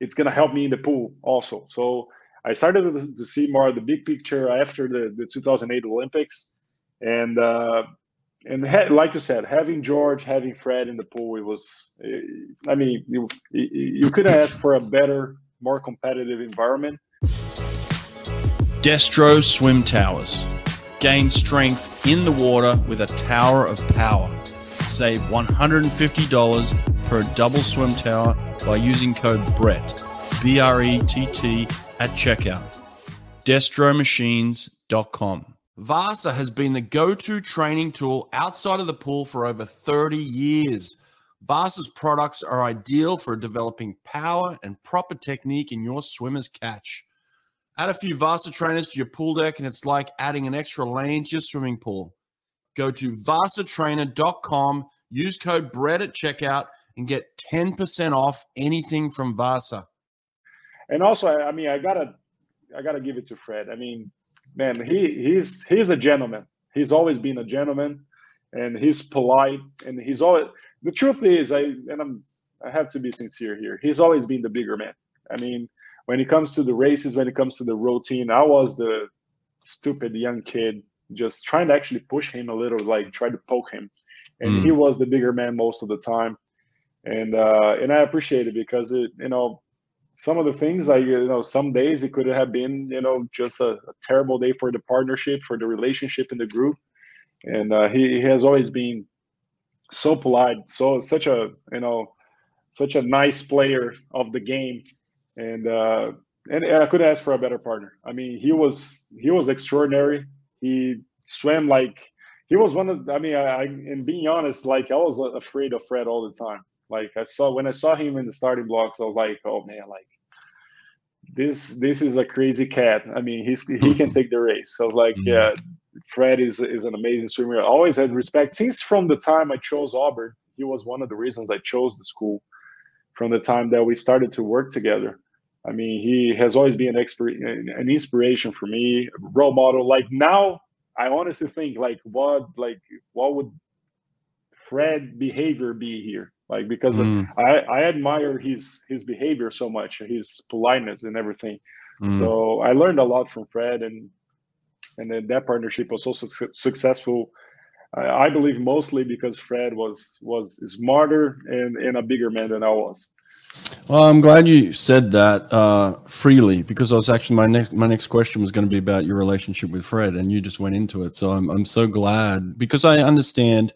it's gonna help me in the pool also. So I started to see more the big picture after the, the 2008 Olympics, and uh, and like you said, having George, having Fred in the pool, it was. I mean, you, you couldn't ask for a better, more competitive environment. Destro Swim Towers. Gain strength in the water with a tower of power. Save $150 per double swim tower by using code BRETT, B R E T T at checkout. DestroMachines.com. Vasa has been the go to training tool outside of the pool for over 30 years. Vasa's products are ideal for developing power and proper technique in your swimmer's catch. Add a few Vasa trainers to your pool deck, and it's like adding an extra lane to your swimming pool. Go to vasatrainer.com, use code BRETT at checkout, and get 10% off anything from Vasa and also I mean I gotta I gotta give it to Fred. I mean, man, he he's he's a gentleman. He's always been a gentleman, and he's polite, and he's always. The truth is, I and I'm I have to be sincere here. He's always been the bigger man. I mean, when it comes to the races, when it comes to the routine, I was the stupid young kid just trying to actually push him a little, like try to poke him, and mm. he was the bigger man most of the time. And uh, and I appreciate it because it, you know, some of the things like you know some days it could have been you know just a, a terrible day for the partnership for the relationship in the group. And uh, he, he has always been so polite so such a you know such a nice player of the game. And uh and i could ask for a better partner. I mean he was he was extraordinary. He swam like he was one of i mean i, I and being honest like i was afraid of fred all the time like I saw when I saw him in the starting blocks, I was like, oh man, like this this is a crazy cat. I mean, he's he can take the race. So I was like, mm-hmm. yeah, Fred is is an amazing swimmer. I always had respect since from the time I chose Auburn. He was one of the reasons I chose the school. From the time that we started to work together, I mean, he has always been an expert, an inspiration for me, role model. Like now, I honestly think like what like what would Fred behavior be here? Like because mm. I I admire his his behavior so much, his politeness and everything. Mm. So I learned a lot from Fred, and and then that partnership was so su- successful. I, I, believe mostly because Fred was was smarter and, and a bigger man than I was. Well, I'm glad you said that uh, freely because I was actually my next my next question was going to be about your relationship with Fred, and you just went into it. So I'm I'm so glad because I understand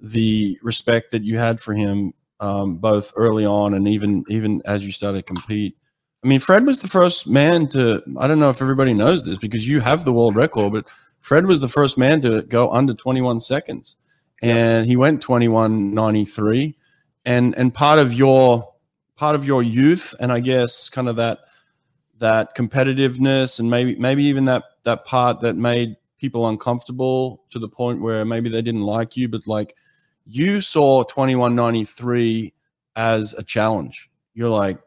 the respect that you had for him um, both early on and even even as you started to compete. I mean, Fred was the first man to. I don't know if everybody knows this because you have the world record, but Fred was the first man to go under 21 seconds, and he went 21.93. And and part of your part of your youth, and I guess kind of that that competitiveness, and maybe maybe even that that part that made people uncomfortable to the point where maybe they didn't like you, but like you saw 2193 as a challenge. You're like,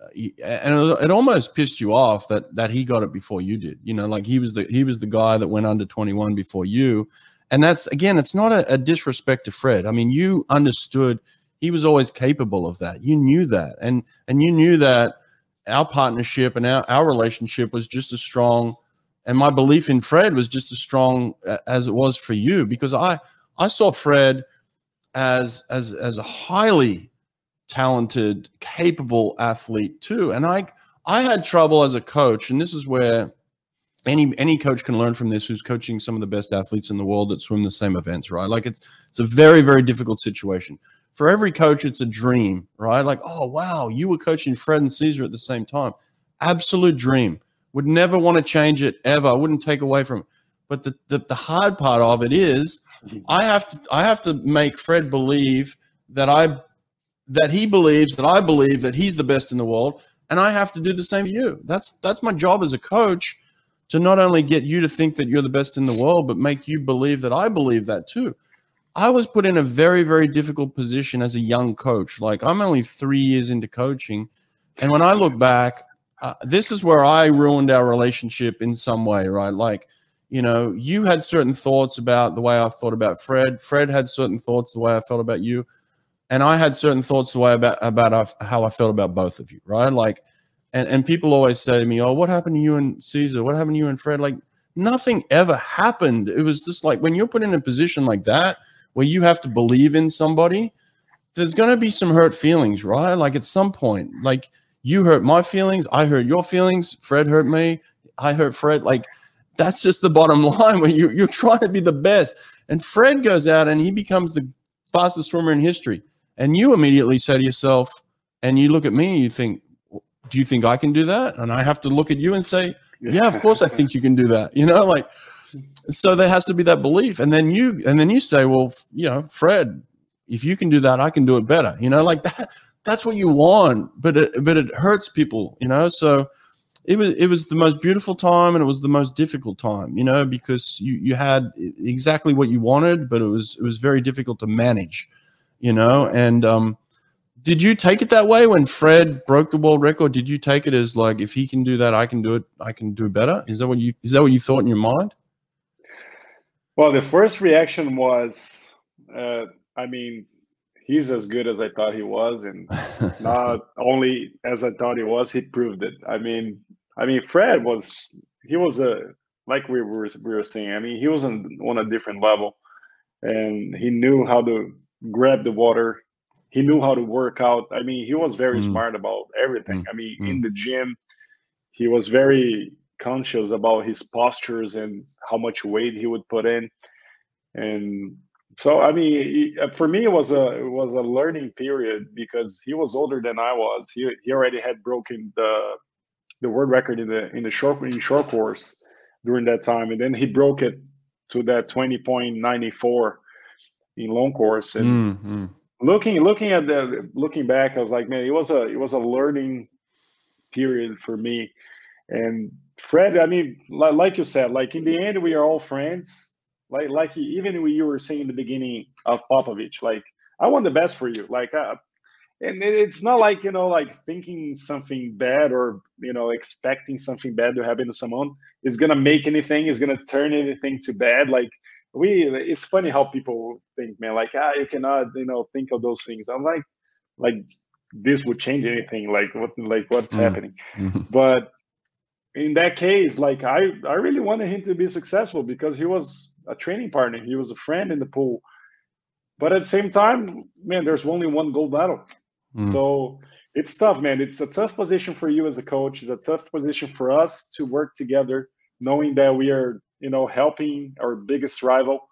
uh, and it almost pissed you off that that he got it before you did. You know, like he was the he was the guy that went under 21 before you. And that's again, it's not a, a disrespect to Fred. I mean, you understood he was always capable of that. You knew that, and and you knew that our partnership and our, our relationship was just as strong and my belief in Fred was just as strong uh, as it was for you because I I saw Fred as as as a highly talented, capable athlete too. And I I had trouble as a coach, and this is where any any coach can learn from this who's coaching some of the best athletes in the world that swim the same events, right? Like it's it's a very, very difficult situation. For every coach, it's a dream, right? Like, oh wow, you were coaching Fred and Cesar at the same time. Absolute dream. Would never want to change it ever. I wouldn't take away from it. But the, the, the hard part of it is I have to I have to make Fred believe that I that he believes that I believe that he's the best in the world, and I have to do the same for you. That's that's my job as a coach to not only get you to think that you're the best in the world, but make you believe that I believe that too. I was put in a very very difficult position as a young coach. Like I'm only three years into coaching, and when I look back, uh, this is where I ruined our relationship in some way, right? Like you know, you had certain thoughts about the way I thought about Fred. Fred had certain thoughts the way I felt about you, and I had certain thoughts the way about about how I felt about both of you, right? Like, and and people always say to me, "Oh, what happened to you and Cesar? What happened to you and Fred?" Like, nothing ever happened. It was just like when you're put in a position like that where you have to believe in somebody, there's going to be some hurt feelings, right? Like at some point, like you hurt my feelings, I hurt your feelings, Fred hurt me, I hurt Fred. Like that's just the bottom line when you, you're trying to be the best. And Fred goes out and he becomes the fastest swimmer in history. And you immediately say to yourself, and you look at me and you think, do you think I can do that? And I have to look at you and say, yeah, of course I think you can do that. You know, like, so there has to be that belief. And then you, and then you say, well, you know, Fred, if you can do that, I can do it better. You know, like that, that's what you want, but it, but it hurts people, you know? So, it was it was the most beautiful time and it was the most difficult time you know because you you had exactly what you wanted but it was it was very difficult to manage you know? And um did you take it that way when fred broke the world record? Did you take it as like if he can do that i can do it i can do better? Is that what you is that what you thought in your mind? Well the first reaction was uh i mean he's as good as I thought he was, and not only as I thought he was, he proved it. I mean, I mean, Fred was he was a like we were we were saying. I mean, he was on, on a different level, and he knew how to grab the water. He knew how to work out. I mean, he was very mm. smart about everything. Mm. I mean, mm. in the gym, he was very conscious about his postures and how much weight he would put in, and so I mean, for me, it was a it was a learning period because he was older than I was. He he already had broken the the world record in the in the short in short course during that time, and then he broke it to that twenty point ninety four in long course. And mm-hmm. looking looking at the looking back, I was like, man, it was a it was a learning period for me. And Fred, I mean, like, like you said, like in the end, we are all friends like like even when you were saying in the beginning of Popovici, like I want the best for you. Like and it's not like you know like thinking something bad or you know expecting something bad to happen to someone is gonna make anything is gonna turn anything to bad like we it's funny how people think, man, like ah, you cannot, you know, think of those things. I'm like, like this would change anything, like what, like what's mm. happening. Mm-hmm. But in that case, like I, I really wanted him to be successful because he was a training partner, he was a friend in the pool. But at the same time, man, there's only one gold medal. Mm. So it's tough, man. It's a tough position for you as a coach. It's a tough position for us to work together, knowing that we are, you know, helping our biggest rival.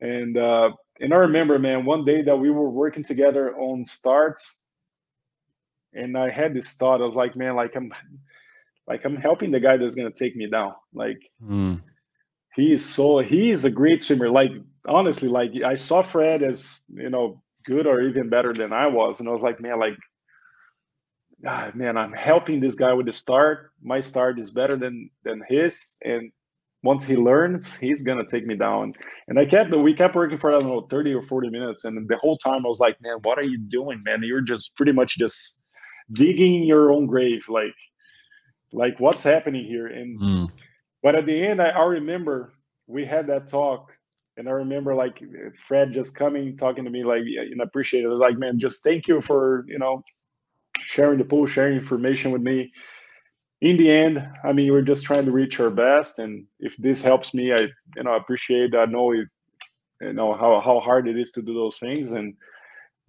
And uh, and I remember, man, one day that we were working together on starts, and I had this thought. I was like, man, like I'm, like I'm helping the guy that's gonna take me down. Like mm. he is so he is a great swimmer. Like honestly, like I saw Fred as you know good or even better than I was, and I was like, man, like ah, man, I'm helping this guy with the start. My start is better than than his, and once he learns, he's gonna take me down. And I kept we kept working for I don't know 30 or 40 minutes, and the whole time I was like, man, what are you doing, man? You're just pretty much just digging your own grave, like like what's happening here. And mm. but at the end, I, I remember we had that talk and I remember like Fred just coming, talking to me, like, and appreciate it. I was like, man, just thank you for, you know, sharing the pool, sharing information with me. In the end, I mean, we're just trying to reach our best, and if this helps me, I you know appreciate. I know if, you know how how hard it is to do those things, and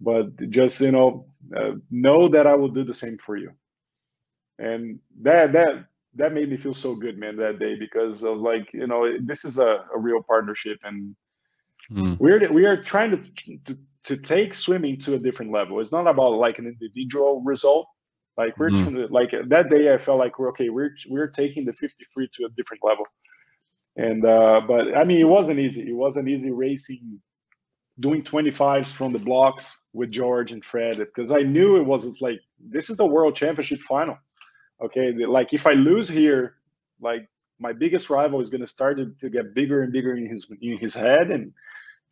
but just you know uh, know that I will do the same for you, and that that that made me feel so good, man, that day because I was like, you know, this is a, a real partnership, and Mm. We're we are trying to, to, to take swimming to a different level. It's not about like an individual result. Like we're mm. to, like that day, I felt like we're okay. We're we're taking the 50 free to a different level. And uh, but I mean, it wasn't easy. It wasn't easy racing, doing 25s from the blocks with George and Fred because I knew it wasn't like this is the world championship final. Okay, like if I lose here, like my biggest rival is going to start to, get bigger and bigger in his in his head and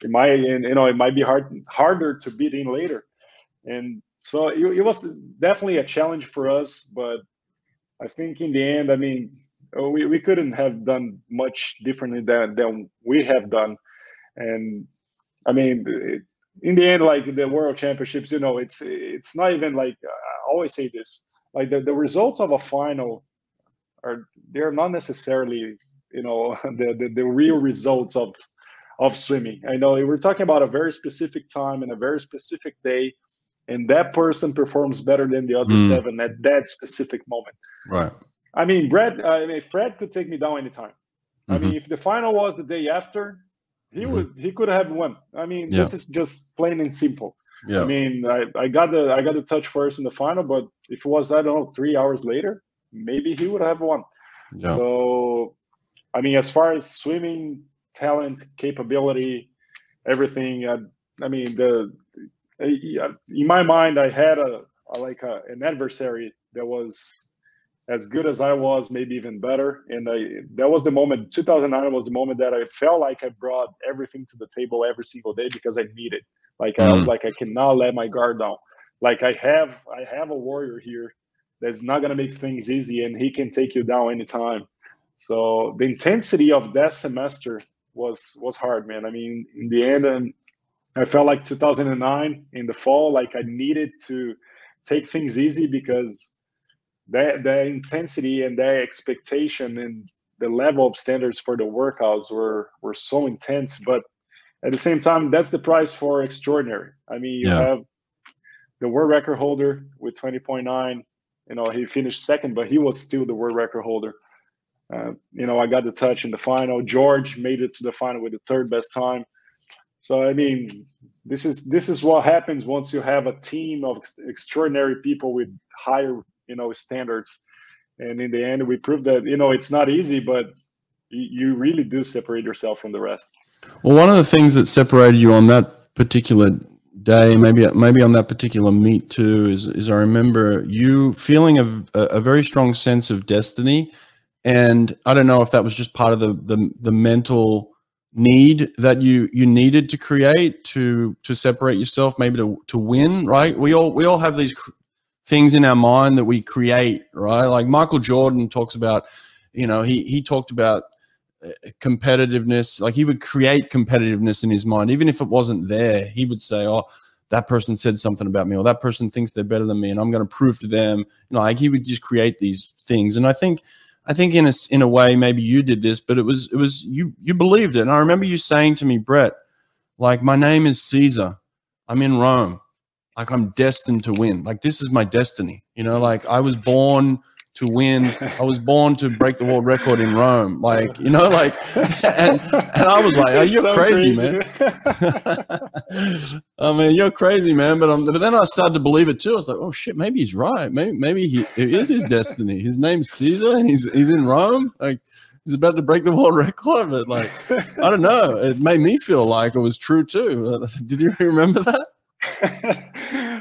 it might and, you know it might be hard harder to beat in later. And so it, it, was definitely a challenge for us but i think in the end i mean oh, we, we couldn't have done much differently than, than we have done. And i mean it, in the end like the world championships you know it's it's not even like i always say this like the, the results of a final are they're not necessarily you know the, the, the real results of of swimming. I know we're talking about a very specific time and a very specific day, and that person performs better than the other mm. seven at that specific moment. Right. I mean, Brad. I mean, Fred could take me down anytime. Mm-hmm. I mean, mm-hmm. if the final was the day after, he mm-hmm. would he could have won. I mean, yeah. this is just plain and simple. Yeah. I mean, I, I got the I got the touch first in the final, but if it was I don't know three hours later, maybe he would have won. Yeah. So, I mean, as far as swimming talent, capability, everything. I, I mean, the in my mind, I had a, a like a, an adversary that was as good as I was, maybe even better. And I, that was the moment. 2009 was the moment that I felt like I brought everything to the table every single day because I needed. Like mm. I was like, I cannot let my guard down. Like I have, I have a warrior here that's not gonna make things easy, and he can take you down anytime. So the intensity of that semester was was hard, man. I mean, in the end, and um, I felt like 2009 in the fall, like I needed to take things easy because that the intensity and the expectation and the level of standards for the workouts were were so intense. But at the same time, that's the price for extraordinary. I mean, you yeah. have the world record holder with 20.9. You know, he finished second, but he was still the world record holder. Uh, you know, I got the touch in the final. George made it to the final with the third best time. So I mean, this is this is what happens once you have a team of extraordinary people with higher, you know, standards. And in the end, we proved that you know it's not easy, but you really do separate yourself from the rest. Well, one of the things that separated you on that particular day, maybe maybe on that particular meet too, is is I remember you feeling a, a very strong sense of destiny and I don't know if that was just part of the the, the mental need that you you needed to create to to separate yourself, maybe to to win. Right? We all we all have these things in our mind that we create. Right? Like Michael Jordan talks about. You know, he he talked about competitiveness. Like he would create competitiveness in his mind, even if it wasn't there. He would say, "Oh, that person said something about me, or that person thinks they're better than me, and I'm going to prove to them." You know, like he would just create these things. And I think, I think in a in a way, maybe you did this, but it was it was you you believed it. And I remember you saying to me, Brett, like my name is Cesar. I'm in Rome. Like I'm destined to win. Like this is my destiny. You know, like I was born to win. I was born to break the world record in Rome. Like, you know, like, and, and I was like, oh, you're so crazy, crazy, man. I mean, you're crazy, man. But, um, but then I started to believe it too. I was like, oh shit, maybe he's right. Maybe, maybe he, it is his destiny. His name's Cesar and he's, he's in Rome. Like, he's about to break the world record. But like, I don't know. It made me feel like it was true too. Did you remember that?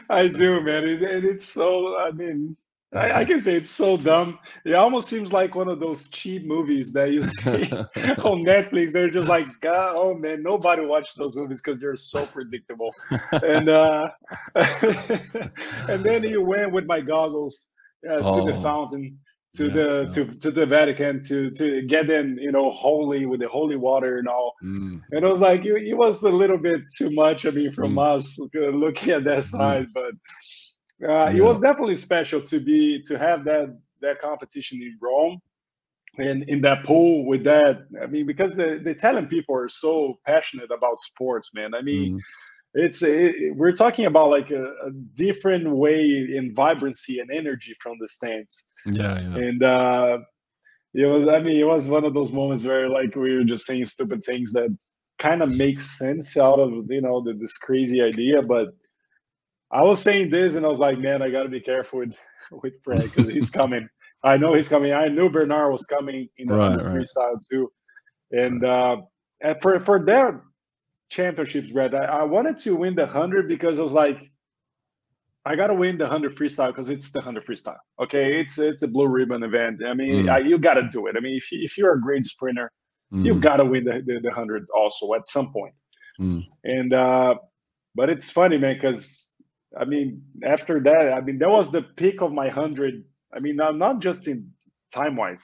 I do, man. It, it's so, I mean, I, I, can say it's so dumb. It almost seems like one of those cheap movies that you see on Netflix. They're just like, God, oh man, nobody watched those movies because they're so predictable. and uh, and then he went with my goggles uh, oh. to the oh. fountain, to yeah, the yeah. to to the Vatican to to get in, you know, holy with the holy water and all. Mm. And I was like, it, it, was a little bit too much. I mean, from mm. us looking at that mm. side, mm. but uh, yeah. It was definitely special to be to have that that competition in Rome and in that pool with that. I mean, because the, the Italian people are so passionate about sports, man. I mean, mm. it's it, we're talking about like a, a, different way in vibrancy and energy from the stands. Yeah, yeah. And uh, it was. I mean, it was one of those moments where like we were just saying stupid things that kind of makes sense out of you know the, this crazy idea, but I was saying this, and I was like, man, I got to be careful with with Fred because he's coming. I know he's coming. I knew Bernard was coming in the right, right. freestyle too, and uh, and for for their championships, Brad, I, I wanted to win the hundred because I was like, I got to win the hundred freestyle because it's the hundred freestyle. Okay, it's it's a blue ribbon event. I mean, mm. I, you got to do it. I mean, if if you're a great sprinter, mm. you got to win the the, the hundred also at some point. Mm. And uh, but it's funny, man, because I mean, after that, I mean, that was the peak of my hundred. I mean, not not just in time wise,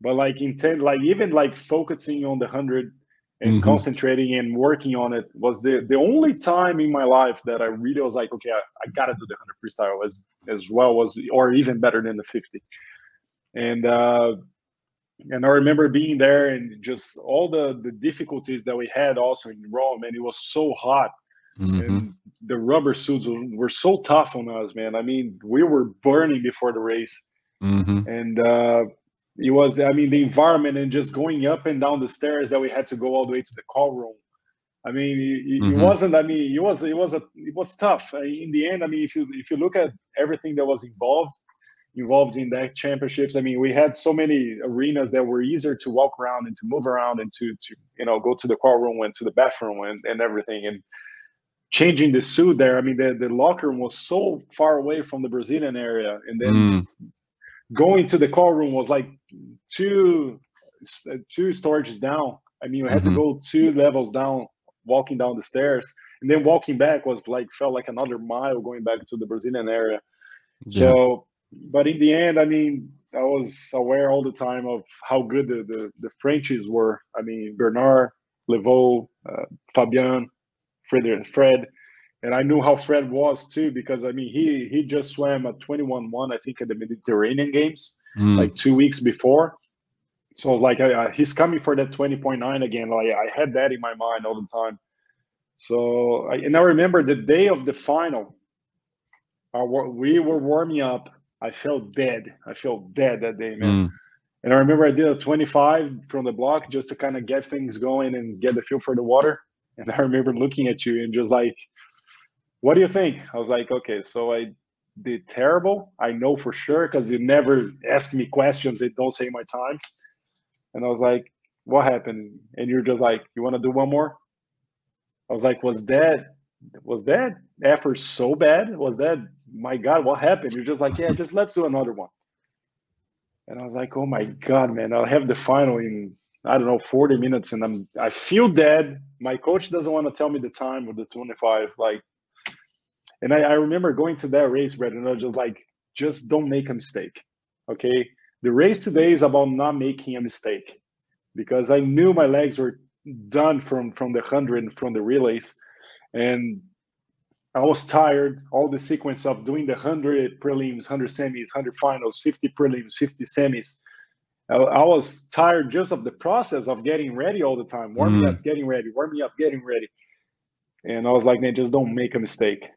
but like intent, like even like focusing on the hundred and mm-hmm. concentrating and working on it was the the only time in my life that I really was like, okay, I, I gotta do the hundred freestyle as as well as or even better than the fifty. And uh and I remember being there and just all the the difficulties that we had also in Rome, and it was so hot Mm-hmm. And the rubber suits were so tough on us, man. I mean, we were burning before the race. Mm-hmm. And uh, it was, I mean, the environment and just going up and down the stairs that we had to go all the way to the call room. I mean, it, mm-hmm. it wasn't. I mean, it was. It was a. It was tough. In the end, I mean, if you if you look at everything that was involved, involved in that championships. I mean, we had so many arenas that were easier to walk around and to move around and to to you know go to the car room and to the bathroom and, and everything. And changing the suit there. I mean, the, the locker room was so far away from the Brazilian area, and then mm. going to the call room was like two two storages down. I mean, you had mm-hmm. to go two levels down, walking down the stairs, and then walking back was like felt like another mile going back to the Brazilian area. Yeah. So, but in the end, I mean, I was aware all the time of how good the the, the Frenchies were. I mean, Bernard, Leveaux, uh, Fabien, Fred, Fred, and I knew how Fred was too because I mean he he just swam a 21-1 I think at the Mediterranean Games mm. like two weeks before. So I was like, uh, he's coming for that 20.9 again. Like I had that in my mind all the time. So I, and I remember the day of the final, uh, we were warming up. I felt dead. I felt dead that day, man. Mm. And I remember I did a 25 from the block just to kind of get things going and get the feel for the water. And I remember looking at you and just like, what do you think? I was like, okay, so I did terrible. I know for sure because you never ask me questions. It don't say my time. And I was like, what happened? And you're just like, you want to do one more? I was like, was that was that effort so bad? Was that my God? What happened? You're just like, yeah, just let's do another one. And I was like, oh my God, man, I'll have the final in I don't know, 40 minutes and I'm I feel dead. My coach doesn't want to tell me the time of the 25. Like and I, I remember going to that race, was just like, just don't make a mistake. Okay. The race today is about not making a mistake. because I knew my legs were done from from the hundred from the relays, and I was tired. All the sequence of doing the hundred prelims, hundred semis, hundred finals, fifty prelims, fifty semis. I, I, was tired just of the process of getting ready all the time, warming mm. up, getting ready, warming up, getting ready. And I was like, man, just don't make a mistake.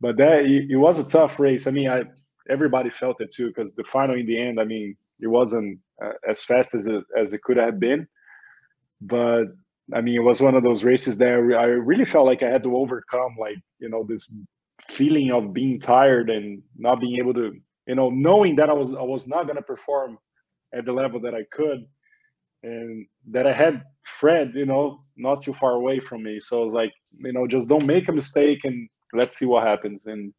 But that it, it was a tough race. I mean, I everybody felt it too because the final in the end, I mean, it wasn't uh, as fast as it, as it could have been. But I mean, it was one of those races that I really felt like I had to overcome, like you know, this feeling of being tired and not being able to, you know, knowing that I was I was not going to perform at the level that I could, and that I had Fred, you know, not too far away from me. So I was like, you know, just don't make a mistake and let's see what happens. And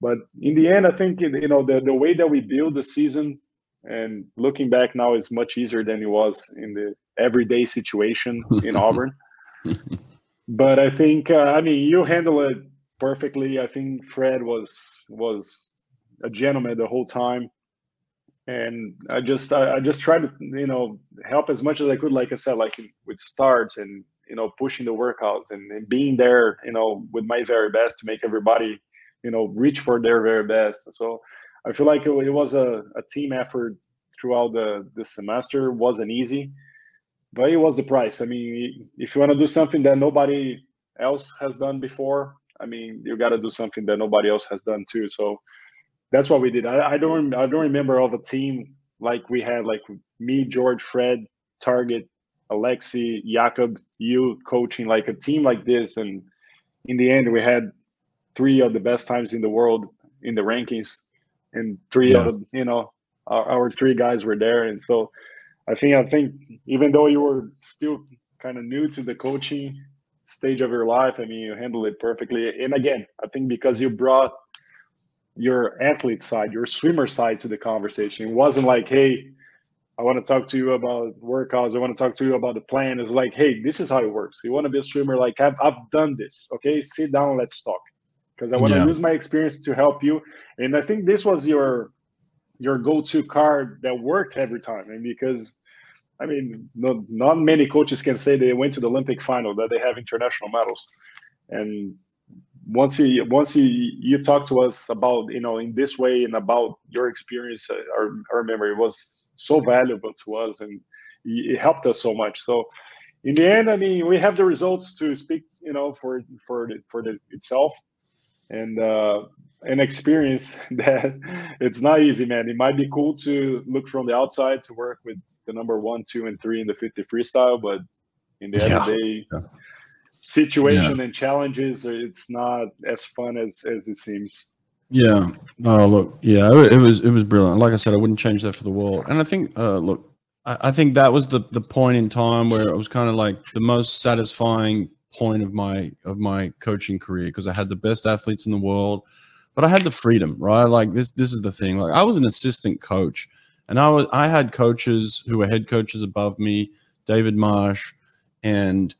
but in the end, I think you know the the way that we build the season and looking back now is much easier than it was in the everyday situation in Auburn. but I think uh, I mean you handle it perfectly. I think Fred was was a gentleman the whole time, and I just I, I just tried to you know help as much as I could. Like I said, like with starts and you know pushing the workouts and, and being there you know with my very best to make everybody you know reach for their very best. So I feel like it, it was a, a team effort throughout the the semester. It wasn't easy, but it was the price. I mean, if you want to do something that nobody else has done before, I mean, you got to do something that nobody else has done too. So that's what we did. I, I don't I don't remember all the team like we had like me, George, Fred, Targett, Alexi, Jakob, you coaching like a team like this, and in the end, we had three of the best times in the world in the rankings, and three yeah. of the, you know our, our three guys were there, and so I think I think even though you were still kind of new to the coaching stage of your life, I mean you handled it perfectly. And again, I think because you brought your athlete side, your swimmer side to the conversation. It wasn't like, hey, I want to talk to you about workouts. I want to talk to you about the plan. It's like, hey, this is how it works. You want to be a swimmer? Like, I've, I've done this. Okay, sit down. Let's talk. Because I want yeah. to use my experience to help you. And I think this was your your go-to card that worked every time. And because I mean, no, not many coaches can say they went to the Olympic final that they have international medals. And once you once you you talk to us about you know in this way and about your experience, our, our memory was so valuable to us and it helped us so much. So in the end, I mean, we have the results to speak, you know, for for the, for the itself, and uh, an experience that it's not easy, man. It might be cool to look from the outside to work with the number one, two, and three in the 50 freestyle, but in the yeah. end of the day, yeah. Situation yeah. and challenges, it's not as fun as as it seems. Yeah. Oh, look. Yeah, it was it was brilliant. Like I said, I wouldn't change that for the world. And I think, uh, look, I, I think that was the the point in time where it was kind of like the most satisfying point of my of my coaching career because I had the best athletes in the world but I had the freedom, right? Like this, this is the thing. Like I was an assistant coach, and I was I had coaches who were head coaches above me, David Marsh, and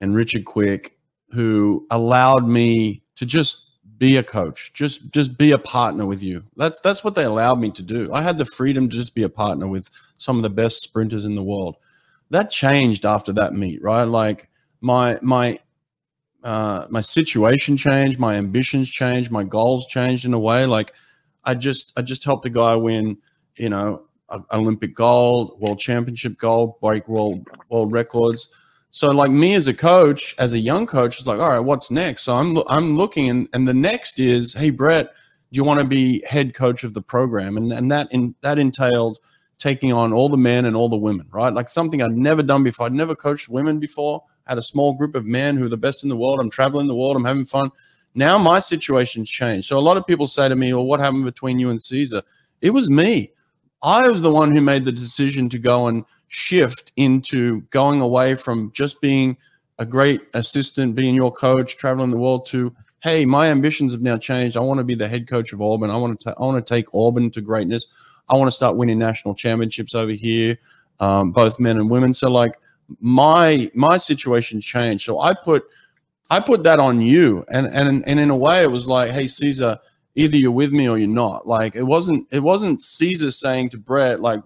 and Richard Quick, who allowed me to just be a coach, just just be a partner with you. That's that's what they allowed me to do. I had the freedom to just be a partner with some of the best sprinters in the world. That changed after that meet, right? Like my my uh, my situation changed, my ambitions changed, my goals changed in a way. Like I just I just helped a guy win, you know, Olympic gold, world championship gold, break world world records. So like me as a coach, as a young coach, is like, all right, what's next? So I'm I'm looking, and and the next is, hey Brett, do you want to be head coach of the program? And and that in that entailed taking on all the men and all the women, right? Like something I'd never done before. I'd never coached women before had a small group of men who are the best in the world. I'm traveling the world. I'm having fun. Now my situation's changed. So a lot of people say to me, well, what happened between you and Cesar? It was me. I was the one who made the decision to go and shift into going away from just being a great assistant, being your coach, traveling the world to, hey, my ambitions have now changed. I want to be the head coach of Auburn. I want to, I want to take Auburn to greatness. I want to start winning national championships over here, um, both men and women. So like, my my situation changed. So I put I put that on you, and and and in a way, it was like, hey, Cesar, either you're with me or you're not. Like it wasn't it wasn't Cesar saying to Brett like.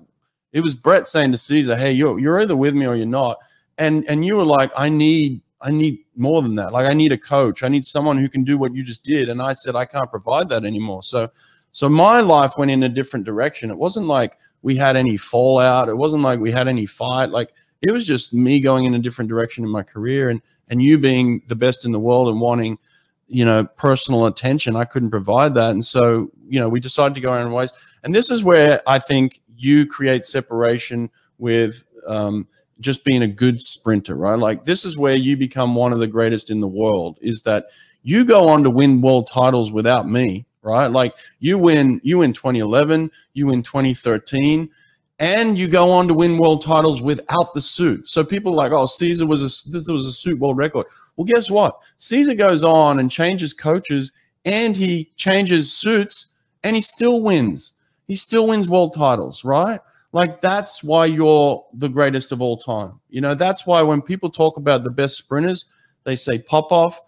It was Brett saying to Cesar, "Hey, you're you're either with me or you're not." And and you were like, "I need I need more than that. Like I need a coach. I need someone who can do what you just did." And I said, "I can't provide that anymore." So so my life went in a different direction. It wasn't like we had any fallout. It wasn't like we had any fight. Like it was just me going in a different direction in my career and and you being the best in the world and wanting you know personal attention. I couldn't provide that. And so you know we decided to go our own ways. And this is where i think you create separation with um, just being a good sprinter right? Like this is where you become one of the greatest in the world is that you go on to win world titles without me right? Like you win you win 2011 you win 2013 and you go on to win world titles without the suit. So people are like, oh, Cesar was a this was a suit world record. Well, guess what? Cesar goes on and changes coaches and he changes suits and he still wins. He still wins world titles, right? Like that's why you're the greatest of all time. You know, that's why when people talk about the best sprinters, they say Popov,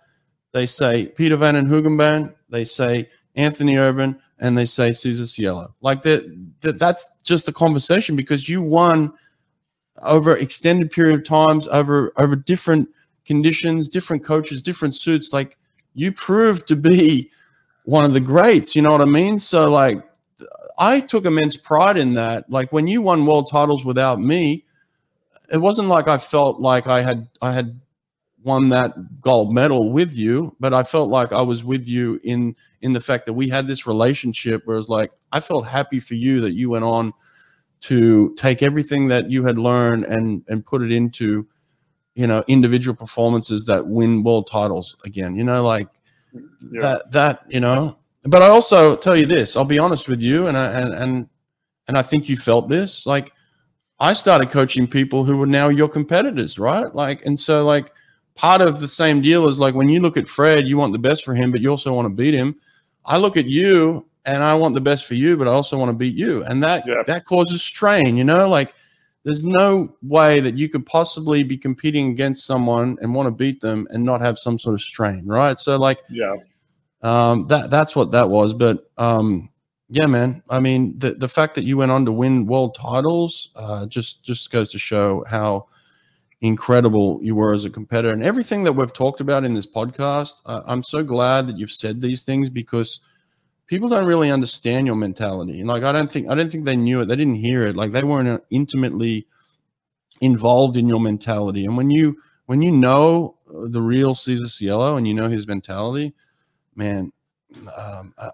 they say Pieter Van den Hoogenband, they say Anthony Ervin, and they say Cesar Cielo. Like that, that that's just a conversation because you won over extended period of times, over over different conditions, different coaches, different suits. Like you proved to be one of the greats. You know what I mean? So like I took immense pride in that. Like when you won world titles without me, it wasn't like I felt like I had I had won that gold medal with you, but I felt like I was with you in in the fact that we had this relationship where it's like I felt happy for you that you went on to take everything that you had learned and and put it into you know individual performances that win world titles again. You know, like yeah. that that you know. But I also tell you this. I'll be honest with you, and I, and and and I think you felt this. Like I started coaching people who were now your competitors, right? Like, and so like part of the same deal is like when you look at Fred, you want the best for him, but you also want to beat him. I look at you and I want the best for you, but I also want to beat you. And that yeah. that causes strain, you know, like there's no way that you could possibly be competing against someone and want to beat them and not have some sort of strain, right? So like yeah. Um that that's what that was, but um yeah, man. I mean, the the fact that you went on to win world titles uh, just just goes to show how incredible you were as a competitor. And everything that we've talked about in this podcast uh, i'm so glad that you've said these things because people don't really understand your mentality. And like i don't think i don't think they knew it. They didn't hear it. Like they weren't uh, intimately involved in your mentality. And when you when you know uh, the real Cesar Cielo and you know his mentality man um, I,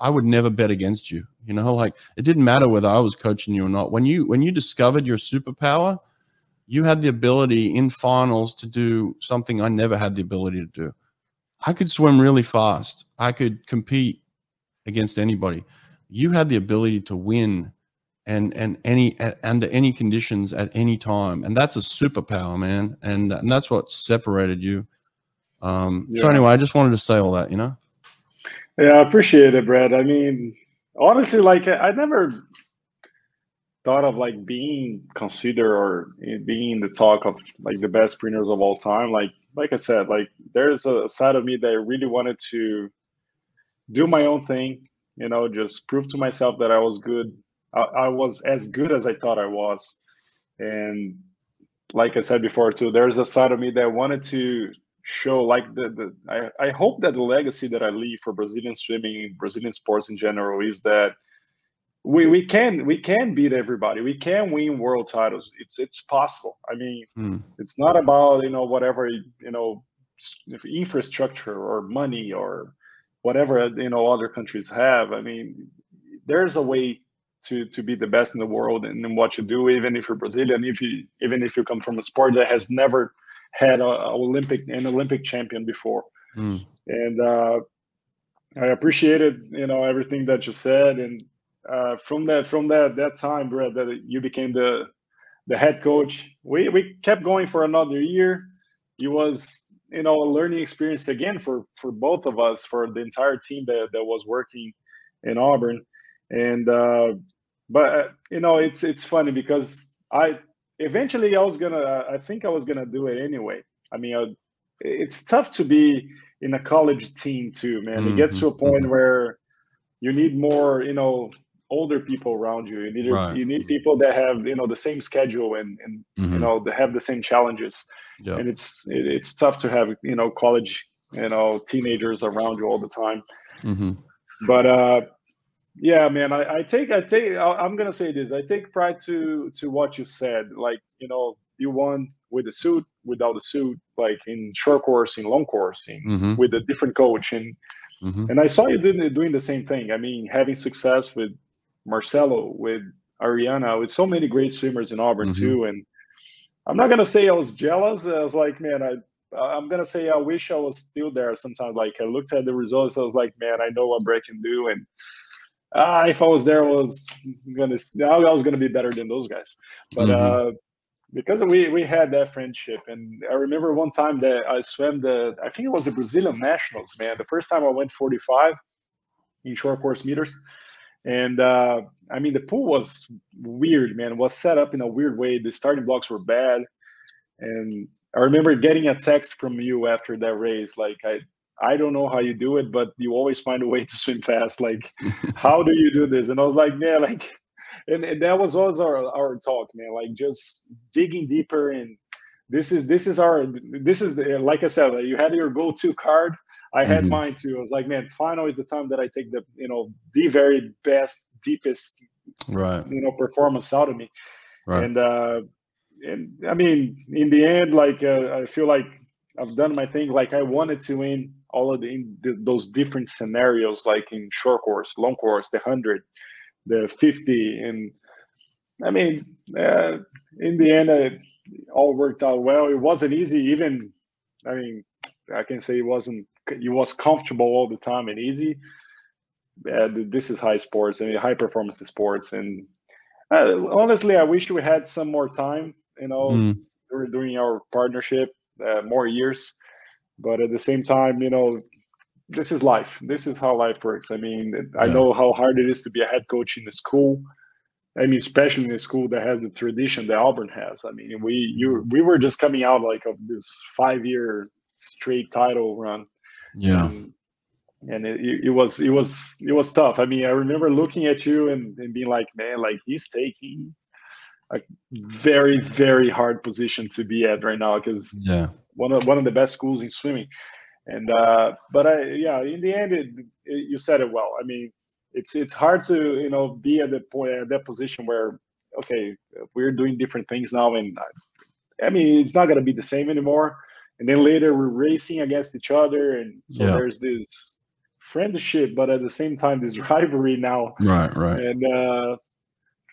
I would never bet against you. You know like it didn't matter whether i was coaching you or not. When you when you discovered your superpower you had the ability in finals to do something I never had the ability to do. I could swim really fast. I could compete against anybody. You had the ability to win and and any under any conditions at any time. And that's a superpower, man. And and that's what separated you. Um yeah. so anyway, I just wanted to say all that, you know. Yeah, I appreciate it, Brad. I mean, honestly, like I never thought of like being considered or eh, being in the talk of like the best sprinters of all time like like i said like there's a side of me that i really wanted to do my own thing you know just prove to myself that i was good I, I was as good as i thought i was. And like i said before too there's a side of me that wanted to show like the, the I, I hope that the legacy that i leave for brazilian swimming brazilian sports in general is that we we can we can beat everybody. We can win world titles. It's it's possible. I mean, mm. it's not about you know whatever you know infrastructure or money or whatever you know other countries have. I mean, there's a way to to be the best in the world and in what you do, even if you're Brazilian, if you even if you come from a sport that has never had a, a Olympic an Olympic champion before. Mm. And uh, I appreciated you know everything that you said and uh, from that from that that time, Brad, that you became the the head coach. We we kept going for another year. It was you know a learning experience again for for both of us, for the entire team that that was working in Auburn. And uh, but uh, you know it's it's funny because I eventually I was gonna I think I was gonna do it anyway. I mean, I, it's tough to be in a college team too, man. Mm-hmm. It gets to a point mm-hmm. where you need more, you know, older people around you. You need right. you need people that have you know the same schedule and and mm-hmm. you know that have the same challenges. Yeah. And it's it, it's tough to have you know college you know teenagers around you all the time. Mm-hmm. But uh, yeah, man, I, I take I take I'm gonna say this. I take pride to to what you said. Like you know, you won with the suit, without the suit, like in short course, in long course, in, mm-hmm. with a different coach, and mm-hmm. and I saw you doing doing the same thing. I mean, having success with Marcelo, with Ariana, with so many great swimmers in Auburn mm-hmm. too. And I'm not gonna say I was jealous. I was like, man, I I'm gonna say I wish I was still there. Sometimes, like I looked at the results, I was like, man, I know what Brett can do, and uh, if I was there, I was gonna I was gonna be better than those guys. But mm-hmm. uh, because we we had that friendship, and I remember one time that I swam the I think it was the Brazilian Nationals, man. The first time I went 45 in short course meters, and uh, I mean the pool was weird, man. It was set up in a weird way. The starting blocks were bad, and I remember getting a text from you after that race, like I I don't know how you do it, but you always find a way to swim fast. Like, how do you do this? And I was like, yeah, like, and, and that was always our our talk, man. Like just digging deeper and this is this is our this is the, like I said, you had your go to card. I had mm-hmm. mine too. I was like, man, final is the time that I take the you know the very best, deepest, right, you know, performance out of me. Right. And uh, and I mean, in the end, like uh, I feel like I've done my thing. Like I wanted to win all of the, the, those different scenarios, like in short course, long course, the hundred, the fifty, and I mean, uh, in the end, it all worked out well. It wasn't easy, even. I mean, I can say it wasn't. It was comfortable all the time and easy. Uh, this is high sports. I mean, high performance sports, and uh, honestly, I wish we had some more time. You know, mm. during our partnership, uh, more years but at the same time you know this is life this is how life works i mean i know how hard it is to be a head coach in a school i mean especially in a school that has the tradition that auburn has i mean we you we were just coming out like of this five year straight title run yeah and, and it, it was it was it was tough i mean i remember looking at you and, and being like man like he's taking a very very hard position to be at right now because yeah one of one of the best schools in swimming. And uh, but I yeah, in the end, it, it, you said it well. I mean, it's it's hard to you know be at the point at that position where okay, we're doing different things now, and I, I mean, it's not gonna be the same anymore. And then later we're racing against each other, and so yeah. there's this friendship, but at the same time this rivalry now. Right, right. And uh,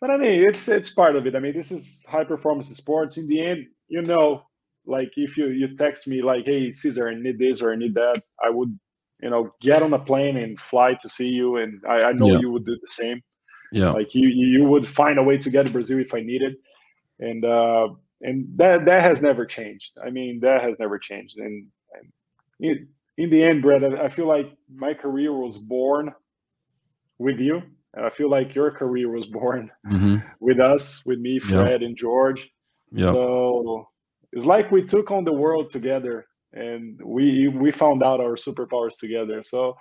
but I mean, it's it's part of it. I mean, this is high performance sports. In the end, you know, like if you you text me like hey cesar i need this or i need that i would you know get on a plane and fly to see you and i, I know yeah. you would do the same yeah like you you would find a way to get to brazil if i needed and uh and that that has never changed. I mean that has never changed. And, and it, in the end brett i feel like my career was born with you. And i feel like your career was born mm-hmm. with us with me fred and george. Yeah. So it's like we took on the world together and we we found out our superpowers together. So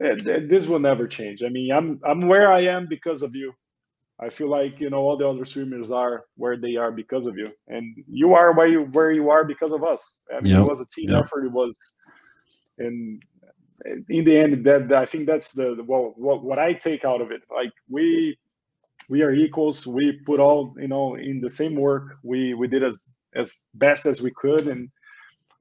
it, it, this will never change. I mean i'm i'm where i am because of you i feel like you know all the other swimmers are where they are because of you and you are where you where you are because of us i mean yep. it was a team yep. effort it was and in the end that i think that's the well what, what i take out of it like we we are equals we put all you know in the same work we we did as as best as we could, and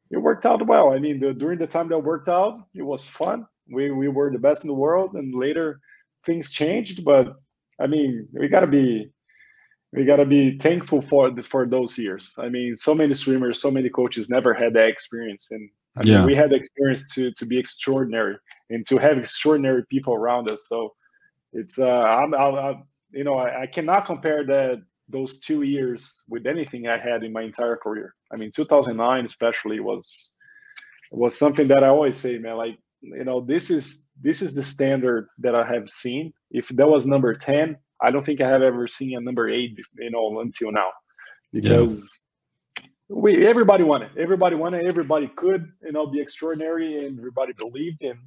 it worked out well. I mean, the, during the time that worked out, it was fun. We we were the best in the world, and later things changed. But I mean, we gotta be we gotta be thankful for for those years. I mean, so many swimmers, so many coaches never had that experience, and I mean, yeah. we had the experience to to be extraordinary and to have extraordinary people around us. So it's uh, I'm, I'm, I'm you know I, I cannot compare that those two years with anything I had in my entire career. I mean, 2009 especially was was something that I always say, man. Like, you know, this is this is the standard that I have seen. If that was number 10, I don't think I have ever seen a number eight, you know, until now, because yeah. we everybody wanted, everybody wanted, everybody could, you know, be extraordinary, and everybody believed in.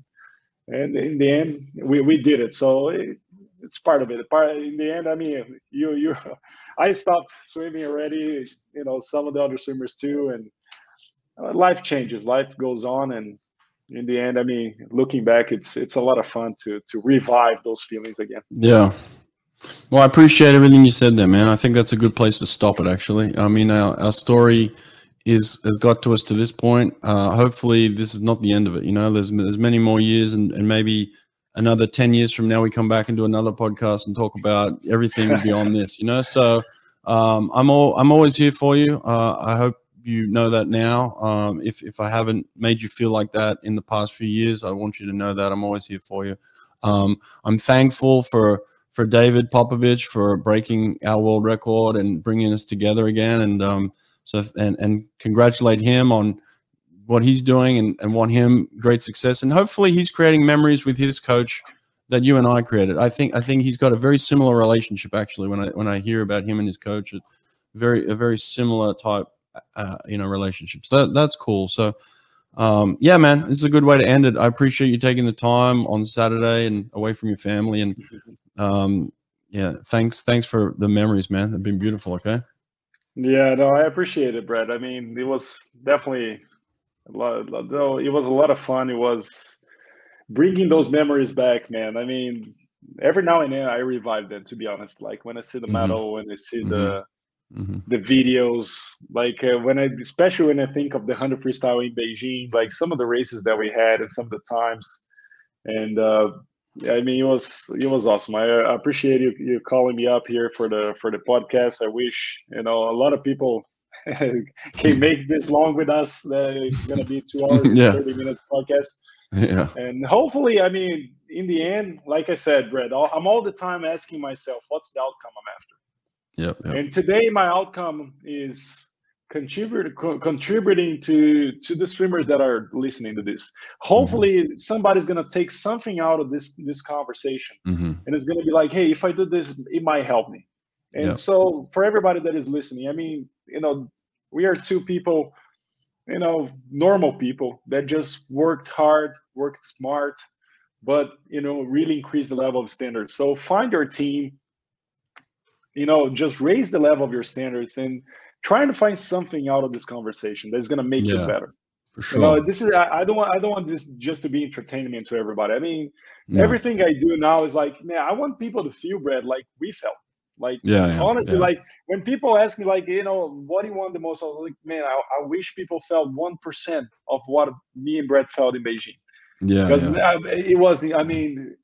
And in the end, we, we did it. So it, it's part of it. Part in the end, I mean, you you, I stopped swimming already. You know, some of the other swimmers too, and uh, life changes. Life goes on, and in the end, I mean, looking back, it's it's a lot of fun to to revive those feelings again. Yeah. Well, I appreciate everything you said there, man. I think that's a good place to stop it. Actually, I mean, our, our story is has got to us to this point. Uh, hopefully, this is not the end of it. You know, there's there's many more years, and, and maybe another ten years from now, we come back and do another podcast and talk about everything beyond this. You know, so um, I'm all I'm always here for you. Uh, I hope you know that now. Um, if if I haven't made you feel like that in the past few years, I want you to know that I'm always here for you. Um, I'm thankful for for David Popovici for breaking our world record and bringing us together again. And um, so and and congratulate him on what he's doing and, and want him great success. And hopefully he's creating memories with his coach that you and I created. I think I think he's got a very similar relationship actually when I when I hear about him and his coach, very a very similar type uh, you know relationships. That that's cool. So um, yeah, man, this is a good way to end it. I appreciate you taking the time on Saturday and away from your family and um, yeah, thanks thanks for the memories, man. They've been beautiful. Okay. Yeah, no, I appreciate it, Brett. I mean, it was definitely a lot. Though it was a lot of fun. It was bringing those memories back, man. I mean, every now and then I revive them. To be honest, like when I see the mm-hmm. medal, when I see mm-hmm. the mm-hmm. the videos, like uh, when I, especially when I think of the hundred freestyle in Beijing, like some of the races that we had and some of the times, and uh, I mean, it was it was awesome. I, I appreciate you you calling me up here for the for the podcast. I wish you know a lot of people can make this long with us. Uh, it's gonna be two hours yeah. thirty minutes podcast. Yeah, and hopefully, I mean, in the end, like I said, Brett, I'm all the time asking myself, what's the outcome I'm after? Yep, yep. And today, my outcome is contribute co- contributing to to the streamers that are listening to this hopefully mm-hmm. somebody's going to take something out of this this conversation mm-hmm. and it's going to be like hey if i do this it might help me and yeah. so for everybody that is listening i mean you know we are two people you know normal people that just worked hard worked smart but you know really increase the level of standards so find your team you know just raise the level of your standards and trying to find something out of this conversation that's going to make yeah, you better. For sure. You know, this is I, I, don't want I don't want this just to be entertainment to everybody. I mean, everything I do now is like, man, I want people to feel Brett like we felt. Like yeah, yeah honestly, yeah. like when people ask me, like, you know, what do you want the most? I was like, man, I, I wish people felt one percent of what me and Brett felt in Beijing. Yeah, because it was. I mean,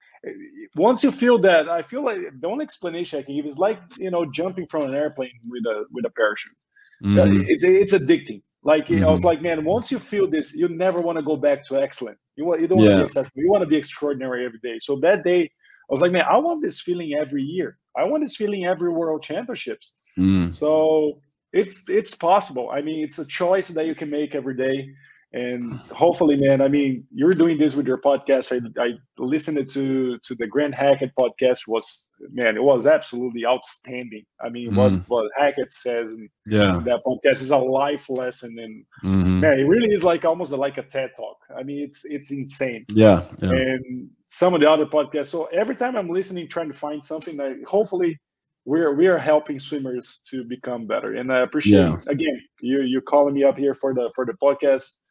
once you feel that, I feel like the only explanation I can give is like you know jumping from an airplane with a with a parachute. Mm-hmm. It, it's addicting. Like mm-hmm. I was mm-hmm. like, man, once you feel this, you never want to go back to excellent. You want you don't yeah. want to be exceptional. You want to be extraordinary every day. So that day, I was like, man, I want this feeling every year. I want this feeling every World Championships. Mm. So it's it's possible. I mean, it's a choice that you can make every day and hopefully man i mean you're doing this with your podcast. I, I listened to to the grant hackett podcast was man it was absolutely outstanding. I mean mm what what hackett says and yeah. that podcast is a life lesson and mm-hmm. man it really is like almost like a ted talk. I mean it's it's insane. Yeah, yeah, and some of the other podcasts so every time i'm listening trying to find something that hopefully we're we are helping swimmers to become better. And i appreciate yeah. again you you calling me up here for the for the podcast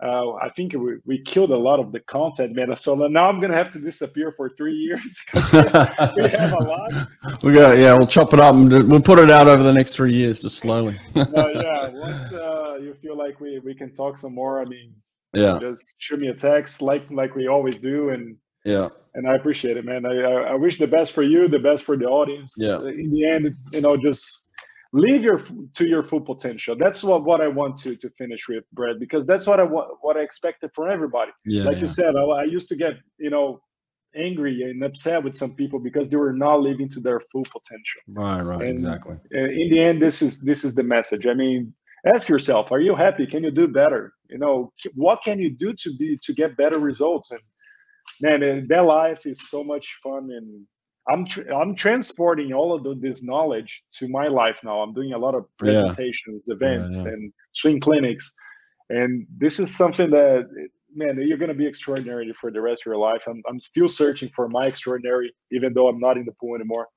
uh, I think we, we killed a lot of the content, man. So now I'm gonna have to disappear for three years. we have a lot. We got yeah. We'll chop it up and we'll put it out over the next three years, just slowly. no, yeah. Once uh, you feel like we, we can talk some more, I mean, yeah, just shoot me a text like like we always do, and yeah, and I appreciate it, man. I I, I wish the best for you, the best for the audience. Yeah. In the end, you know, just live your to your full potential. That's what, what i want to to finish with brett because that's what i what i expected from everybody. Yeah, like yeah. you said I, I, used to get you know angry and upset with some people because they were not living to their full potential. Right right and exactly. in the end this is this is the message. I mean ask yourself are you happy? Can you do better? You know what can you do to be to get better results? And man that life is so much fun and I'm tr- I'm transporting all of the, this knowledge to my life now. I'm doing a lot of presentations, yeah. events, yeah, yeah. and swing clinics, and this is something that man, you're gonna be extraordinary for the rest of your life. I'm I'm still searching for my extraordinary, even though I'm not in the pool anymore.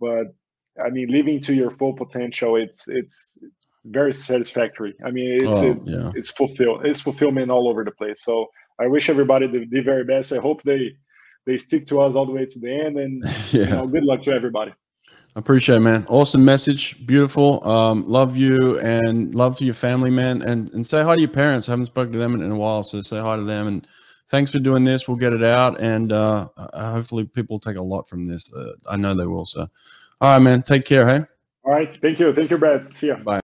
But I mean, living to your full potential, it's it's very satisfactory. I mean, it's oh, it, yeah. it's fulfilled. It's fulfillment all over the place. So I wish everybody the, the very best. I hope they they stick to us all the way to the end. And yeah. you know, good luck to everybody. I appreciate it, man. Awesome message. Beautiful. Um, love you and love to your family, man. And and say hi to your parents. I haven't spoken to them in, in a while, so say hi to them. And thanks for doing this. We'll get it out, and uh, hopefully people take a lot from this. Uh, I know they will. So, all right, man. Take care. Hey. All right. Thank you. Thank you, Brad. See ya. Bye.